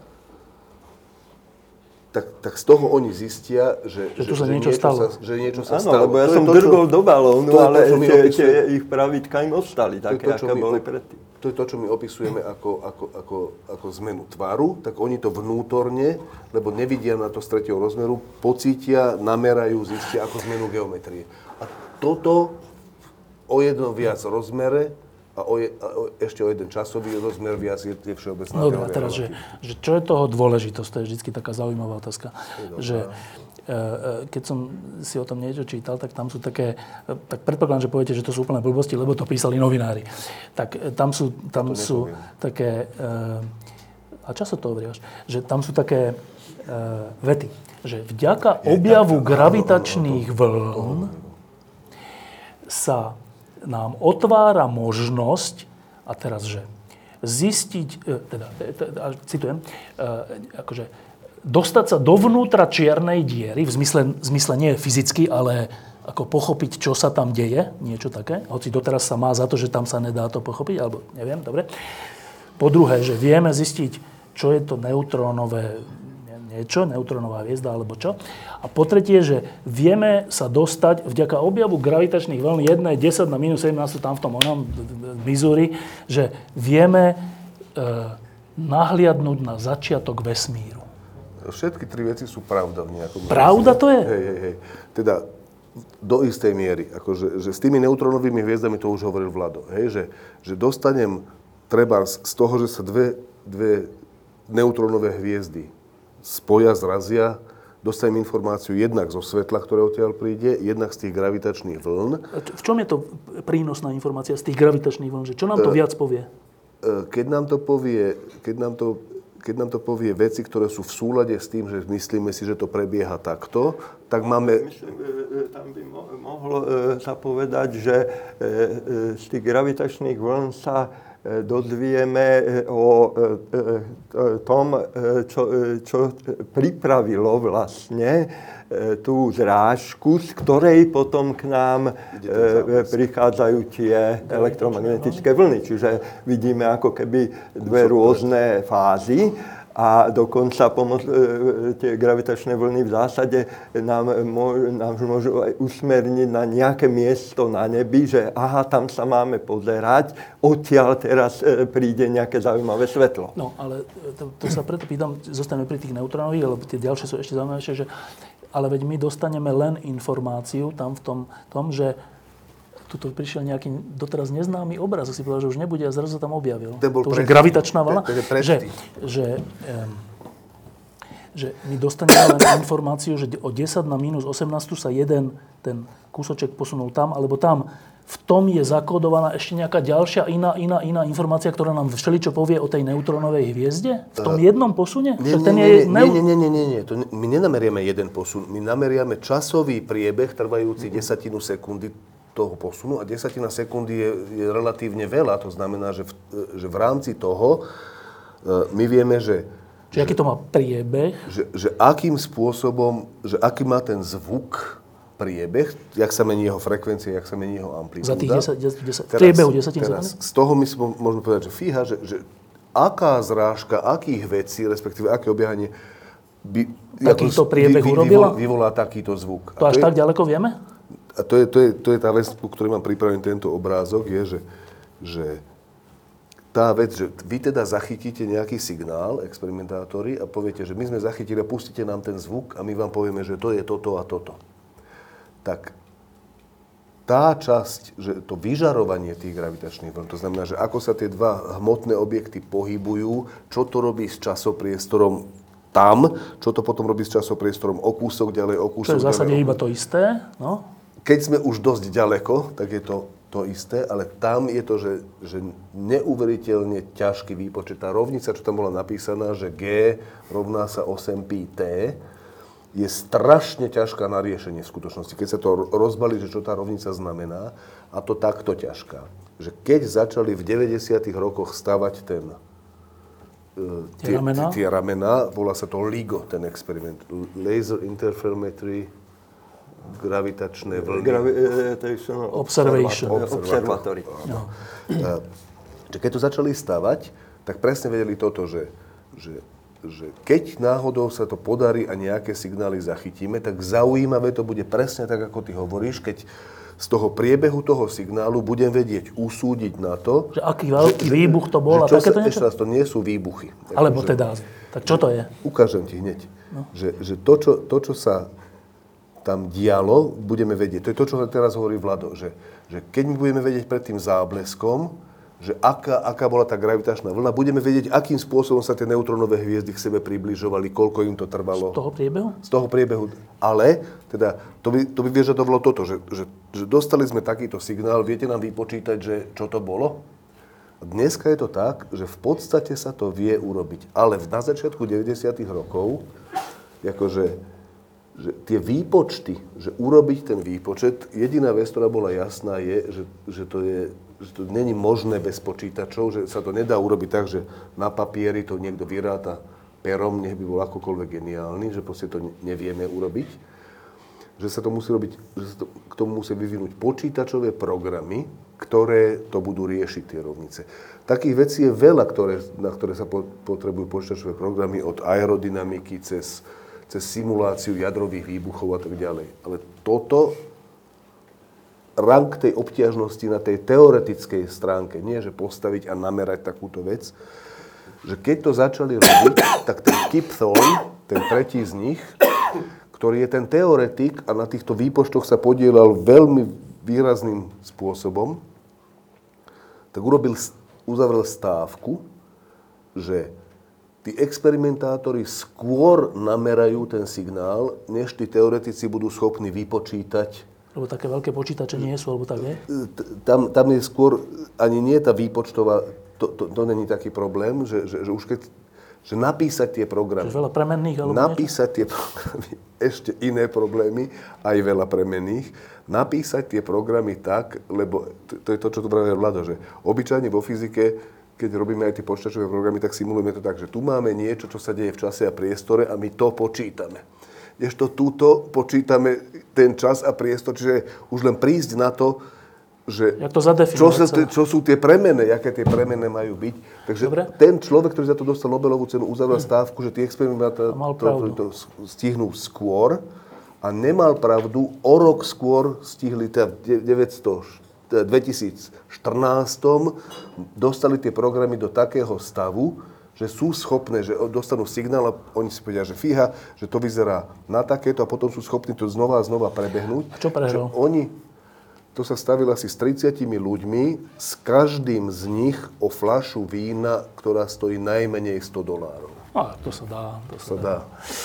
tak, tak z toho oni zistia, že, Že tu sa niečo stalo. Sa, že niečo sa Áno, stalo. lebo ja To som to, čo- drgol do balónu, to je to, ale tie, tie ich pravidka im ostali, také, to, čo aké boli predtým. To je to, čo my opisujeme ako, ako, ako, ako zmenu tvaru, tak oni to vnútorne, lebo nevidia na to z tretieho rozmeru, pocítia, namerajú, zistia ako zmenu geometrie. A toto o jedno viac rozmere a, o a o, ešte o jeden časový rozmer viac je, všeobecná No dobre, a teraz, že, že čo je toho dôležitosť, to je vždy taká zaujímavá otázka. Že e, e, keď som si o tom niečo čítal, tak tam sú také, tak predpokladám, že poviete, že to sú úplné blbosti, lebo to písali novinári. Tak e, tam sú, tam sú také, e, a často to hovoríš, že tam sú také vety, že vďaka objavu gravitačných vln sa nám otvára možnosť, a teraz, že zistiť, e, teda, e, te- a citujem, e, akože dostať sa dovnútra čiernej diery, v zmysle, v zmysle nie fyzicky, ale ako pochopiť, čo sa tam deje, niečo také, hoci doteraz sa má za to, že tam sa nedá to pochopiť, alebo neviem, dobre. Po druhé, že vieme zistiť, čo je to neutrónové niečo, neutrónová hviezda alebo čo. A po tretie, že vieme sa dostať vďaka objavu gravitačných vln 1 10 na minus 17 sú tam v tom onom Missouri, že vieme e, nahliadnúť na začiatok vesmíru. Všetky tri veci sú pravda v nejakom Pravda to je? Hej, hej, hej. Teda do istej miery. Akože, že s tými neutrónovými hviezdami to už hovoril Vlado. Hej, že, že dostanem treba z toho, že sa dve, dve neutrónové hviezdy spoja, zrazia, dostanem informáciu jednak zo svetla, ktoré odtiaľ príde, jednak z tých gravitačných vln. V čom je to prínosná informácia z tých gravitačných vln? Že Čo nám to viac povie? E, Keď nám to povie, keď nám to, keď nám to povie veci, ktoré sú v súlade s tým, že myslíme si, že to prebieha takto, tak máme... Myslím, e, e, tam by mo- mohlo e, sa povedať, že e, e, z tých gravitačných vln sa e, dozvieme e, o e, e, tom, čo, čo pripravilo vlastne tú zrážku, z ktorej potom k nám prichádzajú tie elektromagnetické vlny. Čiže vidíme ako keby dve rôzne fázy a dokonca pomoc, e, tie gravitačné vlny v zásade nám, nám môžu aj usmerniť na nejaké miesto na nebi, že aha, tam sa máme pozerať, odtiaľ teraz e, príde nejaké zaujímavé svetlo. No, ale to, to sa preto pýtam, zostaneme pri tých neutrónových, lebo tie ďalšie sú ešte zaujímavejšie, že ale veď my dostaneme len informáciu tam v tom, tom že tuto prišiel nejaký doteraz neznámy obraz, si povedal, že už nebude a zrazu sa tam objavil. Ten bol to už je gravitačná vlna. To že, že, že my dostaneme len informáciu, že o 10 na minus 18 sa jeden ten kúsoček posunul tam alebo tam. V tom je zakódovaná ešte nejaká ďalšia iná, iná, iná informácia, ktorá nám všeličo povie o tej neutrónovej hviezde? V tom jednom posune? Nie, nie, nie, je neu- nie, nie, nie, nie, nie. To my nenameriame jeden posun, my nameriame časový priebeh trvajúci desatinu sekundy toho posunu a desatina sekundy je, je relatívne veľa. To znamená, že v, že v rámci toho e, my vieme, že, Čiže aký to má priebeh? že, že akým spôsobom, že aký má ten zvuk priebeh, jak sa mení jeho frekvencia, jak sa mení jeho amplitúda. Za tých 10, 10, 10 v priebehu 10 teraz, z toho my si môžeme povedať, že fíha, že, že aká zrážka, akých vecí, respektíve aké obiehanie by Takýto priebeh urobila? vyvolá takýto zvuk. To až je, tak ďaleko vieme? A to je, to, je, to je tá vec, ku ktorej mám pripravený tento obrázok, je, že, že tá vec, že vy teda zachytíte nejaký signál, experimentátori, a poviete, že my sme zachytili a pustíte nám ten zvuk a my vám povieme, že to je toto a toto. Tak tá časť, že to vyžarovanie tých gravitačných vln, to znamená, že ako sa tie dva hmotné objekty pohybujú, čo to robí s časopriestorom tam, čo to potom robí s časopriestorom o kúsok ďalej, o kúsok je v zásade ďalej. iba to isté. No. Keď sme už dosť ďaleko, tak je to to isté, ale tam je to, že, že neuveriteľne ťažký výpočet. Tá rovnica, čo tam bola napísaná, že G rovná sa 8πt, je strašne ťažká na riešenie v skutočnosti. Keď sa to rozbalí, že čo tá rovnica znamená, a to takto ťažká. Že keď začali v 90. rokoch stavať ten, e, Tie ramená? tie ramená, volá sa to LIGO, ten experiment. Laser Interferometry gravitačné vlny. Gravitational Observation. Observatory. Že keď to začali stavať, tak presne vedeli toto, že, že že keď náhodou sa to podarí a nejaké signály zachytíme, tak zaujímavé to bude presne tak, ako ty hovoríš, keď z toho priebehu toho signálu budem vedieť usúdiť na to... Že aký veľký že, výbuch to bol a takéto niečo? Ešte raz, to nie sú výbuchy. Alebo že, teda, tak čo to je? Ukážem ti hneď. No. Že, že to, čo, to, čo sa tam dialo, budeme vedieť. To je to, čo teraz hovorí Vlado, že, že keď my budeme vedieť pred tým zábleskom, že aká, aká bola tá gravitačná vlna, budeme vedieť, akým spôsobom sa tie neutrónové hviezdy k sebe približovali, koľko im to trvalo. Z toho priebehu? Z toho priebehu. Ale, teda, to by, to by vyžadovalo toto, že, že, že dostali sme takýto signál, viete nám vypočítať, že čo to bolo? Dneska je to tak, že v podstate sa to vie urobiť. Ale na začiatku 90. rokov, akože že tie výpočty, že urobiť ten výpočet, jediná vec, ktorá bola jasná, je, že, že to je že to není možné bez počítačov, že sa to nedá urobiť tak, že na papieri to niekto vyráta perom, nech by bol akokoľvek geniálny, že proste to nevieme urobiť. Že sa to musí robiť, že sa to, k tomu musí vyvinúť počítačové programy, ktoré to budú riešiť, tie rovnice. Takých vecí je veľa, ktoré, na ktoré sa potrebujú počítačové programy, od aerodynamiky cez, cez simuláciu jadrových výbuchov a tak ďalej. Ale toto rang tej obťažnosti na tej teoretickej stránke, nie že postaviť a namerať takúto vec, že keď to začali robiť, tak ten Kip Thorne, ten tretí z nich, ktorý je ten teoretik a na týchto výpočtoch sa podielal veľmi výrazným spôsobom, tak urobil, uzavrel stávku, že tí experimentátori skôr namerajú ten signál, než tí teoretici budú schopní vypočítať lebo také veľké počítače nie sú, alebo tak, nie? Tam, tam je skôr, ani nie tá výpočtová, to, to, to není taký problém, že, že, že už keď že napísať tie programy. Čiže veľa premenných? Alebo napísať niečo? tie programy, (laughs) ešte iné problémy, aj veľa premenných. Napísať tie programy tak, lebo to, to je to, čo tu práve Vlado, že obyčajne vo fyzike, keď robíme aj tie počítačové programy, tak simulujeme to tak, že tu máme niečo, čo sa deje v čase a priestore a my to počítame kdežto túto počítame ten čas a priestor, čiže už len prísť na to, že to čo, sa, čo sú tie premene, aké tie premene majú byť. Takže Dobre. ten človek, ktorý za to dostal Nobelovú cenu, uzavrel hm. stávku, že tie experimenty to, to, to stihnú skôr a nemal pravdu, o rok skôr stihli, teda 900, 2014 dostali tie programy do takého stavu, že sú schopné, že dostanú signál a oni si povedia, že fíha, že to vyzerá na takéto a potom sú schopní to znova a znova prebehnúť. A čo prehral? Oni, to sa stavilo asi s 30 ľuďmi, s každým z nich o flašu vína, ktorá stojí najmenej 100 dolárov. A, to sa dá. To sa, to dá. dá.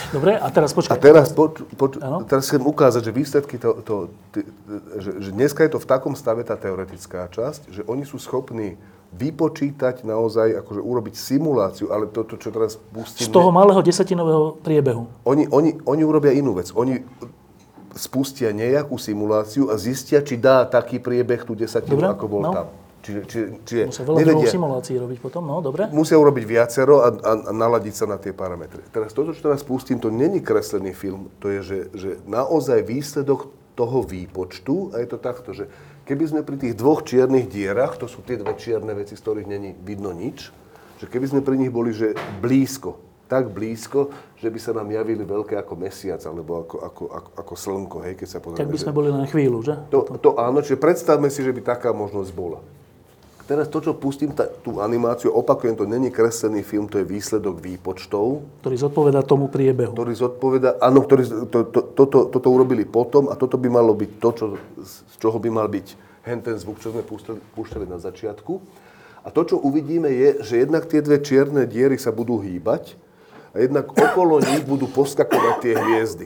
Dobre, a teraz počkaj. A teraz, poč, poč, teraz chcem ukázať, že výsledky, to, to, že, že dneska je to v takom stave tá teoretická časť, že oni sú schopní vypočítať naozaj, akože urobiť simuláciu, ale to, to čo teraz pustíme... Z toho malého desatinového priebehu. Oni, oni, oni urobia inú vec. Oni spustia nejakú simuláciu a zistia, či dá taký priebeh tú desatinu, dobre, ako bol no. tam. Čiže, či, čiže Musia veľa nevedia, simulácií robiť potom, no dobre. Musia urobiť viacero a, a, a naladiť sa na tie parametre. Teraz toto, čo teraz pustím, to není kreslený film. To je, že, že naozaj výsledok toho výpočtu, a je to takto, že keby sme pri tých dvoch čiernych dierach, to sú tie dve čierne veci, z ktorých není vidno nič, že keby sme pri nich boli že blízko, tak blízko, že by sa nám javili veľké ako mesiac, alebo ako, ako, ako, ako slnko, hej, keď sa pozrieme. Tak by sme že... boli len chvíľu, že? To, to áno, čiže predstavme si, že by taká možnosť bola. Teraz to, čo pustím, tá, tú animáciu, opakujem, to není kreslený film, to je výsledok výpočtov. Ktorý zodpoveda tomu priebehu. Ktorý zodpoveda, áno, ktorý, to, to, to, to, toto urobili potom a toto by malo byť to, čo, z čoho by mal byť hen ten zvuk, čo sme púšťali, púšťali na začiatku. A to, čo uvidíme, je, že jednak tie dve čierne diery sa budú hýbať a jednak okolo nich budú poskakovať tie hviezdy.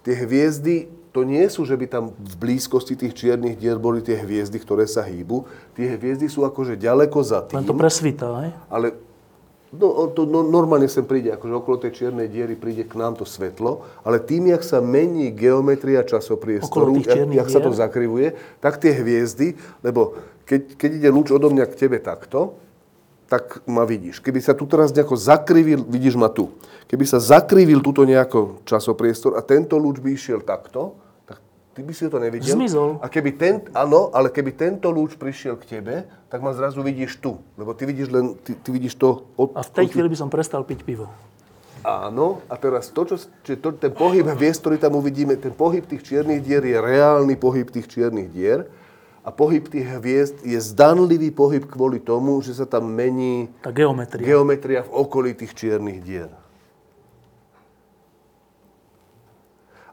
Tie hviezdy to nie sú, že by tam v blízkosti tých čiernych dier boli tie hviezdy, ktoré sa hýbu. Tie hviezdy sú akože ďaleko za tým. Len to presvítá, aj? Ale no, to no, normálne sem príde, akože okolo tej čiernej diery príde k nám to svetlo, ale tým, jak sa mení geometria časopriestoru, jak, jak sa to zakrivuje, tak tie hviezdy, lebo keď, keď ide lúč odo mňa k tebe takto, tak ma vidíš. Keby sa tu teraz nejako zakrivil, vidíš ma tu. Keby sa zakrivil túto nejako časopriestor a tento lúč by išiel takto, tak ty by si to nevidel. Zmizol. A keby ten, áno, ale keby tento lúč prišiel k tebe, tak ma zrazu vidíš tu. Lebo ty vidíš len, ty, ty vidíš to... Od, a v tej od... chvíli by som prestal piť pivo. Áno, a teraz to, čo, čiže to, ten pohyb hviezd, ktorý tam uvidíme, ten pohyb tých čiernych dier je reálny pohyb tých čiernych dier a pohyb tých hviezd je zdanlivý pohyb kvôli tomu, že sa tam mení Tá geometria. geometria v okolí tých čiernych dier.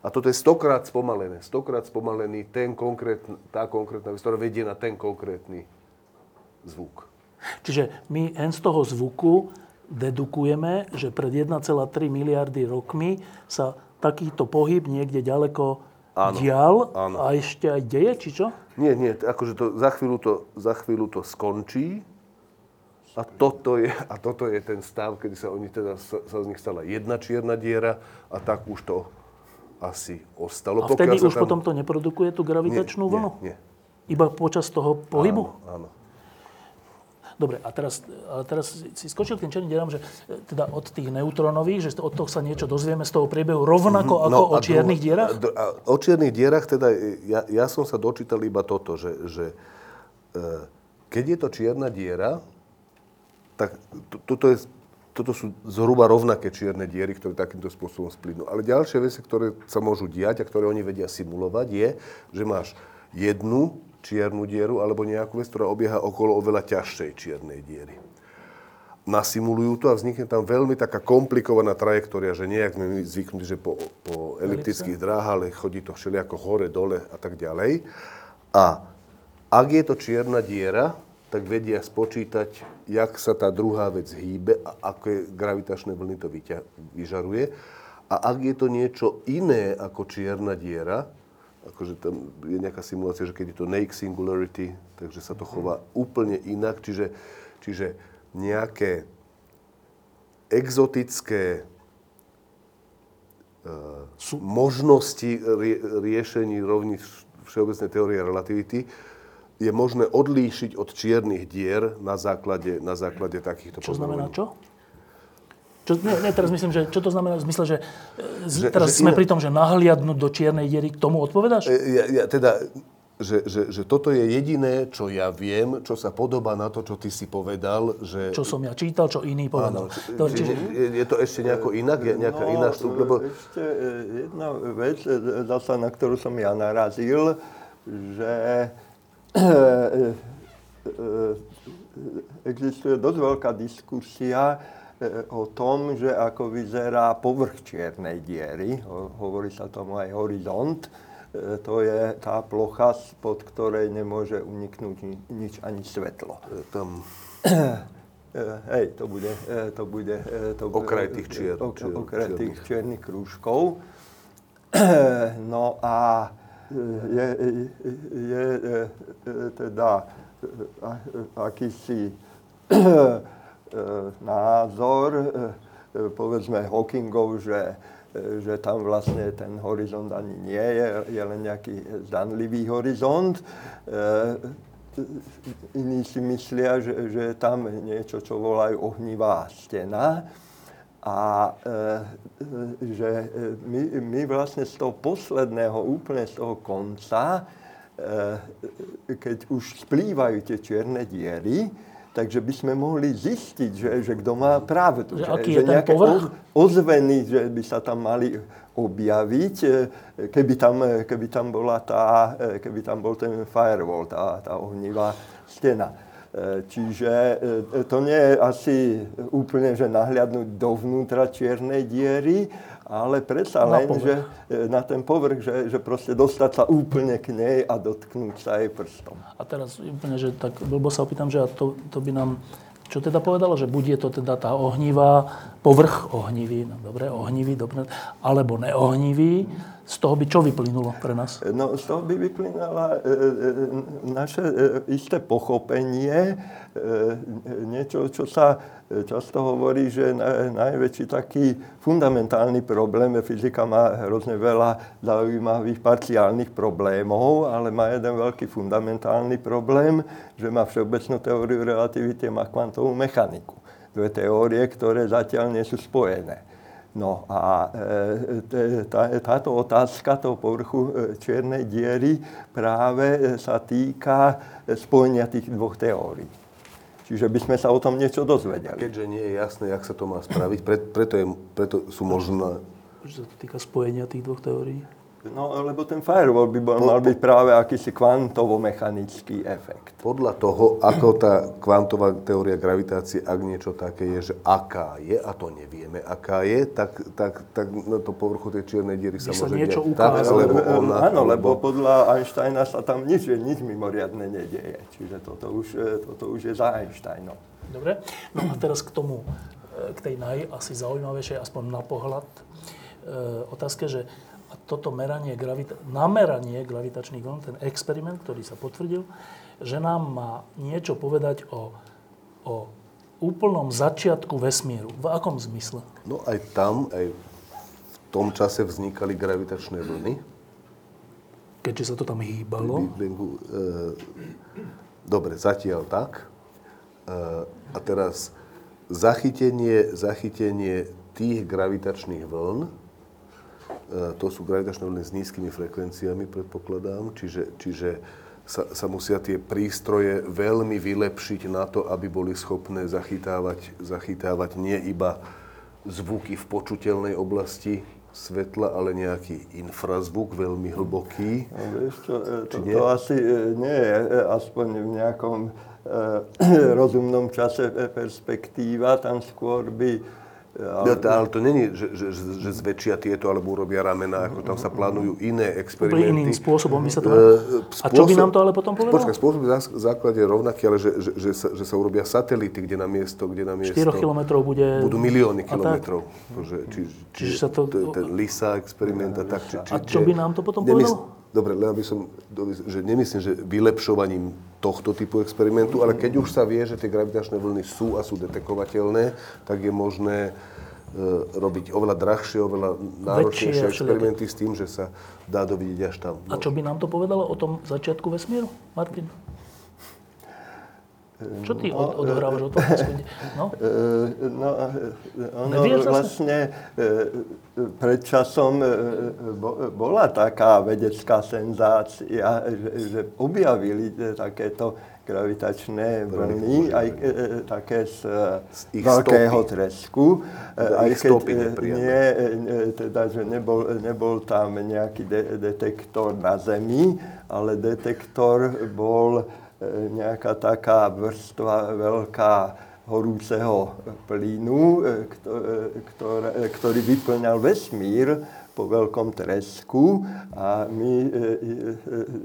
A toto je stokrát spomalené. Stokrát spomalený ten konkrétny, tá konkrétna vec, ktorá vedie na ten konkrétny zvuk. Čiže my len z toho zvuku dedukujeme, že pred 1,3 miliardy rokmi sa takýto pohyb niekde ďaleko Áno, dial áno. a ešte aj deje, či čo? Nie, nie, akože to, za, chvíľu to, za chvíľu to skončí a toto, je, a toto je ten stav, kedy sa, oni teda, sa, sa z nich stala jedna čierna diera a tak už to asi ostalo. A vtedy už potom to neprodukuje tú gravitačnú nie, vlnu? Nie, nie. Iba počas toho pohybu? Áno, áno. Dobre, a teraz, a teraz si skočil k tým černým dierám, že teda od tých neutrónových, že od toho sa niečo dozvieme z toho priebehu rovnako ako o Mhm. No a čiernych dru- dierach? a- a o čiernych dierach teda, ja, ja som sa dočítal iba toto, že, že e, keď je to čierna diera, tak to, toto, je, toto sú zhruba rovnaké čierne diery, ktoré takýmto spôsobom splynú. Ale ďalšie veci, ktoré sa môžu diať a ktoré oni vedia simulovať, je, že máš jednu čiernu dieru alebo nejakú vec, ktorá obieha okolo oveľa ťažšej čiernej diery nasimulujú to a vznikne tam veľmi taká komplikovaná trajektória, že nejak sme my zvyknutí, že po, po eliptických dráhach, ale chodí to všelijako hore, dole a tak ďalej. A ak je to čierna diera, tak vedia spočítať, jak sa tá druhá vec hýbe a aké gravitačné vlny to vyťa- vyžaruje. A ak je to niečo iné ako čierna diera, akože tam je nejaká simulácia, že keď je to naked singularity, takže sa to chová úplne inak, čiže, čiže nejaké exotické Sú- možnosti rie, riešení rovní všeobecnej teórie relativity je možné odlíšiť od čiernych dier na základe, na základe takýchto Čo znamená čo? Čo, nie, nie, teraz myslím, že čo to znamená v zmysle, že, e, z, Že- teraz že sme iné- pri tom, že nahliadnúť do čiernej diery, k tomu odpovedáš? E, Ja, ja, teda, že, že, že toto je jediné, čo ja viem, čo sa podobá na to, čo ty si povedal, že... Čo som ja čítal, čo iný povedal. Áno, či, Dobre, čiže, je, je to ešte nejako inak? Je nejaká no, iná štruktúra? Lebo Ešte e, jedna vec, e, zasa, na ktorú som ja narazil, že e, e, existuje dosť veľká diskusia o tom, že ako vyzerá povrch čiernej diery. Ho- Hovorí sa tomu aj horizont. To je tá plocha, spod ktorej nemôže uniknúť ni- nič ani svetlo. tam... Hej, to bude, to bude, to bude Okraj tých čier- ok- čier- okraj tých čiernych. krúžkov. No a je, je, teda e, a- akýsi e, názor, povedzme Hawkingov, že, že tam vlastne ten horizont ani nie je, je len nejaký zdanlivý horizont. Iní si myslia, že, že tam niečo, čo volajú ohnivá stena a e, e, že e, my, my vlastne z toho posledného, úplne z toho konca, e, keď už splývajú tie čierne diery, takže by sme mohli zistiť, že, že kto má pravdu. Že Že, aký že je nejaké povrch? oz- ozveny, že by sa tam mali objaviť, e, keby tam, keby tam, bola tá, e, keby tam bol ten firewall, tá, tá ohnivá stena. Čiže e, to nie je asi úplne, že nahliadnúť dovnútra čiernej diery, ale predsa Na len, povrch. že e, na ten povrch, že, že proste dostať sa úplne k nej a dotknúť sa jej prstom. a teraz úplne, že tak blbo sa opýtam, že to, to by nám čo teda povedalo, že bude to teda tá ohnivá, povrch ohnivý, no dobre, ohnivý, dobre, alebo neohnivý, z toho by čo vyplynulo pre nás? No, z toho by vyplynala e, e, naše e, isté pochopenie, e, niečo, čo sa e, často hovorí, že na, najväčší taký fundamentálny problém, fyzika má hrozne veľa zaujímavých parciálnych problémov, ale má jeden veľký fundamentálny problém, že má všeobecnú teóriu relativity, má kvantovú mechaniku. Dve teórie, ktoré zatiaľ nie sú spojené. No a e, tá, táto otázka toho povrchu e, čiernej diery práve e, sa týka e, spojenia tých dvoch teórií. Čiže by sme sa o tom niečo dozvedeli. Keďže nie je jasné, jak sa to má spraviť, pre, preto, je, preto sú možné... Čo sa to týka spojenia tých dvoch teórií? No, lebo ten firewall by bol, mal byť práve akýsi kvantovo-mechanický efekt. Podľa toho, ako tá kvantová teória gravitácie, ak niečo také je, že aká je, a to nevieme, aká je, tak, tak, tak na to povrchu tej čiernej diery sa môže niečo ukáže. tak, alebo ona. Áno, lebo podľa Einsteina sa tam nič, nič mimoriadne nedieje. Čiže toto už, e, toto už je za Einsteinom. Dobre. No a teraz k tomu, e, k tej naj asi zaujímavejšej, aspoň na pohľad, e, otázke, že a toto meranie, gravita- nameranie gravitačných vln, ten experiment, ktorý sa potvrdil, že nám má niečo povedať o, o úplnom začiatku vesmíru. V akom zmysle? No aj tam, aj v tom čase vznikali gravitačné vlny. Keďže sa to tam hýbalo. Big Bangu. E, dobre, zatiaľ tak. E, a teraz zachytenie, zachytenie tých gravitačných vln, to sú gravitačné vlny s nízkymi frekvenciami, predpokladám, čiže, čiže sa, sa musia tie prístroje veľmi vylepšiť na to, aby boli schopné zachytávať, zachytávať nie iba zvuky v počuteľnej oblasti svetla, ale nejaký infrazvuk veľmi hlboký. Vieš čo, e, to, nie? to asi e, nie je e, aspoň v nejakom e, (clears throat) rozumnom čase e, perspektíva, tam skôr by... e, Ale, ale to není, že, že, že, zväčšia tieto alebo urobia ramena, ako tam sa plánujú iné experimenty. iným spôsobom by sa to... E, A čo by nám to ale potom povedalo? Počkaj, spôsob je v základe rovnaký, ale že, že, že, sa, že sa urobia satelity, kde na miesto, kde na miesto 4 kilometrov bude... budú milióny kilometrov. Že, či, či, Čiže sa to- Ten LISA experiment a tak. Či, či, A čo by nám to potom povedalo? Dobre, len aby som, že nemyslím, že vylepšovaním tohto typu experimentu, ale keď už sa vie, že tie gravitačné vlny sú a sú detekovateľné, tak je možné e, robiť oveľa drahšie, oveľa náročnejšie experimenty s tým, že sa dá dovidieť až tam. A čo by nám to povedalo o tom začiatku vesmíru, Martin? Čo ty od, odohrávaš o tom? No? E, No, e, ono Nevieš zase? vlastne pred časom e, bo- bola taká vedecká senzácia, že, objavili e, takéto gravitačné vlny, aj e, e, také z, Z ich veľkého stopy. tresku. E, Aj keď e, nie, e, e, teda, že nebol, nebol tam nejaký de- detektor na Zemi, ale detektor bol e, nejaká taká vrstva veľká horúceho plynu, e, e, ktoré, e, ktorý vyplňal vesmír po veľkom tresku a my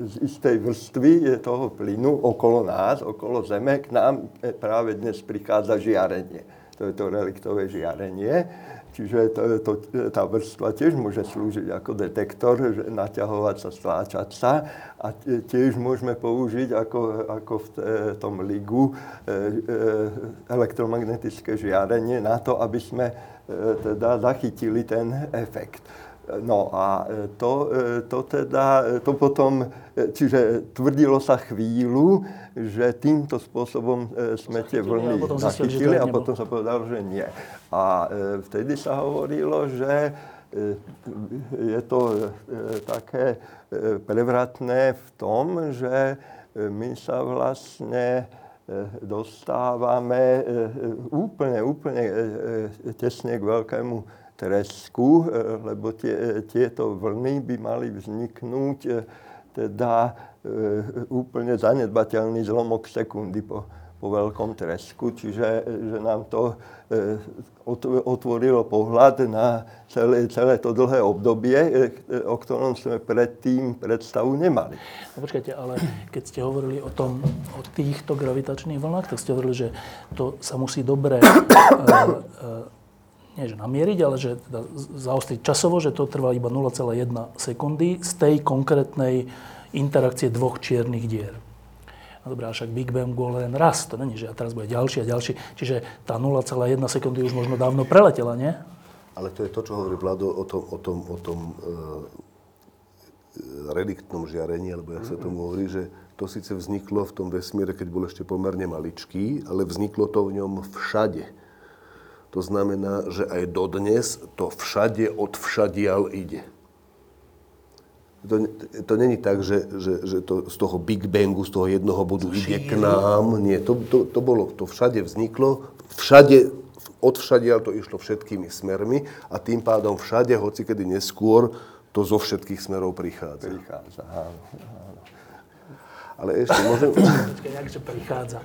z istej vrstvy toho plynu okolo nás, okolo Zeme, k nám práve dnes prichádza žiarenie. To je to reliktové žiarenie. Čiže to, to, tá vrstva tiež môže slúžiť ako detektor, že naťahovať sa, stláčať sa. A tiež môžeme použiť ako, ako v tom ligu e, e, elektromagnetické žiarenie na to, aby sme e, teda zachytili ten efekt. No a e, to, e, to teda, e, to potom, čiže tvrdilo sa chvíľu, že týmto spôsobom sme tie vlny a potom zachytili a potom sa povedalo, že nie. A vtedy sa hovorilo, že je to také prevratné v tom, že my sa vlastne dostávame úplne, úplne tesne k veľkému tresku, e, lebo tie, tieto vlny by mali vzniknúť e, teda e, úplne zanedbateľný zlomok sekundy po, po veľkom tresku, čiže že nám to ot- otvorilo pohľad na celé, celé to dlhé obdobie, o ktorom sme predtým predstavu nemali. No počkajte, ale keď ste hovorili o, tom, o týchto gravitačných vlnách, tak ste hovorili, že to sa musí dobre, nie že namieriť, ale že teda zaostriť časovo, že to trvá iba 0,1 sekundy z tej konkrétnej interakcie dvoch čiernych dier. No dobré, a však Big Bang bol len raz, to není, že a teraz bude ďalší a ďalší. Čiže tá 0,1 sekundy už možno dávno preletela, nie? Ale to je to, čo hovorí Vlado o tom, o tom, o tom e, reliktnom žiarení, alebo jak sa tomu hovorí, že to síce vzniklo v tom vesmíre, keď bol ešte pomerne maličký, ale vzniklo to v ňom všade. To znamená, že aj dodnes to všade od všadial ide. to, to není tak, že, že, že to z toho Big Bangu, z toho jednoho bodu ide k nám. Nie, to, to, to bolo, to všade vzniklo, všade, odvšadiaľ to išlo všetkými smermi a tým pádom všade, hoci kedy neskôr, to zo všetkých smerov prichádza. Prichádza, áno, áno. Ale ešte môžem... Že prichádza.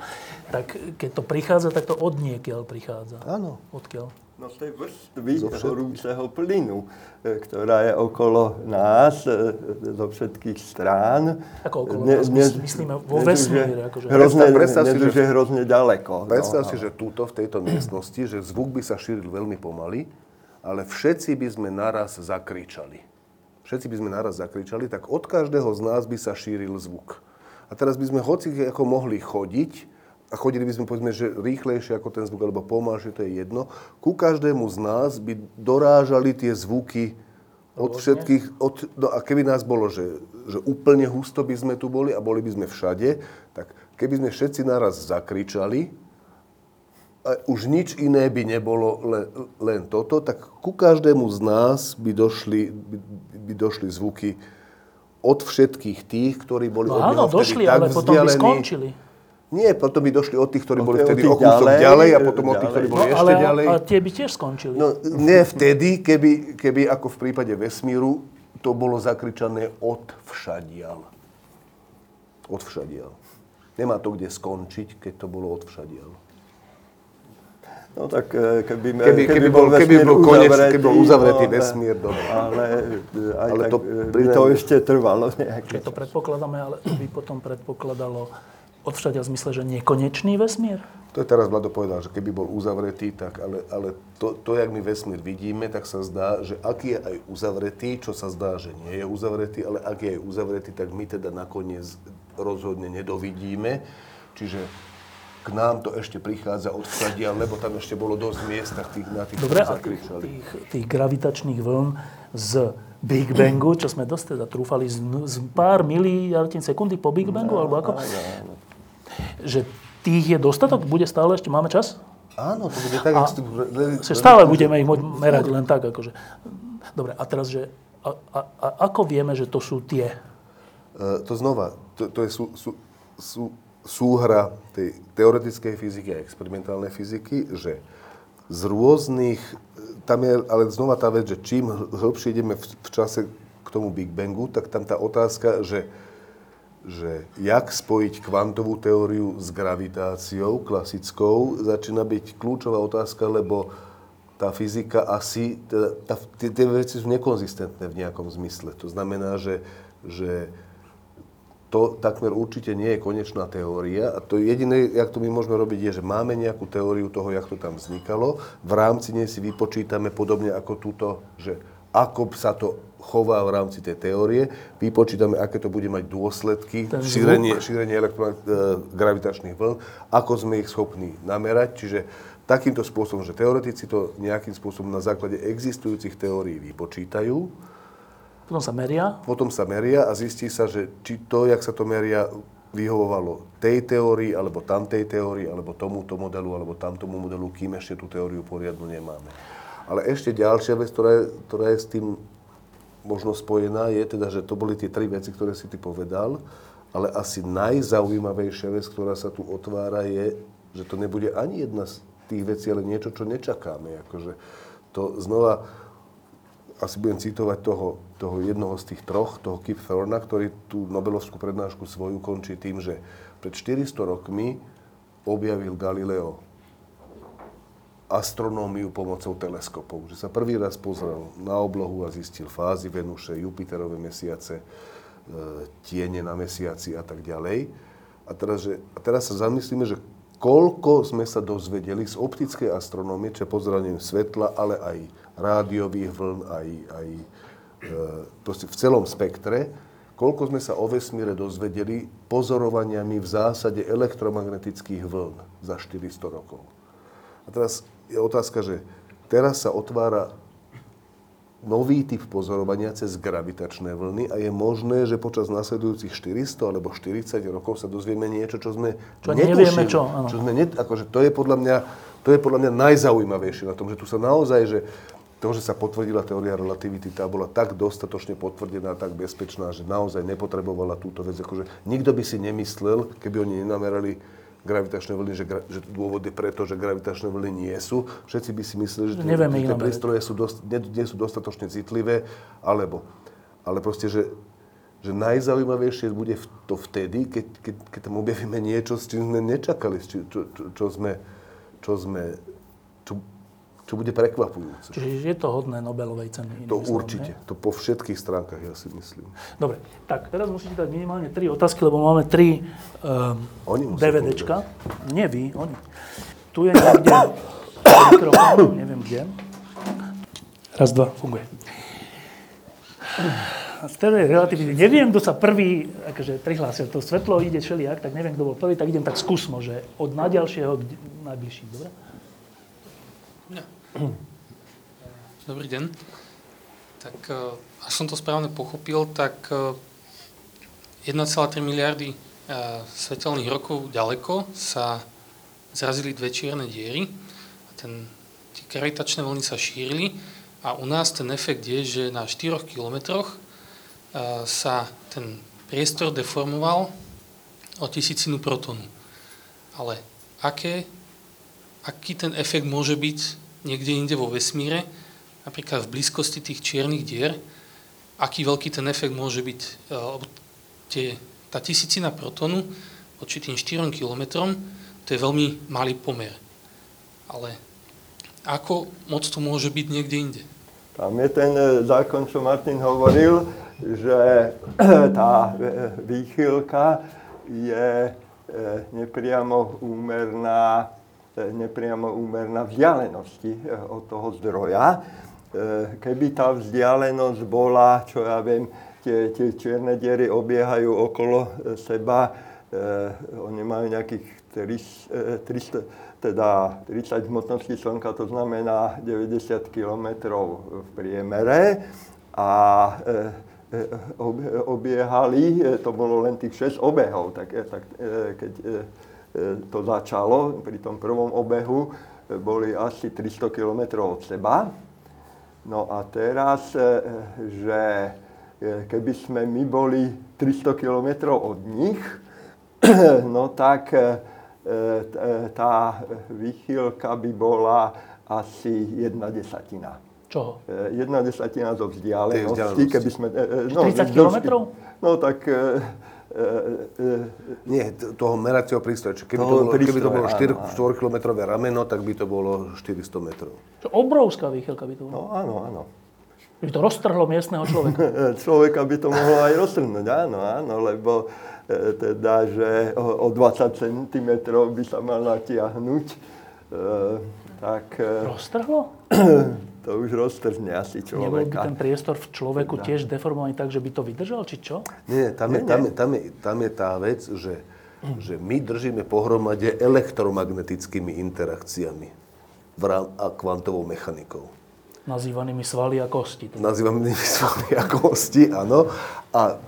Tak keď to prichádza, tak to od niekiaľ prichádza. Áno. Odkiaľ? No z tej vrstvy horúceho plynu, e, ktorá je okolo nás, e, zo všetkých strán. Ako okolo nás, myslíme vo vesmíre. Akože. Hrozne, Predstav si, že, hrozne ďaleko. Predstav no, si, že túto, v tejto miestnosti, že zvuk by sa šíril veľmi pomaly, ale všetci by sme naraz zakričali. Všetci by sme naraz zakričali, tak od každého z nás by sa šíril zvuk. A teraz by sme hoci ako mohli chodiť, a chodili by sme povedzme, že rýchlejšie ako ten zvuk, alebo pomalšie, to je jedno. Ku každému z nás by dorážali tie zvuky od všetkých, od, no a keby nás bolo, že, že úplne husto by sme tu boli a boli by sme všade, tak keby sme všetci naraz zakričali, a už nič iné by nebolo len, len toto, tak ku každému z nás by došli, by, by došli zvuky od všetkých tých, ktorí boli No od áno, došli, tak ale potom by skončili. Nie, potom by došli od tých, ktorí Od boli vtedy o kúsok ďalej, ďalej, a potom od tých, ktorí ďalej. boli No ešte ale ďalej. a tie by tiež skončili. No nie vtedy, keby, keby ako v prípade vesmíru to bolo zakričané od všadial. Od všadial. Nemá to kde skončiť, keď to bolo od všadial. No tak e, keby, Keby- keby bol- keby bol konec- uzavretý, keby bol uzavretý no, vesmír, dobre. Ale, e, aj Ale tak to e, by pri- to ešte trvalo nejaký Keď to predpokladáme, ale by potom predpokladalo odvšade v zmysle, že nekonečný vesmír? To je teraz Vlado povedal, že keby bol uzavretý, tak ale, ale to, to, jak my vesmír vidíme, tak sa zdá, že ak je aj uzavretý, čo sa zdá, že nie je uzavretý, ale ak je aj uzavretý, tak my teda nakoniec rozhodne nedovidíme. Čiže k nám to ešte prichádza od lebo tam ešte bolo dosť miest, tak tých, na tých Dobre, a tých, tých, tých gravitačných vln z Big Bangu, čo sme dosť teda trúfali z, z pár miliardín sekundy po Big Bangu, alebo ako? Že tých je dostatok? Bude stále ešte? Máme čas? Áno, to bude tak, A- jak si- stále budeme ich merať len tak, akože. Dobre, a teraz, že a, a, a ako vieme, že to sú tie? E, to znova, to, to je sú, sú, sú, súhra tej teoretickej fyziky a experimentálnej fyziky, že z rôznych, tam je ale znova tá vec, že čím hl- hĺbšie ideme v, v čase k tomu Big Bangu, tak tam tá otázka, že, že jak spojiť kvantovú teóriu s gravitáciou klasickou, začína byť kľúčová otázka, lebo tá fyzika asi, teda, tie veci sú nekonzistentné v nejakom zmysle. To znamená, že, že to takmer určite nie je konečná teória a to jediné, jak to my môžeme robiť, je, že máme nejakú teóriu toho, jak to tam vznikalo. V rámci nej si vypočítame podobne ako túto, že ako sa to chová v rámci tej teórie, vypočítame, aké to bude mať dôsledky, šírenie, šírenie gravitačných vln, ako sme ich schopní namerať. Čiže takýmto spôsobom, že teoretici to nejakým spôsobom na základe existujúcich teórií vypočítajú, Potom sa meria. potom sa meria a zistí sa, že či to, jak sa to meria, vyhovovalo tej teórii, alebo tamtej teórii, alebo tomuto modelu, alebo tamtomu modelu, kým ešte tú teóriu poriadnu nemáme. Ale ešte ďalšia vec, ktorá je, ktorá je s tým možno spojená, je teda, že to boli tie tri veci, ktoré si ty povedal, ale asi najzaujímavejšia vec, ktorá sa tu otvára, je, že to nebude ani jedna z tých vecí, ale niečo, čo nečakáme. Akože to znova, asi budem citovať toho, toho jednoho z tých troch, toho Kip Thorna, ktorý tú Nobelovskú prednášku svoju končí tým, že pred 400 rokmi objavil Galileo astronómiu pomocou teleskopov. Že sa prvý raz pozrel na oblohu a zistil fázy Venuše, Jupiterové mesiace, e, tiene na mesiaci a tak ďalej. A teraz, že, a teraz sa zamyslíme, že koľko sme sa dozvedeli z optickej astronómie, čo je pozeraním svetla, ale aj rádiových vln, aj, aj e, v celom spektre, koľko sme sa o vesmíre dozvedeli pozorovaniami v zásade elektromagnetických vln za 400 rokov. A teraz je otázka, že teraz sa otvára nový typ pozorovania cez gravitačné vlny a je možné, že počas nasledujúcich 400 alebo 40 rokov sa dozvieme niečo, čo sme Čo nevieme netušili. čo, áno. čo sme net, akože to je podľa mňa to je podľa mňa najzaujímavejšie na tom, že tu sa naozaj, že to, že sa potvrdila teória relativity, tá bola tak dostatočne potvrdená, tak bezpečná, že naozaj nepotrebovala túto vec. Akože nikto by si nemyslel, keby oni nenamerali gravitačné vlny, že, gra, že dôvod je preto, že gravitačné vlny nie sú. Všetci by si mysleli, že, tie, že tie prístroje sú dost, nie, nie sú dostatočne citlivé, alebo, ale proste, že, že najzaujímavejšie bude to vtedy, keď, keď, keď tam objavíme niečo, s čím sme nečakali, čo, čo, čo, čo sme, čo sme čo bude prekvapujúce. Čiže je to hodné Nobelovej ceny. To určite. Ne? To po všetkých stránkach, ja si myslím. Dobre, tak teraz musíte dať minimálne tri otázky, lebo máme tri um, oni DVDčka. Povedať. Nie vy, oni. Tu je niekde mikrofón, neviem kde. Raz, dva, funguje. Z teórie relativity. Neviem, kto sa prvý akože, prihlásil. To svetlo ide všelijak, tak neviem, kto bol prvý, tak idem tak skúsmo, že od najďalšieho k najbližším. Dobre? Dobrý deň. Tak e, ak som to správne pochopil, tak 1,3 e, miliardy e, svetelných rokov ďaleko sa zrazili dve čierne diery a ten, tie gravitačné vlny sa šírili a u nás ten efekt je, že na 4 kilometroch sa ten priestor deformoval o tisícinu protonu. Ale aké, aký ten efekt môže byť niekde inde vo vesmíre, napríklad v blízkosti tých čiernych dier, aký veľký ten efekt môže byť, e, tie, tá tisícina protonu voči tým 4 kilometrom, to je veľmi malý pomer. Ale ako moc to môže byť niekde inde? Tam je ten e, zákon, čo Martin hovoril, že (clears throat) tá e, výchylka je nepriamo úmerná nepriamo úmerná vzdialenosti eh, od toho zdroja. Eh, keby tá vzdialenosť bola, čo ja viem, tie, tie čierne diery obiehajú okolo eh, seba, oni majú nejakých 300, teda 30 hmotností Slnka, to znamená 90 km v priemere a obiehali, to bolo len tých 6 obehov, tak, tak keď E, to začalo, pri tom prvom obehu e, boli asi 300 km od seba. No a teraz, e, že keby sme my boli 300 km od nich, (clears throat) no tak tá výchylka by bola asi jedna desatina. Čoho? Jedna desatina zo vzdialenosti, keby sme... No, 40 km? No tak nie, toho meracieho prístroja. Keby, to bolo, keby to bolo 4, 4 km rameno, tak by to bolo 400 metrov. Čo obrovská výchylka by to bolo. No áno, áno. By to roztrhlo miestneho človeka. (laughs) človeka by to mohlo aj roztrhnúť, áno, áno, lebo e, teda, že o, o 20 cm by sa mal natiahnuť. E, tak... E, roztrhlo? (clears throat) to už roztržne asi človeka. Nebol by ten priestor v človeku tiež deformovaný tak, že by to vydržal, či čo? Nie, tam je, tam je, tam je, tam je tá vec, že, že my držíme pohromade elektromagnetickými interakciami a kvantovou mechanikou. Nazývanými svaly a kosti. Nazývanými (laughs) svaly a kosti, áno. A,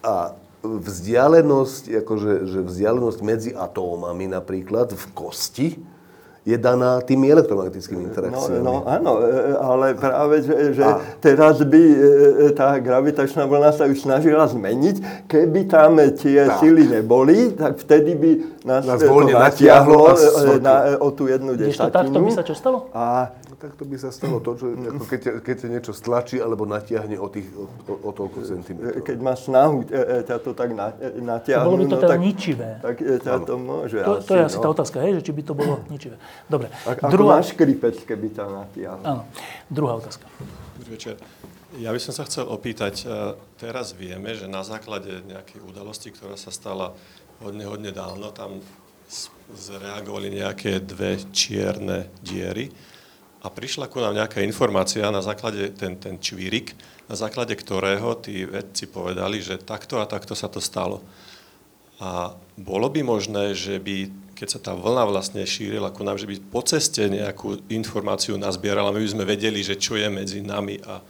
a vzdialenosť, akože, že vzdialenosť medzi atómami napríklad v kosti, je daná tými elektromagnetickými interakciami. No, no áno, e, e, ale práve, že, že a... teraz by e, tá gravitačná vlna sa už snažila zmeniť. Keby tam tie tak. sily neboli, tak vtedy by nás, nás to natiahlo na, o tú jednu desatinu. takto by sa čo stalo? A takto by sa stalo to, že ako keď, keď sa niečo stlačí alebo natiahne o, tých, o, o, o toľko centimetrov. Keď má snahu e, ťa to tak na, natiahnuť. Bolo by to no, teda tak, ničivé. Tak ťa to môže to, asi, to je asi no. tá otázka, hej, že či by to bolo ničivé. Dobre. A, ako Druhá... máš škripec, keby ťa natiahol. Áno. Druhá otázka. Dobrý večer. Ja by som sa chcel opýtať, teraz vieme, že na základe nejakej udalosti, ktorá sa stala hodne, hodne dávno, tam zreagovali nejaké dve čierne diery a prišla ku nám nejaká informácia na základe, ten, ten čvírik, na základe ktorého tí vedci povedali, že takto a takto sa to stalo. A bolo by možné, že by, keď sa tá vlna vlastne šírila ku nám, že by po ceste nejakú informáciu nazbierala, my by sme vedeli, že čo je medzi nami a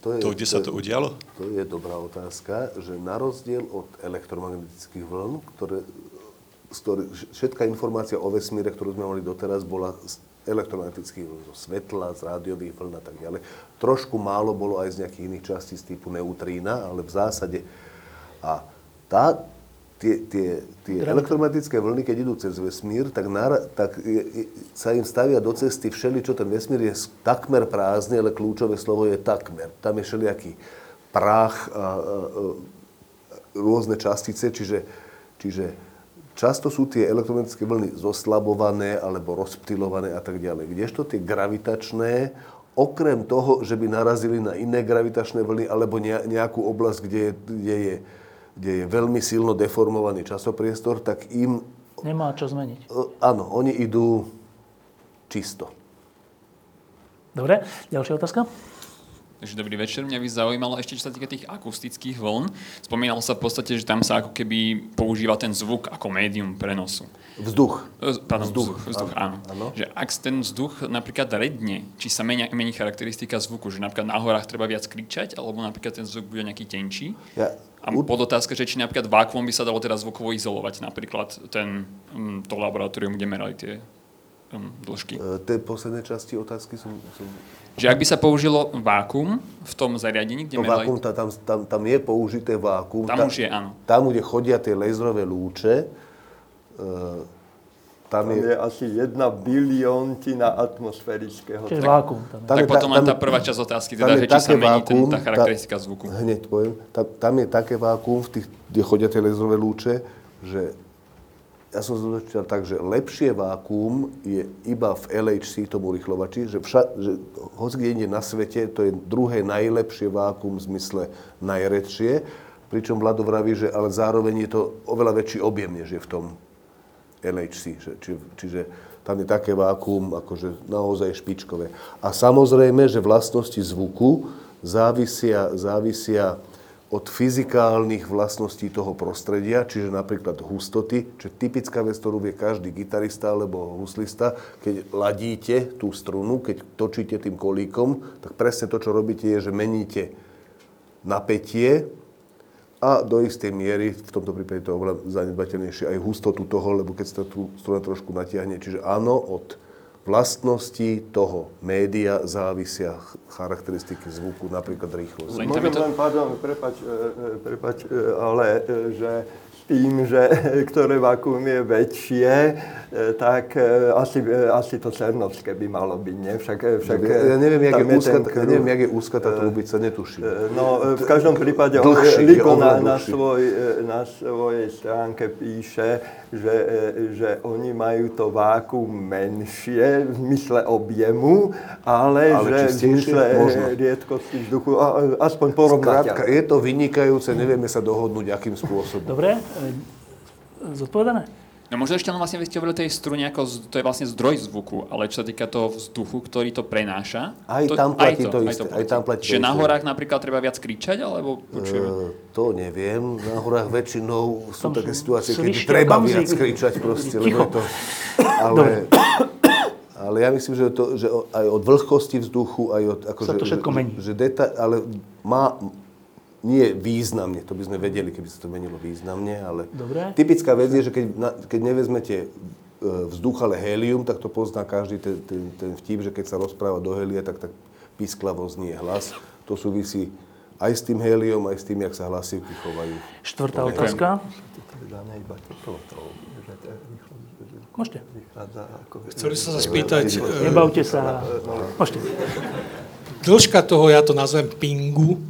to, je, to kde to, sa to udialo? To je dobrá otázka, že na rozdiel od elektromagnetických vln, ktoré, ktoré, všetká informácia o vesmíre, ktorú sme mali doteraz, bola elektromagnetických vln, zo svetla, z rádiových vln a tak ďalej. Trošku málo bolo aj z nejakých iných častí z typu neutrína, ale v zásade... A tá, tie, tie, tie elektromagnetické vlny, keď idú cez vesmír, tak, nara, tak je, je, sa im stavia do cesty všeli, čo ten vesmír je takmer prázdny, ale kľúčové slovo je takmer. Tam je všelijaký prach a, a, a rôzne častice, čiže, čiže často sú tie elektromagnetické vlny zoslabované alebo rozptylované a tak ďalej. Kdežto tie gravitačné, okrem toho, že by narazili na iné gravitačné vlny alebo nejakú oblasť, kde je, kde je kde je veľmi silno deformovaný časopriestor, tak im... Nemá čo zmeniť. Áno, oni idú čisto. Dobre, ďalšia otázka? Takže dobrý večer. Mňa by zaujímalo ešte, čo sa týka tých akustických vln. Spomínalo sa v podstate, že tam sa ako keby používa ten zvuk ako médium prenosu. Vzduch. E, pardon, vzduch, vzduch, vzduch áno. áno. Že ak ten vzduch napríklad redne, či sa menia, mení charakteristika zvuku, že napríklad na horách treba viac kričať, alebo napríklad ten zvuk bude nejaký tenčí. Ja, a podotázka, že či napríklad vákuum by sa dalo teda zvukovo izolovať, napríklad ten, to laboratórium, kde merali tie um, dĺžky. E, tie posledné časti otázky som, som... Že ak by sa použilo vákum v tom zariadení, kde to merali... Vákum, tam, tam, tam je použité vákum. Tam, tam už je, áno. Tam, kde chodia tie laserové lúče, e, tam, tam je, je asi jedna biliontina atmosférického. Čiže vákum. Tam, tam tak je, potom len tá prvá časť otázky, teda, že či sa mení vákum, ten, tá charakteristika zvuku. Hneď poviem. Tam, tam je také vákum, v tých, kde chodia tie laserové lúče, že ja som začal tak, že lepšie vákuum je iba v LHC, tomu rýchlovači, že, vša, že hoď kde ide na svete, to je druhé najlepšie vákuum v zmysle najredšie, pričom Vlado vraví, že ale zároveň je to oveľa väčší objem, než je v tom LHC, že, či, čiže tam je také vákuum akože naozaj špičkové. A samozrejme, že vlastnosti zvuku závisia, závisia od fyzikálnych vlastností toho prostredia, čiže napríklad hustoty, čo je typická vec, ktorú vie každý gitarista alebo huslista, keď ladíte tú strunu, keď točíte tým kolíkom, tak presne to, čo robíte, je, že meníte napätie a do istej miery, v tomto prípade to je oveľa zanedbateľnejšie, aj hustotu toho, lebo keď sa tu struna trošku natiahne. Čiže áno, od vlastnosti toho média závisia charakteristiky zvuku, napríklad rýchlosť. Môžem len, pardon, prepač, e, e, prepač, e, ale že tým, že (laughs) ktoré vakuum je väčšie, e, tak e, asi, e, asi to Cernovské by malo byť, nie? Však, však ja neviem, jak je, úzka, ja neviem, jak je úzka tá trubica, netuším. No, v každom prípade dlhší, Liko na, na, svoj, na svojej stránke píše, že, že oni majú to vákuum menšie v zmysle objemu, ale, ale že v zmysle riedkosti vzduchu, aspoň porovnateľ. Skrátka, je to vynikajúce, nevieme sa dohodnúť, akým spôsobom. Dobre, zodpovedané? No možno ešte len vlastne vy ste hovorili tej strune, ako to je vlastne zdroj zvuku, ale čo sa týka toho vzduchu, ktorý to prenáša. Aj to, tam platí aj to, to isté. Aj, to aj tam platí Čiže na horách napríklad treba viac kričať, alebo počujeme? Uh, to neviem. Na horách väčšinou sú tam také situácie, keď treba viac kričať proste, lebo to... Ale, ale ja myslím, že, to, že aj od vlhkosti vzduchu, aj od... Ako, sa to všetko mení. Že, že deta, ale má, nie významne, to by sme vedeli, keby sa to menilo významne, ale Dobre. typická vec je, že keď, na, keď nevezmete e, vzduch, ale hélium, tak to pozná každý ten, ten, ten vtip, že keď sa rozpráva do hélia, tak tak písklavo znie hlas. To súvisí aj s tým héliom, aj s tým, jak sa hlasivky chovajú. Štvrtá otázka. Môžete. Chceli sa sa spýtať... Nebavte sa. Môžete. Dĺžka toho, ja to nazvem pingu,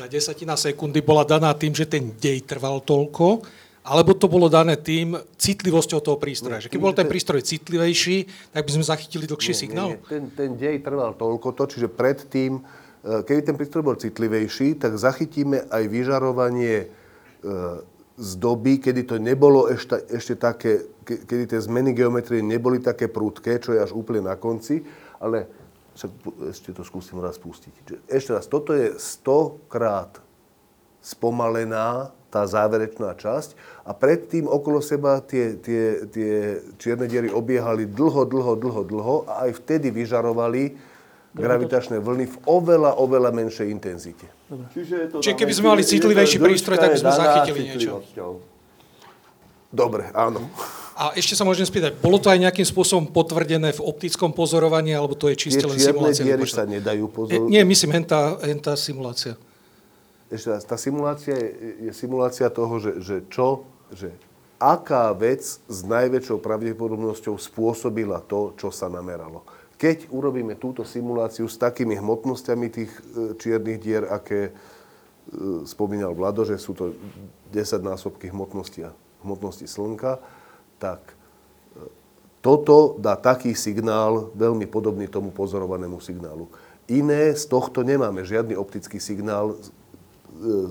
tá desatina sekundy bola daná tým, že ten dej trval toľko, alebo to bolo dané tým citlivosťou toho prístroja. Že keď bol ten prístroj citlivejší, tak by sme zachytili dlhší nie, signál? Nie, nie. Ten, ten dej trval toľko to, čiže predtým, e, keby ten prístroj bol citlivejší, tak zachytíme aj vyžarovanie e, z doby, kedy to nebolo ešte, ešte také, kedy tie zmeny geometrie neboli také prudké, čo je až úplne na konci, ale však ešte to skúsim raz pustiť. Ešte raz, toto je stokrát spomalená tá záverečná časť a predtým okolo seba tie, tie, tie čierne diery obiehali dlho, dlho, dlho, dlho a aj vtedy vyžarovali gravitačné vlny v oveľa, oveľa menšej intenzite. Čiže, Čiže keby sme mali citlivejší prístroj, tak by sme zachytili niečo. Dobre, áno. A ešte sa môžem spýtať, bolo to aj nejakým spôsobom potvrdené v optickom pozorovaní, alebo to je čiste len simulácia? Tie sa nedajú pozorovať? Nie, myslím, hentá, hentá simulácia. Ešte raz, tá simulácia je, je simulácia toho, že, že čo, že aká vec s najväčšou pravdepodobnosťou spôsobila to, čo sa nameralo. Keď urobíme túto simuláciu s takými hmotnosťami tých e, čiernych dier, aké e, spomínal Vlado, že sú to 10 násobky hmotnosti, hmotnosti Slnka, tak e, toto dá taký signál, veľmi podobný tomu pozorovanému signálu. Iné z tohto nemáme, žiadny optický signál e,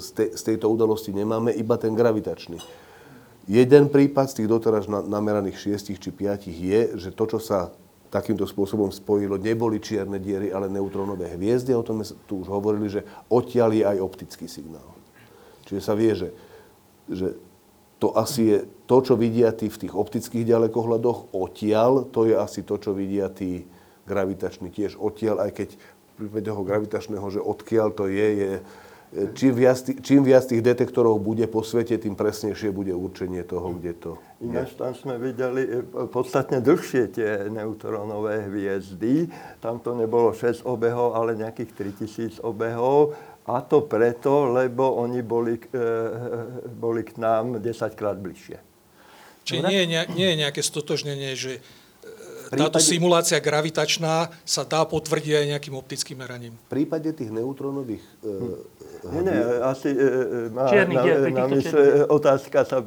z, te, z tejto udalosti nemáme, iba ten gravitačný. Jeden prípad z tých doteraz nameraných šiestich či piatich je, že to, čo sa takýmto spôsobom spojilo, neboli čierne diery, ale neutrónové hviezdy. O tom sme tu už hovorili, že odtiaľ je aj optický signál. Čiže sa vie, že, že to asi je to, čo vidia tí v tých optických ďalekohľadoch odtiaľ, to je asi to, čo vidia tí gravitační tiež odtiaľ, aj keď pri toho gravitačného, že odkiaľ to je, je čím viac, čím viac tých detektorov bude po svete, tým presnejšie bude určenie toho, kde to je. Ináč tam sme videli e, podstatne dlhšie tie neutrónové hviezdy. Tam to nebolo 6 obehov, ale nejakých 3000 obehov. A to preto, lebo oni boli, e, boli k nám 10 krát bližšie. Čiže nie je, nie je nejaké stotožnenie, že e, táto simulácia gravitačná sa dá potvrdiť aj nejakým optickým meraním. V prípade tých neutrónových e, nie, nie, asi e, má na, na mysle otázka sa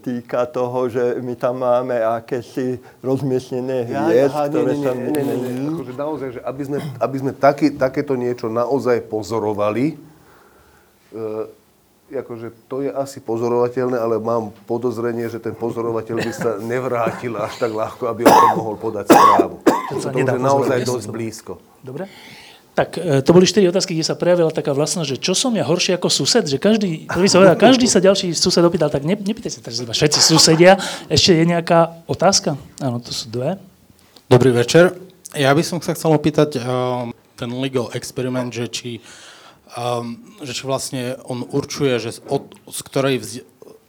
týka toho, že my tam máme akési rozmiestnené hviezd, ja, ktoré nie, nie, sa... Nie, nie, nie, nie. Akože naozaj, že aby sme, aby sme taký, takéto niečo naozaj pozorovali, e, akože to je asi pozorovateľné, ale mám podozrenie, že ten pozorovateľ by sa nevrátil až tak ľahko, aby o tom mohol podať správu. To, to je naozaj dosť blízko. Dobre. Tak e, to boli štyri otázky, kde sa prejavila taká vlastná, že čo som ja horší ako sused, že každý, sa povedal, každý sa ďalší sused opýtal, tak ne, nepýtajte sa teraz iba všetci susedia. Ešte je nejaká otázka? Áno, to sú dve. Dobrý večer. Ja by som sa chcel opýtať um, ten legal experiment, že či, um, že či vlastne on určuje, že od, z, ktorej vz,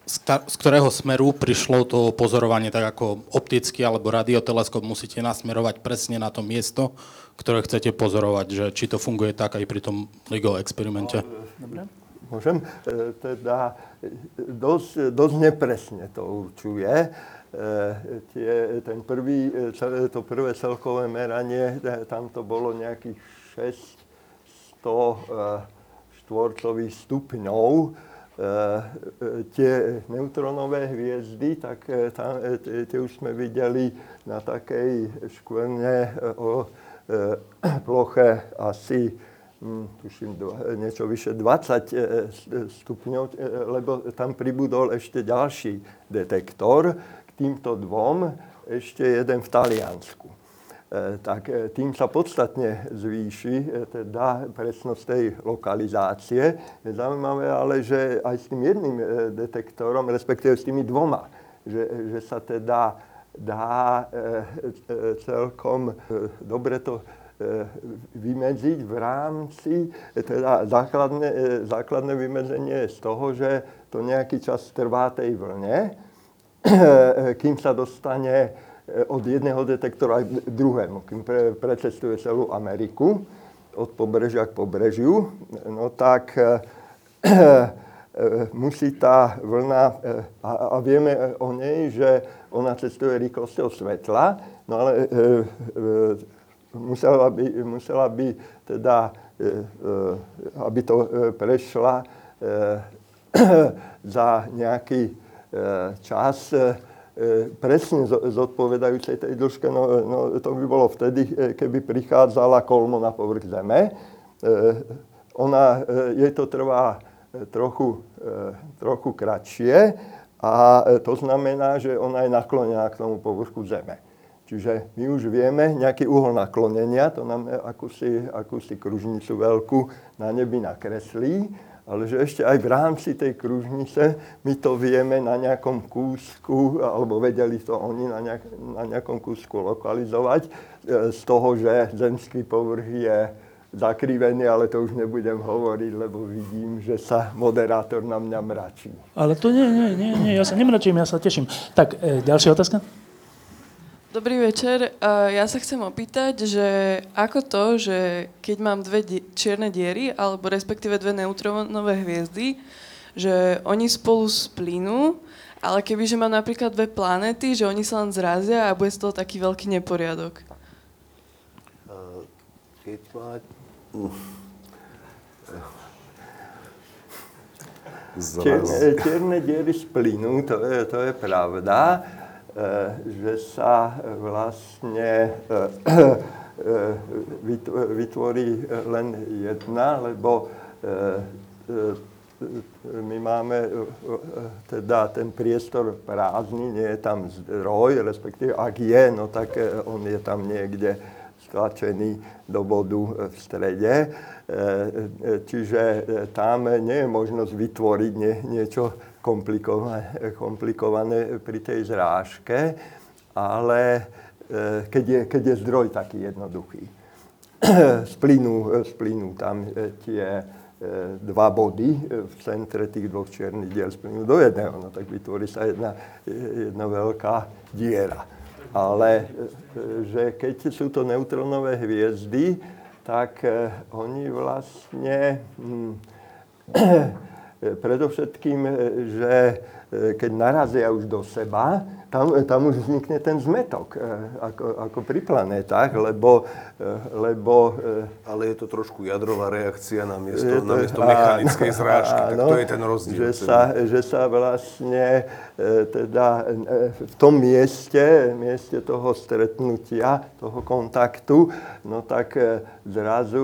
z ktorého smeru prišlo to pozorovanie, tak ako optický alebo radioteleskop musíte nasmerovať presne na to miesto, ktoré chcete pozorovať, že či to funguje tak aj pri tom LIGO experimente. Dobre. Môžem? E, teda e, dosť, dosť nepresne to určuje. E, tie, ten prvý, to prvé celkové meranie, tam to bolo nejakých 600 štvorcových stupňov E, e, tie neutronové hviezdy, tak e, tam, tie už sme videli na takej škvrne o (clears throat) ploche asi hm, tuším, niečo vyše 20 stupňov, lebo tam pribudol ešte ďalší detektor k týmto dvom, ešte jeden v Taliansku. E, tak e, tým sa podstatne zvýši e, teda presnosť tej lokalizácie. Zaujímavé ale, že aj s tým jedným detektorom, respektíve s tými dvoma, že, že sa teda dá celkom dobre to vymedziť v rámci, teda základné, základné vymedzenie je z toho, že to nejaký čas trvá tej vlne, kým sa dostane Eh, od jedného detektora k druhému, kým pre, precestuje celú Ameriku, od pobrežia k pobrežiu, no tak e, e, musí tá vlna, a, a vieme o nej, že ona cestuje rýchlosťou svetla, no ale e, e, musela, by, musela by teda, e, e, aby to prešla e, (clears throat) za nejaký e, čas, E, presne zodpovedajúcej tej dĺžke, no, no to by bolo vtedy, e, keby prichádzala kolmo na povrch Zeme. E, ona, jej to trvá trochu, trochu kratšie a to znamená, že ona je naklonená k tomu povrchu Zeme. Čiže my už vieme nejaký uhol naklonenia, to nám akúsi, akúsi kružnicu veľkú na nebi nakreslí ale že ešte aj v rámci tej kružnice my to vieme na nejakom kúsku, alebo vedeli to oni na, nejak, na nejakom kúsku lokalizovať, e, z toho, že zemský povrch je zakrivený, ale to už nebudem hovoriť, lebo vidím, že sa moderátor na mňa mračí. Ale to nie, nie, nie, nie ja sa nemračím, ja sa teším. Tak, e, ďalšia otázka? Dobrý večer. Ja sa chcem opýtať, že ako to, že keď mám dve di- čierne diery, alebo respektíve dve neutrónové hviezdy, že oni spolu splínu, ale kebyže mám napríklad dve planéty, že oni sa len zrazia a bude z toho taký veľký neporiadok. Keď má... Čierne, čierne diery splínu, to je, to je pravda, že sa vlastne vytvorí len jedna, lebo my máme teda ten priestor prázdny, nie je tam zdroj, respektíve ak je, no tak on je tam niekde stlačený do bodu v strede. Čiže tam nie je možnosť vytvoriť nie, niečo komplikované, komplikované pri tej zrážke, ale keď je, keď je zdroj taký jednoduchý. (clears throat) Splínu, splínu tam tie dva body v centre tých dvoch čiernych diel splynú do jedného, no tak vytvorí sa jedna, jedna veľká diera. Ale že keď sú to neutronové hviezdy, tak oni vlastne hm, (clears throat) predovšetkým, že keď narazia už do seba, tam, tam už vznikne ten zmetok, ako, ako pri planetách, lebo, lebo... Ale je to trošku jadrová reakcia na miesto, na miesto (laughs) mechanickej zrážky, tak to je ten rozdiel. Že sa, že sa vlastne teda v tom mieste, mieste toho stretnutia, toho kontaktu, no tak zrazu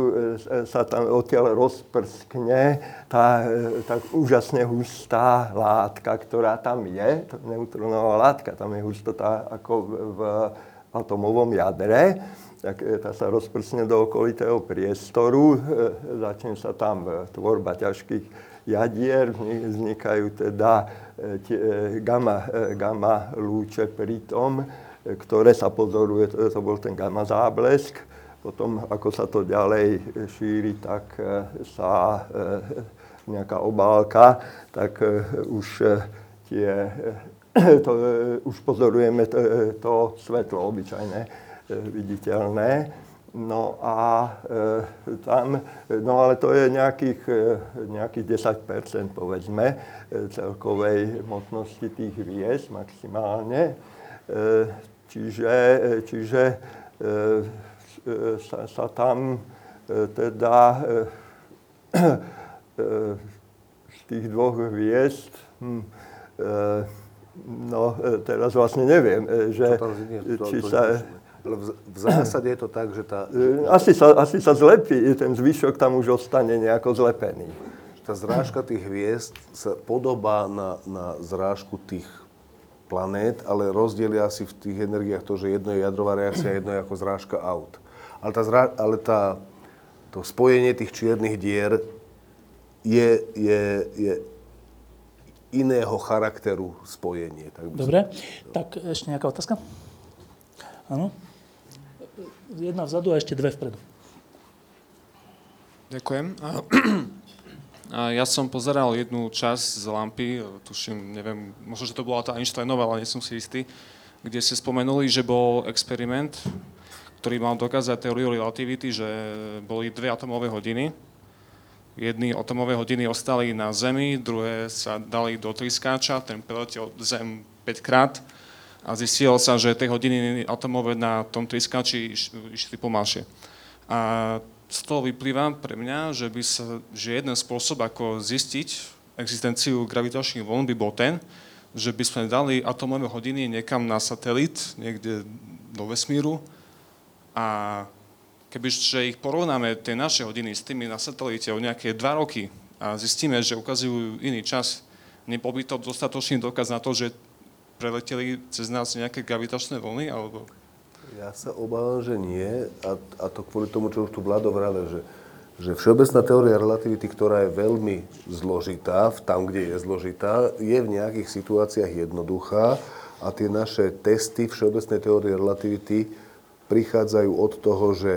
sa tam odtiaľ rozprskne tá tak úžasne hustá látka, ktorá tam je, neutronová látka, tam je hustota ako v atomovom jadre, tak e, tá sa rozprsne do okolitého priestoru, e, začne sa tam e, tvorba ťažkých jadier, vznikajú teda gamma, gamma lúče pri tom, ktoré sa pozoruje, to bol ten gamma záblesk. Potom, ako sa to ďalej šíri, tak sa nejaká obálka, tak už tie (clears throat) to, e, už pozorujeme to, e, to svetlo obyčajné, viditeľné. No a e, tam, no ale to je nejakých, nejakých 10 povedzme celkovej motnosti tých hviezd maximálne. E, čiže čiže e, sa, sa tam teda (clears throat) z tých dvoch hviezd hm, No, e, teraz vlastne neviem, e, že to znie, to, či to sa... Ale v, zásade je to tak, že tá... Asi sa, asi sa zlepí, ten zvyšok tam už ostane nejako zlepený. Tá zrážka tých hviezd sa podobá na, na zrážku tých planét, ale rozdiel je asi v tých energiách to, že jedno je jadrová reakcia, jedno je ako zrážka aut. Ale, tá, zrá, ale tá, to spojenie tých čiernych dier je, je, je iného charakteru spojenie. Tak Dobre, tak ešte nejaká otázka? Áno? Jedna vzadu a ešte dve vpredu. Ďakujem. (clears throat) Ja som pozeral jednu časť z lampy, tuším, neviem, možno, že to bola tá Einsteinová, ale nie som si istý, kde ste spomenuli, že bol experiment, ktorý mal dokázať teóriu relativity, že boli dve atomové hodiny Jedny atomové hodiny ostali na Zemi, druhé sa dali do triskáča, ten preletel Zem 5 krát a zistilo sa, že tie hodiny atomové na tom triskáči išli pomalšie. A z toho vyplýva pre mňa, že, by sa, že jeden spôsob, ako zistiť existenciu gravitačných vln by bol ten, že by sme dali atomové hodiny niekam na satelit, niekde do vesmíru a Kebyže ich porovnáme, tie naše hodiny s tými na satelite o nejaké dva roky a zistíme, že ukazujú iný čas, nebol to dostatočný dokaz na to, že preleteli cez nás nejaké gravitačné vlny, alebo... Ja sa obávam, že nie, a, a to kvôli tomu, čo už tu Vlado vravel, že, že všeobecná teória relativity, ktorá je veľmi zložitá, tam, kde je zložitá, je v nejakých situáciách jednoduchá a tie naše testy všeobecnej teórie relativity prichádzajú od toho, že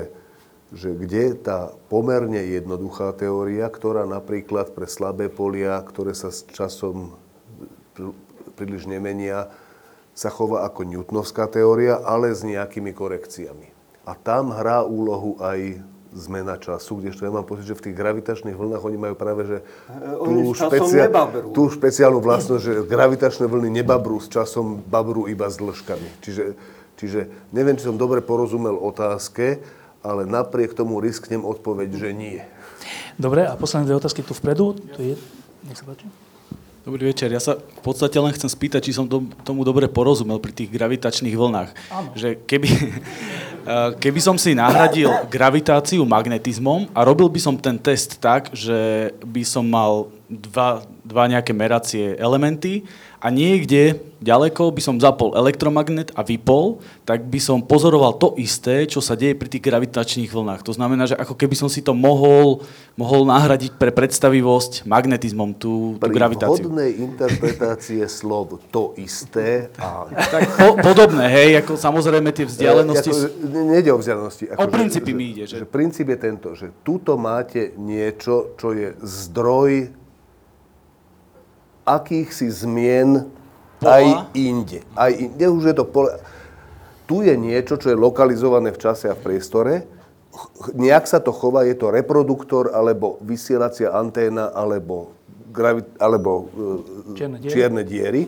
že kde tá pomerne jednoduchá teória, ktorá napríklad pre slabé polia, ktoré sa s časom príliš nemenia, sa chová ako newtonovská teória, ale s nejakými korekciami. A tam hrá úlohu aj zmena času, kdežto ja mám pocit, že v tých gravitačných vlnách oni majú práve že tú, špecia- tú špeciálnu vlastnosť, že gravitačné vlny nebabrú s časom, babrú iba s dĺžkami. Čiže, čiže neviem, či som dobre porozumel otázke, ale napriek tomu risknem odpoveď, že nie. Dobre, a posledné dve otázky tu vpredu. To je... Nech sa páči. Dobrý večer. Ja sa v podstate len chcem spýtať, či som tomu dobre porozumel pri tých gravitačných vlnách. Áno. Že keby, (laughs) keby som si nahradil gravitáciu magnetizmom a robil by som ten test tak, že by som mal dva, dva nejaké meracie elementy a niekde ďaleko by som zapol elektromagnet a vypol, tak by som pozoroval to isté, čo sa deje pri tých gravitačných vlnách. To znamená, že ako keby som si to mohol, mohol nahradiť pre predstavivosť magnetizmom tú, tú gravitáciu. Pri vhodnej interpretácie slov to isté a... Tak po, podobné, hej, ako samozrejme tie vzdialenosti... E, ako, nejde o vzdialenosti. Ako, o princípy mi ide. Že, že princíp je tento, že tuto máte niečo, čo je zdroj akýchsi zmien aj inde. Aj inde už je to pole... Tu je niečo, čo je lokalizované v čase a v priestore. Nejak sa to chová, je to reproduktor, alebo vysielacia anténa, alebo, gravi- alebo e, čierne diery. Čierne diery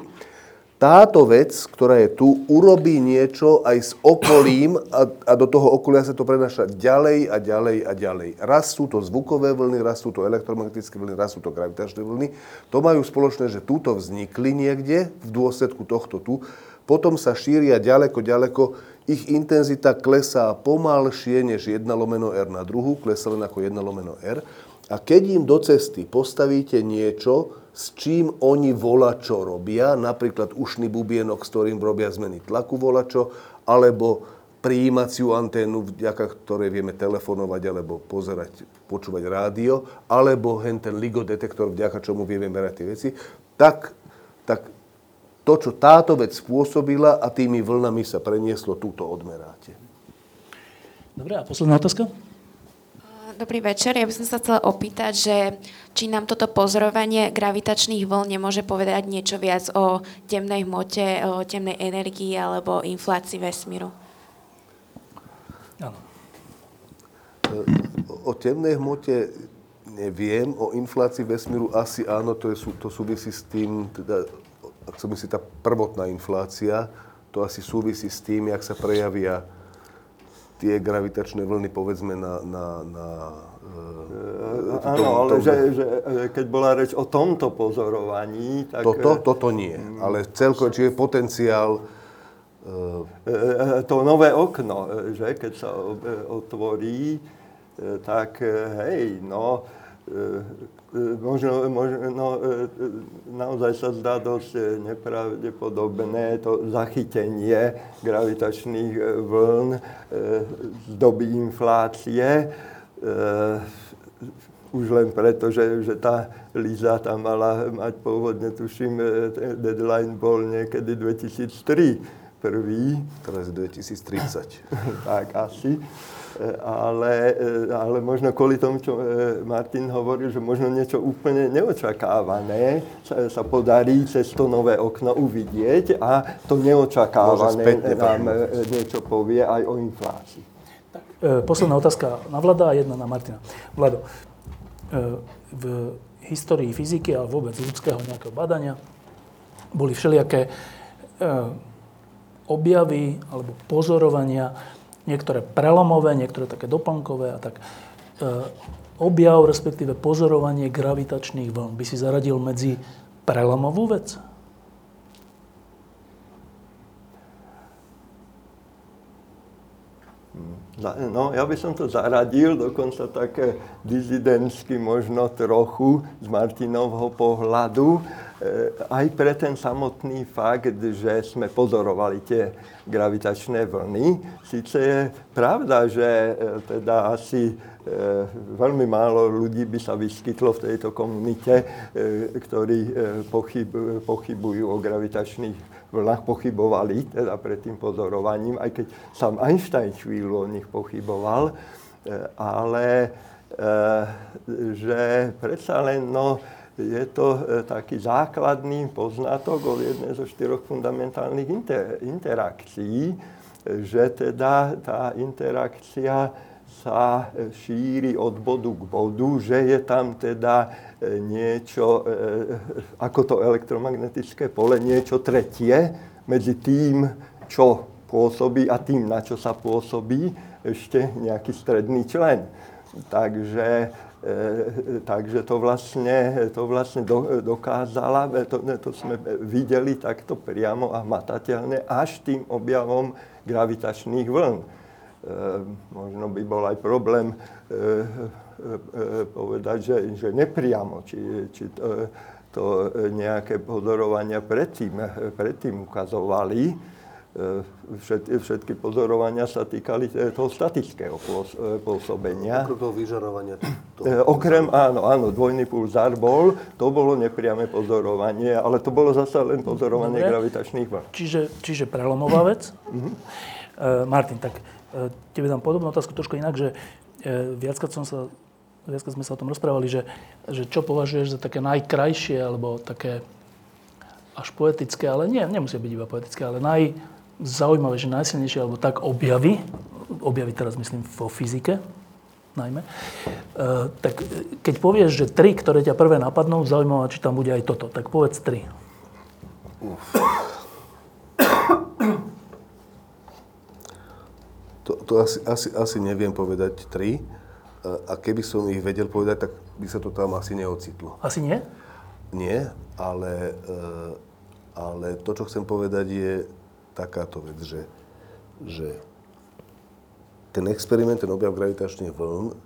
táto vec, ktorá je tu, urobí niečo aj s okolím a, a do toho okolia sa to prenáša ďalej a ďalej a ďalej. Raz sú to zvukové vlny, raz sú to elektromagnetické vlny, raz sú to gravitačné vlny. To majú spoločné, že túto vznikli niekde v dôsledku tohto tu, potom sa šíria ďaleko, ďaleko, ich intenzita klesá pomalšie než 1 lomeno R na druhu, klesá len ako 1 lomeno R. A keď im do cesty postavíte niečo, s čím oni vola čo robia, napríklad ušný bubienok, s ktorým robia zmeny tlaku volačo, alebo prijímaciu anténu, vďaka ktorej vieme telefonovať alebo pozerať, počúvať rádio, alebo hen ten ligodetektor, vďaka čomu vieme merať tie veci, tak, tak to, čo táto vec spôsobila a tými vlnami sa prenieslo, túto odmeráte. Dobre, a posledná otázka? Dobrý večer. Ja by som sa chcela opýtať, že či nám toto pozorovanie gravitačných vln nemôže povedať niečo viac o temnej hmote, o temnej energii alebo inflácii vesmíru. Áno. O temnej hmote neviem, o inflácii vesmíru asi áno, to, je, to súvisí s tým, teda, ak som myslí, tá prvotná inflácia, to asi súvisí s tým, jak sa prejavia tie gravitačné vlny, povedzme, na... na, na e, Áno, ale že, že keď bola reč o tomto pozorovaní, tak... Toto, toto nie, ale celkovo, či je potenciál... E, to nové okno, že keď sa otvorí, tak hej, no, možno, možno no, naozaj sa zdá dosť nepravdepodobné to zachytenie gravitačných vln z doby inflácie. Už len preto, že, že tá Liza tam mala mať pôvodne, tuším, deadline bol niekedy 2003 prvý. Teraz 2030. (laughs) tak asi ale, e, ale možno kvôli tomu, čo e, Martin hovoril, že možno niečo úplne neočakávané sa, sa podarí cez to nové okno uvidieť a to neočakávané nám e, niečo povie aj o inflácii. Tak, posledná otázka na Vlada a jedna na Martina. Vlado, v histórii fyziky a vôbec ľudského nejakého badania boli všelijaké objavy alebo pozorovania niektoré prelomové, niektoré také doplnkové a tak. E, objav, respektíve pozorovanie gravitačných vln by si zaradil medzi prelomovú vec? No, ja by som to zaradil, dokonca také dizidentsky možno trochu z Martinovho pohľadu, aj pre ten samotný fakt, že sme pozorovali tie gravitačné vlny. Sice je pravda, že eh, teda asi eh, veľmi málo ľudí by sa vyskytlo v tejto komunite, ktorí pochyb, pochybujú o gravitačných vlnách, pochybovali teda pred tým pozorovaním, aj keď sám Einstein chvíľu o nich pochyboval. ale že predsa len no, je to taký základný poznatok o jednej zo štyroch fundamentálnych inter, interakcií, že teda tá interakcia sa šíri od bodu k bodu, že je tam teda niečo, ako to elektromagnetické pole, niečo tretie medzi tým, čo pôsobí a tým, na čo sa pôsobí, ešte nejaký stredný člen. Takže, e, takže to vlastne, to vlastne do, dokázala, to, to sme videli takto priamo a matateľne až tým objavom gravitačných vln. E, možno by bol aj problém e, e, povedať, že, že nepriamo, či, či to, to nejaké pozorovania predtým, predtým ukazovali všetky, všetky pozorovania sa týkali toho statického pôsobenia. Okrem toho vyžarovania? Toho okrem, áno, áno, dvojný pulzár bol, to bolo nepriame pozorovanie, ale to bolo zase len pozorovanie Dobre. gravitačných vln. Čiže, čiže prelomová vec. uh-huh. uh, Martin, tak uh, tebe dám podobnú otázku trošku inak, že uh, viackrát som sa viackrát sme sa o tom rozprávali, že, že čo považuješ za také najkrajšie, alebo také až poetické, ale nie, nemusia byť iba poetické, ale naj, zaujímavé, že najsilnejšie, alebo tak objavy, objavy teraz myslím vo fyzike, najmä, e, tak keď povieš, že tri, ktoré ťa prvé napadnú, zaujímavé, či tam bude aj toto, tak povedz tri. To, to asi, asi, asi neviem povedať tri. A keby som ich vedel povedať, tak by sa to tam asi neocitlo. Asi nie? Nie, ale, e, ale to, čo chcem povedať, je, takáto vec, že, že ten experiment, ten objav gravitačných vln,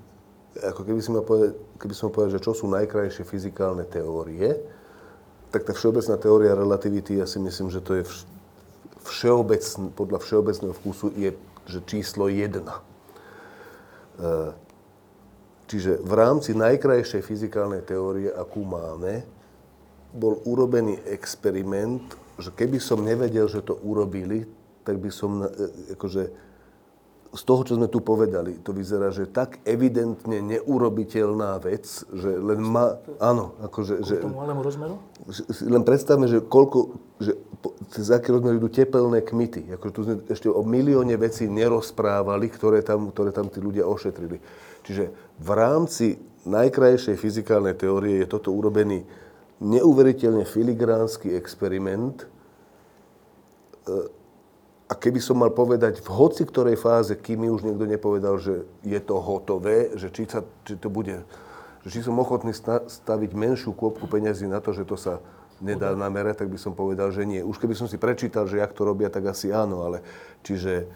ako keby som povedal, keby som povedal, že čo sú najkrajšie fyzikálne teórie, tak tá všeobecná teória relativity, ja si myslím, že to je všeobecn, podľa všeobecného vkusu je že číslo 1. E, čiže v rámci najkrajšej fyzikálnej teórie, akú máme, bol urobený experiment, že keby som nevedel, že to urobili, tak by som, e, akože, z toho, čo sme tu povedali, to vyzerá, že tak evidentne neurobiteľná vec, že len má, áno, akože... Že, tomu malému rozmeru? Len predstavme, že koľko, že cez aký rozmer idú tepelné kmity. Akože tu sme ešte o milióne vecí nerozprávali, ktoré tam, ktoré tam tí ľudia ošetrili. Čiže v rámci najkrajšej fyzikálnej teórie je toto urobený neuveriteľne filigránsky experiment. E, a keby som mal povedať v hoci ktorej fáze, kým mi už niekto nepovedal, že je to hotové, že či, sa, či to bude, že či som ochotný staviť menšiu kôpku peniazy na to, že to sa nedá namerať, tak by som povedal, že nie. Už keby som si prečítal, že jak to robia, tak asi áno, ale čiže,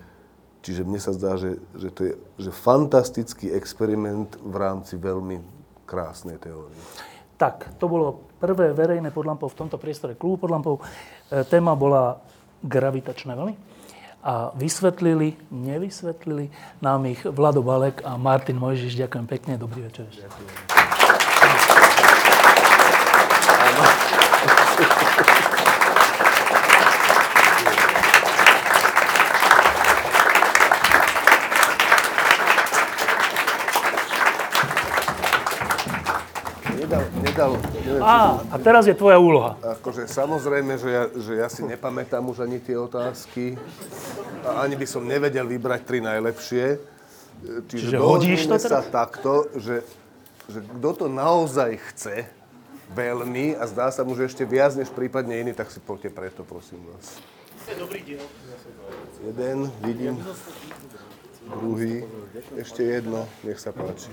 čiže mne sa zdá, že, že to je že fantastický experiment v rámci veľmi krásnej teórie. Tak, to bolo prvé verejné podlampov v tomto priestore klubu podlampov. E, téma bola gravitačné vlny. A vysvetlili, nevysvetlili nám ich Vlado Balek a Martin Mojžiš. Ďakujem pekne, dobrý večer. Ďakujem. Á, a teraz je tvoja úloha. Akože samozrejme, že ja, že ja si nepamätám už ani tie otázky. A ani by som nevedel vybrať tri najlepšie. Čiže, Čiže hodíš to sa takto, že, že kto to naozaj chce veľmi a zdá sa mu, že ešte viac než prípadne iný, tak si poďte preto, prosím vás. Dobrý diel. Jeden, vidím. Druhý. Ešte jedno, nech sa páči.